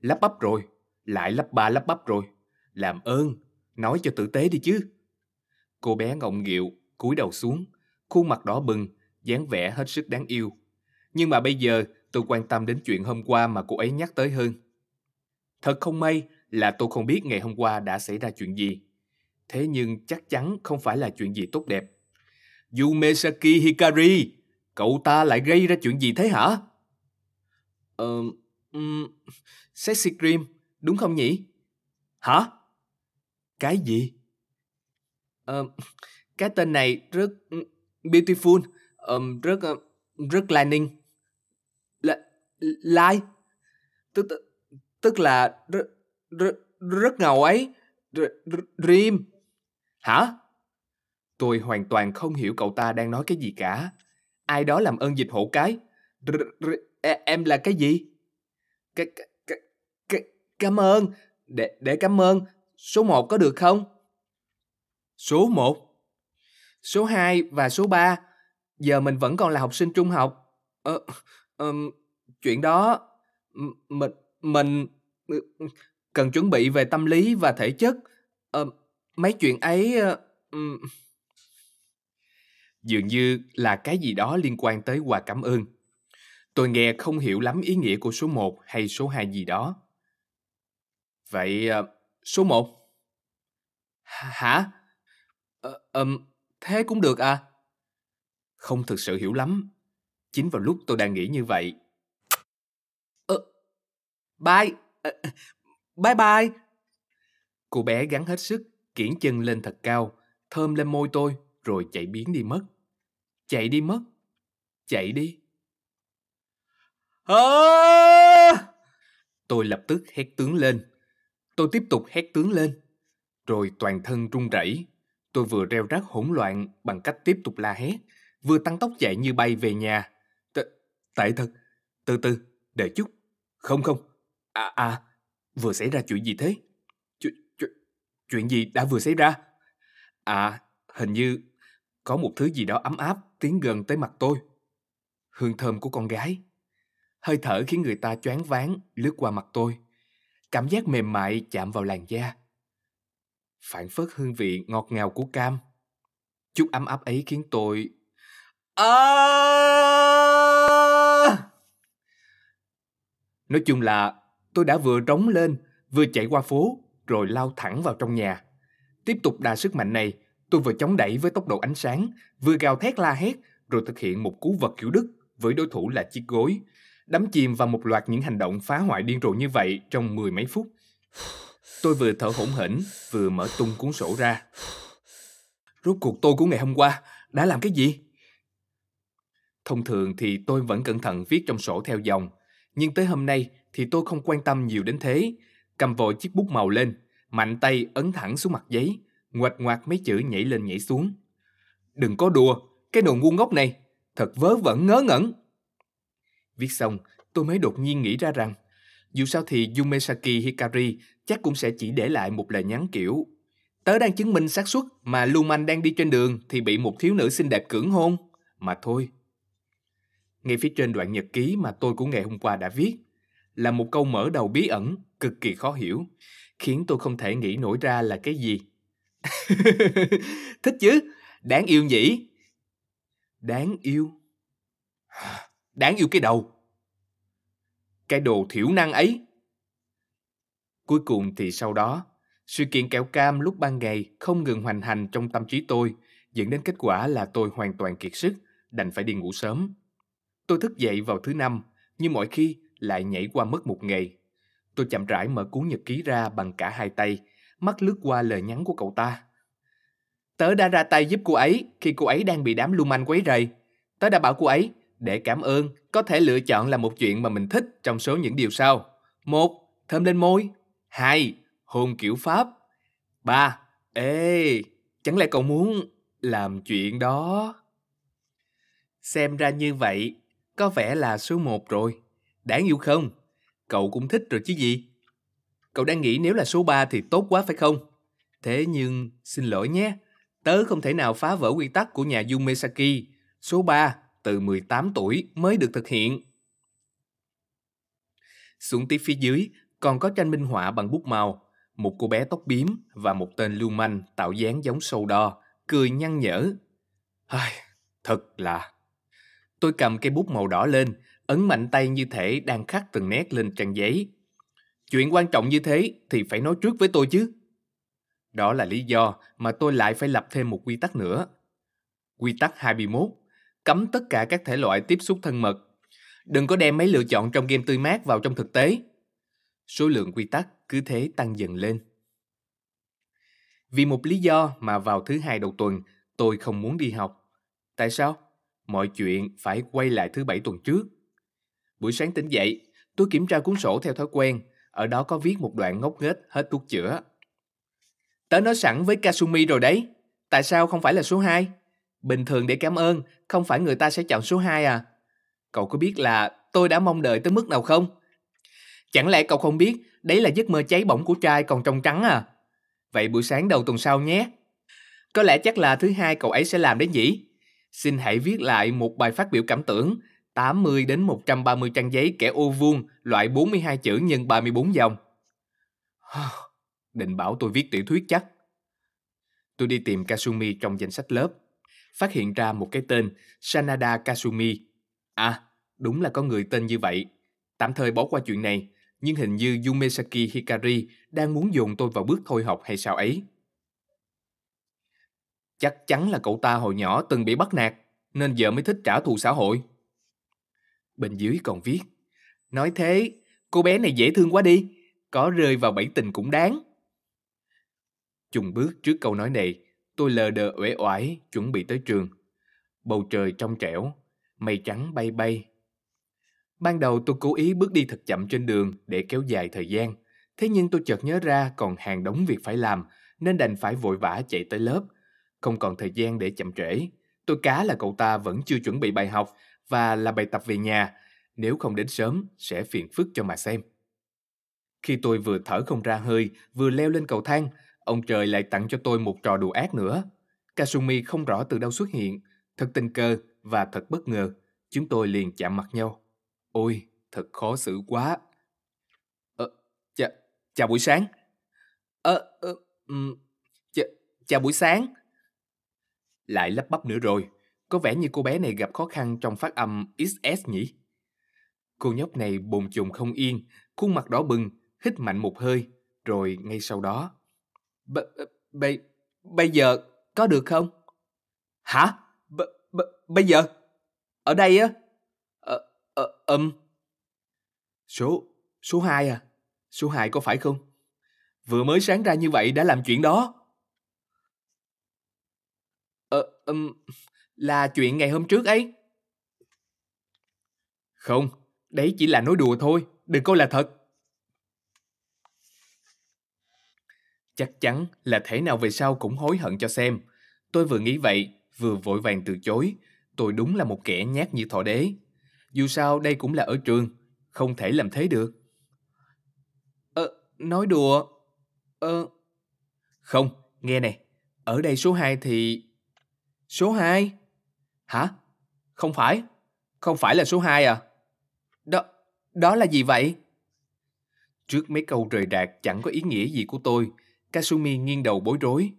Lắp bắp rồi, lại lắp ba lắp bắp rồi. Làm ơn, nói cho tử tế đi chứ. Cô bé ngọng nghịu, cúi đầu xuống, khuôn mặt đỏ bừng, dáng vẻ hết sức đáng yêu. Nhưng mà bây giờ tôi quan tâm đến chuyện hôm qua mà cô ấy nhắc tới hơn. Thật không may là tôi không biết ngày hôm qua đã xảy ra chuyện gì. Thế nhưng chắc chắn không phải là chuyện gì tốt đẹp. Yumesaki Hikari, cậu ta lại gây ra chuyện gì thế hả? Ờ, um, sexy cream, đúng không nhỉ? Hả? Cái gì? Uh, cái tên này rất beautiful, um, rất rất lightning. Là line? Tức tức là rất rất rất ngầu ấy. Dream. Hả? Tôi hoàn toàn không hiểu cậu ta đang nói cái gì cả. Ai đó làm ơn dịch hộ cái. E, em là cái gì? Cái, cái, cái, cảm ơn. Để, để cảm ơn. Số 1 có được không? Số 1? Số 2 và số 3. Giờ mình vẫn còn là học sinh trung học. Ờ, um, chuyện đó... Mình... Mình... Ừ, ừ, cần chuẩn bị về tâm lý và thể chất. Ờ, mấy chuyện ấy... Um... Dường như là cái gì đó liên quan tới quà cảm ơn. Tôi nghe không hiểu lắm ý nghĩa của số 1 hay số 2 gì đó. Vậy ờ, số 1? Hả? Ờ, um, thế cũng được à? Không thực sự hiểu lắm. Chính vào lúc tôi đang nghĩ như vậy. Ờ, bye. Ờ, bye bye. Cô bé gắn hết sức, kiển chân lên thật cao, thơm lên môi tôi, rồi chạy biến đi mất. Chạy đi mất. Chạy đi. À! Tôi lập tức hét tướng lên. Tôi tiếp tục hét tướng lên. Rồi toàn thân run rẩy. Tôi vừa reo rác hỗn loạn bằng cách tiếp tục la hét, vừa tăng tốc chạy như bay về nhà. T tại thật. Từ từ, đợi chút. Không không. À à, vừa xảy ra chuyện gì thế? Ch ch chuyện gì đã vừa xảy ra? À, hình như có một thứ gì đó ấm áp tiến gần tới mặt tôi. Hương thơm của con gái. Hơi thở khiến người ta choáng váng lướt qua mặt tôi. Cảm giác mềm mại chạm vào làn da. Phản phất hương vị ngọt ngào của cam. Chút ấm áp ấy khiến tôi... À! Nói chung là tôi đã vừa trống lên, vừa chạy qua phố, rồi lao thẳng vào trong nhà. Tiếp tục đà sức mạnh này, tôi vừa chống đẩy với tốc độ ánh sáng, vừa gào thét la hét, rồi thực hiện một cú vật kiểu đức với đối thủ là chiếc gối, đắm chìm vào một loạt những hành động phá hoại điên rồ như vậy trong mười mấy phút. Tôi vừa thở hổn hển, vừa mở tung cuốn sổ ra. Rốt cuộc tôi của ngày hôm qua đã làm cái gì? Thông thường thì tôi vẫn cẩn thận viết trong sổ theo dòng, nhưng tới hôm nay thì tôi không quan tâm nhiều đến thế. Cầm vội chiếc bút màu lên, mạnh tay ấn thẳng xuống mặt giấy, ngoạch ngoạc mấy chữ nhảy lên nhảy xuống. Đừng có đùa, cái đồ ngu ngốc này, thật vớ vẩn ngớ ngẩn. Viết xong, tôi mới đột nhiên nghĩ ra rằng, dù sao thì Yumesaki Hikari chắc cũng sẽ chỉ để lại một lời nhắn kiểu Tớ đang chứng minh xác suất mà Lưu Manh đang đi trên đường thì bị một thiếu nữ xinh đẹp cưỡng hôn. Mà thôi. Ngay phía trên đoạn nhật ký mà tôi của ngày hôm qua đã viết là một câu mở đầu bí ẩn, cực kỳ khó hiểu, khiến tôi không thể nghĩ nổi ra là cái gì. (laughs) Thích chứ, đáng yêu nhỉ? Đáng yêu? Đáng yêu cái đầu. Cái đồ thiểu năng ấy. Cuối cùng thì sau đó, sự kiện kẹo cam lúc ban ngày không ngừng hoành hành trong tâm trí tôi, dẫn đến kết quả là tôi hoàn toàn kiệt sức, đành phải đi ngủ sớm. Tôi thức dậy vào thứ năm, như mọi khi lại nhảy qua mất một ngày. Tôi chậm rãi mở cuốn nhật ký ra bằng cả hai tay, mắt lướt qua lời nhắn của cậu ta. Tớ đã ra tay giúp cô ấy khi cô ấy đang bị đám lưu manh quấy rầy. Tớ đã bảo cô ấy, để cảm ơn, có thể lựa chọn là một chuyện mà mình thích trong số những điều sau. Một, thơm lên môi. Hai, hôn kiểu Pháp. Ba, ê, chẳng lẽ cậu muốn làm chuyện đó? Xem ra như vậy, có vẻ là số một rồi. Đáng yêu không? Cậu cũng thích rồi chứ gì? Cậu đang nghĩ nếu là số 3 thì tốt quá phải không? Thế nhưng, xin lỗi nhé, tớ không thể nào phá vỡ quy tắc của nhà Yumesaki. Số 3 từ 18 tuổi mới được thực hiện. Xuống tiếp phía dưới còn có tranh minh họa bằng bút màu, một cô bé tóc bím và một tên lưu manh tạo dáng giống sâu đo, cười nhăn nhở. Ai, thật là... Tôi cầm cây bút màu đỏ lên, ấn mạnh tay như thể đang khắc từng nét lên trang giấy. Chuyện quan trọng như thế thì phải nói trước với tôi chứ. Đó là lý do mà tôi lại phải lập thêm một quy tắc nữa. Quy tắc 21 cấm tất cả các thể loại tiếp xúc thân mật. Đừng có đem mấy lựa chọn trong game tươi mát vào trong thực tế. Số lượng quy tắc cứ thế tăng dần lên. Vì một lý do mà vào thứ hai đầu tuần tôi không muốn đi học. Tại sao? Mọi chuyện phải quay lại thứ bảy tuần trước. Buổi sáng tỉnh dậy, tôi kiểm tra cuốn sổ theo thói quen. Ở đó có viết một đoạn ngốc nghếch hết thuốc chữa. Tớ nói sẵn với Kasumi rồi đấy. Tại sao không phải là số 2? Bình thường để cảm ơn, không phải người ta sẽ chọn số 2 à? Cậu có biết là tôi đã mong đợi tới mức nào không? Chẳng lẽ cậu không biết đấy là giấc mơ cháy bỏng của trai còn trong trắng à? Vậy buổi sáng đầu tuần sau nhé. Có lẽ chắc là thứ hai cậu ấy sẽ làm đấy nhỉ? Xin hãy viết lại một bài phát biểu cảm tưởng 80 đến 130 trang giấy kẻ ô vuông loại 42 chữ nhân 34 dòng. (sighs) Định bảo tôi viết tiểu thuyết chắc. Tôi đi tìm Kasumi trong danh sách lớp phát hiện ra một cái tên Sanada Kasumi. À, đúng là có người tên như vậy. Tạm thời bỏ qua chuyện này, nhưng hình như Yumesaki Hikari đang muốn dồn tôi vào bước thôi học hay sao ấy. Chắc chắn là cậu ta hồi nhỏ từng bị bắt nạt, nên giờ mới thích trả thù xã hội. Bên dưới còn viết, nói thế, cô bé này dễ thương quá đi, có rơi vào bẫy tình cũng đáng. Chùng bước trước câu nói này, Tôi lờ đờ uể oải chuẩn bị tới trường. Bầu trời trong trẻo, mây trắng bay bay. Ban đầu tôi cố ý bước đi thật chậm trên đường để kéo dài thời gian. Thế nhưng tôi chợt nhớ ra còn hàng đống việc phải làm nên đành phải vội vã chạy tới lớp. Không còn thời gian để chậm trễ. Tôi cá là cậu ta vẫn chưa chuẩn bị bài học và là bài tập về nhà. Nếu không đến sớm sẽ phiền phức cho mà xem. Khi tôi vừa thở không ra hơi, vừa leo lên cầu thang, Ông trời lại tặng cho tôi một trò đùa ác nữa. Kasumi không rõ từ đâu xuất hiện, thật tình cờ và thật bất ngờ. Chúng tôi liền chạm mặt nhau. Ôi, thật khó xử quá. Ờ, chà, chào buổi sáng. Ờ, ờ, um, chà, chào buổi sáng. Lại lắp bắp nữa rồi. Có vẻ như cô bé này gặp khó khăn trong phát âm XS nhỉ? Cô nhóc này bồn chồn không yên, khuôn mặt đỏ bừng, hít mạnh một hơi, rồi ngay sau đó B, b, bây giờ có được không? Hả? B, b, bây giờ? Ở đây á? Ờ, ờ, um, Số, số 2 à? Số 2 có phải không? Vừa mới sáng ra như vậy đã làm chuyện đó. Ờ, um, là chuyện ngày hôm trước ấy. Không, đấy chỉ là nói đùa thôi, đừng coi là thật. Chắc chắn là thế nào về sau cũng hối hận cho xem. Tôi vừa nghĩ vậy, vừa vội vàng từ chối. Tôi đúng là một kẻ nhát như thọ đế. Dù sao đây cũng là ở trường, không thể làm thế được. Ờ, nói đùa. Ờ... Không, nghe này, ở đây số 2 thì... Số 2? Hả? Không phải. Không phải là số 2 à? Đó, đó là gì vậy? Trước mấy câu rời rạc chẳng có ý nghĩa gì của tôi, Kasumi nghiêng đầu bối rối.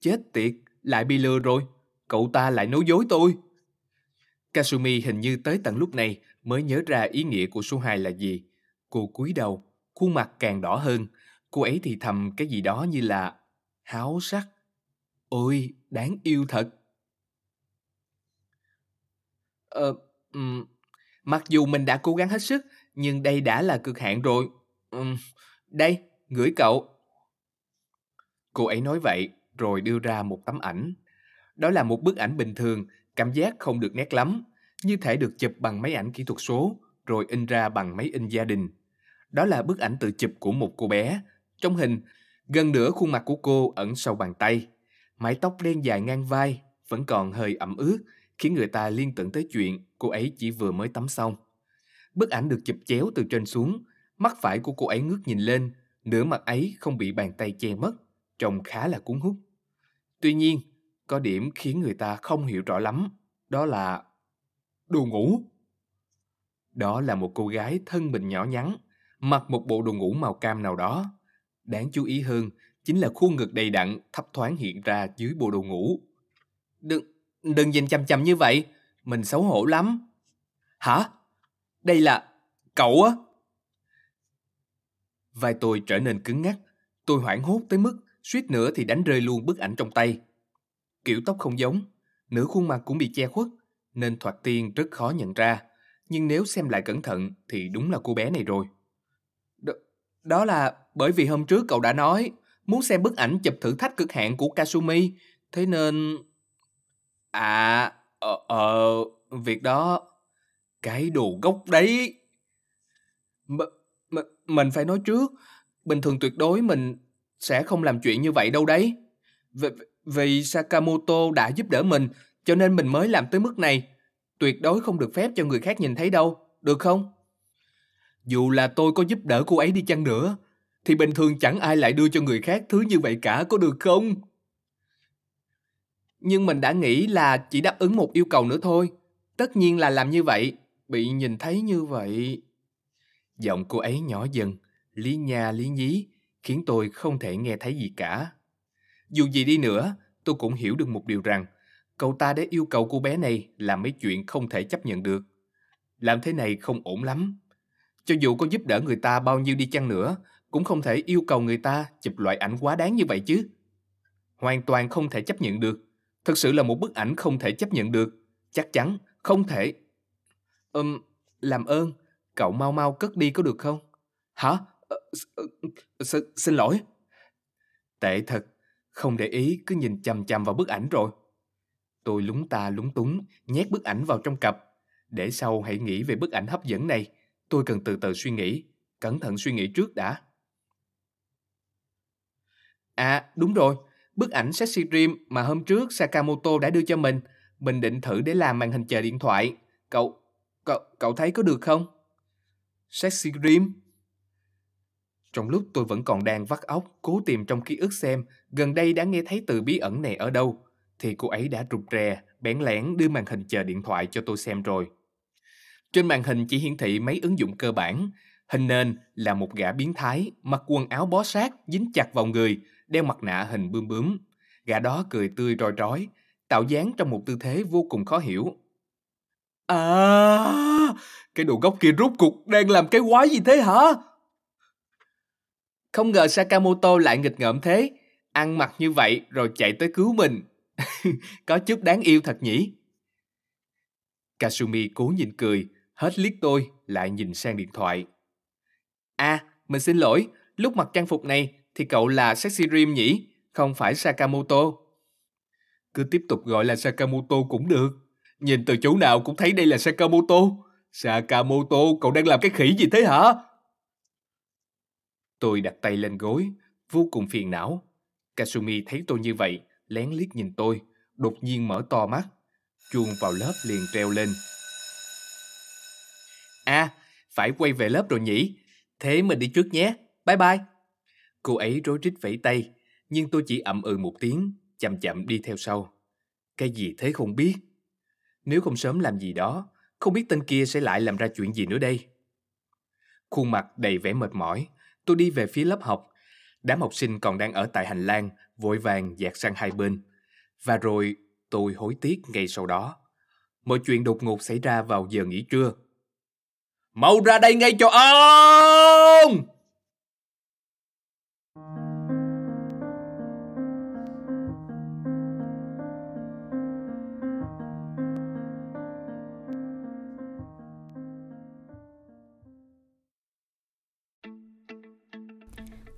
Chết tiệt, lại bị lừa rồi. Cậu ta lại nói dối tôi. Kasumi hình như tới tận lúc này mới nhớ ra ý nghĩa của số 2 là gì. Cô cúi đầu, khuôn mặt càng đỏ hơn. Cô ấy thì thầm cái gì đó như là háo sắc. Ôi, đáng yêu thật. Ờ, um, mặc dù mình đã cố gắng hết sức, nhưng đây đã là cực hạn rồi. Um, đây, gửi cậu. Cô ấy nói vậy, rồi đưa ra một tấm ảnh. Đó là một bức ảnh bình thường, cảm giác không được nét lắm, như thể được chụp bằng máy ảnh kỹ thuật số, rồi in ra bằng máy in gia đình. Đó là bức ảnh tự chụp của một cô bé. Trong hình, gần nửa khuôn mặt của cô ẩn sau bàn tay. Mái tóc đen dài ngang vai, vẫn còn hơi ẩm ướt, khiến người ta liên tưởng tới chuyện cô ấy chỉ vừa mới tắm xong. Bức ảnh được chụp chéo từ trên xuống, mắt phải của cô ấy ngước nhìn lên, nửa mặt ấy không bị bàn tay che mất, trông khá là cuốn hút. Tuy nhiên, có điểm khiến người ta không hiểu rõ lắm, đó là đồ ngủ. Đó là một cô gái thân mình nhỏ nhắn, mặc một bộ đồ ngủ màu cam nào đó. Đáng chú ý hơn chính là khuôn ngực đầy đặn thấp thoáng hiện ra dưới bộ đồ ngủ. Đừng, đừng nhìn chằm chằm như vậy, mình xấu hổ lắm. Hả? Đây là... cậu á? Vai tôi trở nên cứng ngắc, tôi hoảng hốt tới mức suýt nữa thì đánh rơi luôn bức ảnh trong tay. Kiểu tóc không giống, nửa khuôn mặt cũng bị che khuất, nên thoạt tiên rất khó nhận ra. Nhưng nếu xem lại cẩn thận thì đúng là cô bé này rồi. Đ- đó là bởi vì hôm trước cậu đã nói muốn xem bức ảnh chụp thử thách cực hạn của Kasumi, thế nên... À, ờ, ờ, việc đó... Cái đồ gốc đấy... M- m- mình phải nói trước, bình thường tuyệt đối mình sẽ không làm chuyện như vậy đâu đấy. V vì Sakamoto đã giúp đỡ mình, cho nên mình mới làm tới mức này. Tuyệt đối không được phép cho người khác nhìn thấy đâu, được không? Dù là tôi có giúp đỡ cô ấy đi chăng nữa, thì bình thường chẳng ai lại đưa cho người khác thứ như vậy cả, có được không? Nhưng mình đã nghĩ là chỉ đáp ứng một yêu cầu nữa thôi. Tất nhiên là làm như vậy, bị nhìn thấy như vậy. Giọng cô ấy nhỏ dần, lý nha lý nhí, khiến tôi không thể nghe thấy gì cả. Dù gì đi nữa, tôi cũng hiểu được một điều rằng cậu ta đã yêu cầu cô bé này làm mấy chuyện không thể chấp nhận được. Làm thế này không ổn lắm. Cho dù có giúp đỡ người ta bao nhiêu đi chăng nữa, cũng không thể yêu cầu người ta chụp loại ảnh quá đáng như vậy chứ. Hoàn toàn không thể chấp nhận được. Thực sự là một bức ảnh không thể chấp nhận được. Chắc chắn, không thể. Ừm, làm ơn, cậu mau mau cất đi có được không? Hả? Ờ, ờ, s xin lỗi. Tệ thật, không để ý cứ nhìn chằm chằm vào bức ảnh rồi. Tôi lúng ta lúng túng, nhét bức ảnh vào trong cặp. Để sau hãy nghĩ về bức ảnh hấp dẫn này. Tôi cần từ từ suy nghĩ, cẩn thận suy nghĩ trước đã. À, đúng rồi, bức ảnh sexy dream mà hôm trước Sakamoto đã đưa cho mình, mình định thử để làm màn hình chờ điện thoại. Cậu, cậu, cậu thấy có được không? Sexy dream? Trong lúc tôi vẫn còn đang vắt óc, cố tìm trong ký ức xem gần đây đã nghe thấy từ bí ẩn này ở đâu, thì cô ấy đã rụt rè, bẽn lẽn đưa màn hình chờ điện thoại cho tôi xem rồi. Trên màn hình chỉ hiển thị mấy ứng dụng cơ bản, hình nền là một gã biến thái, mặc quần áo bó sát, dính chặt vào người, đeo mặt nạ hình bươm bướm. Gã đó cười tươi roi rói, tạo dáng trong một tư thế vô cùng khó hiểu. À, cái đồ gốc kia rút cục đang làm cái quái gì thế hả? Không ngờ Sakamoto lại nghịch ngợm thế, ăn mặc như vậy rồi chạy tới cứu mình. (laughs) Có chút đáng yêu thật nhỉ? Kasumi cố nhìn cười, hết liếc tôi, lại nhìn sang điện thoại. À, mình xin lỗi, lúc mặc trang phục này thì cậu là Sexy Dream nhỉ, không phải Sakamoto. Cứ tiếp tục gọi là Sakamoto cũng được. Nhìn từ chỗ nào cũng thấy đây là Sakamoto. Sakamoto, cậu đang làm cái khỉ gì thế hả? Tôi đặt tay lên gối, vô cùng phiền não. Kasumi thấy tôi như vậy, lén liếc nhìn tôi, đột nhiên mở to mắt. Chuông vào lớp liền treo lên. À, phải quay về lớp rồi nhỉ? Thế mình đi trước nhé. Bye bye. Cô ấy rối rít vẫy tay, nhưng tôi chỉ ậm ừ một tiếng, chậm chậm đi theo sau. Cái gì thế không biết. Nếu không sớm làm gì đó, không biết tên kia sẽ lại làm ra chuyện gì nữa đây. Khuôn mặt đầy vẻ mệt mỏi, tôi đi về phía lớp học. Đám học sinh còn đang ở tại hành lang, vội vàng dạt sang hai bên. Và rồi tôi hối tiếc ngay sau đó. Mọi chuyện đột ngột xảy ra vào giờ nghỉ trưa. Mau ra đây ngay cho ông!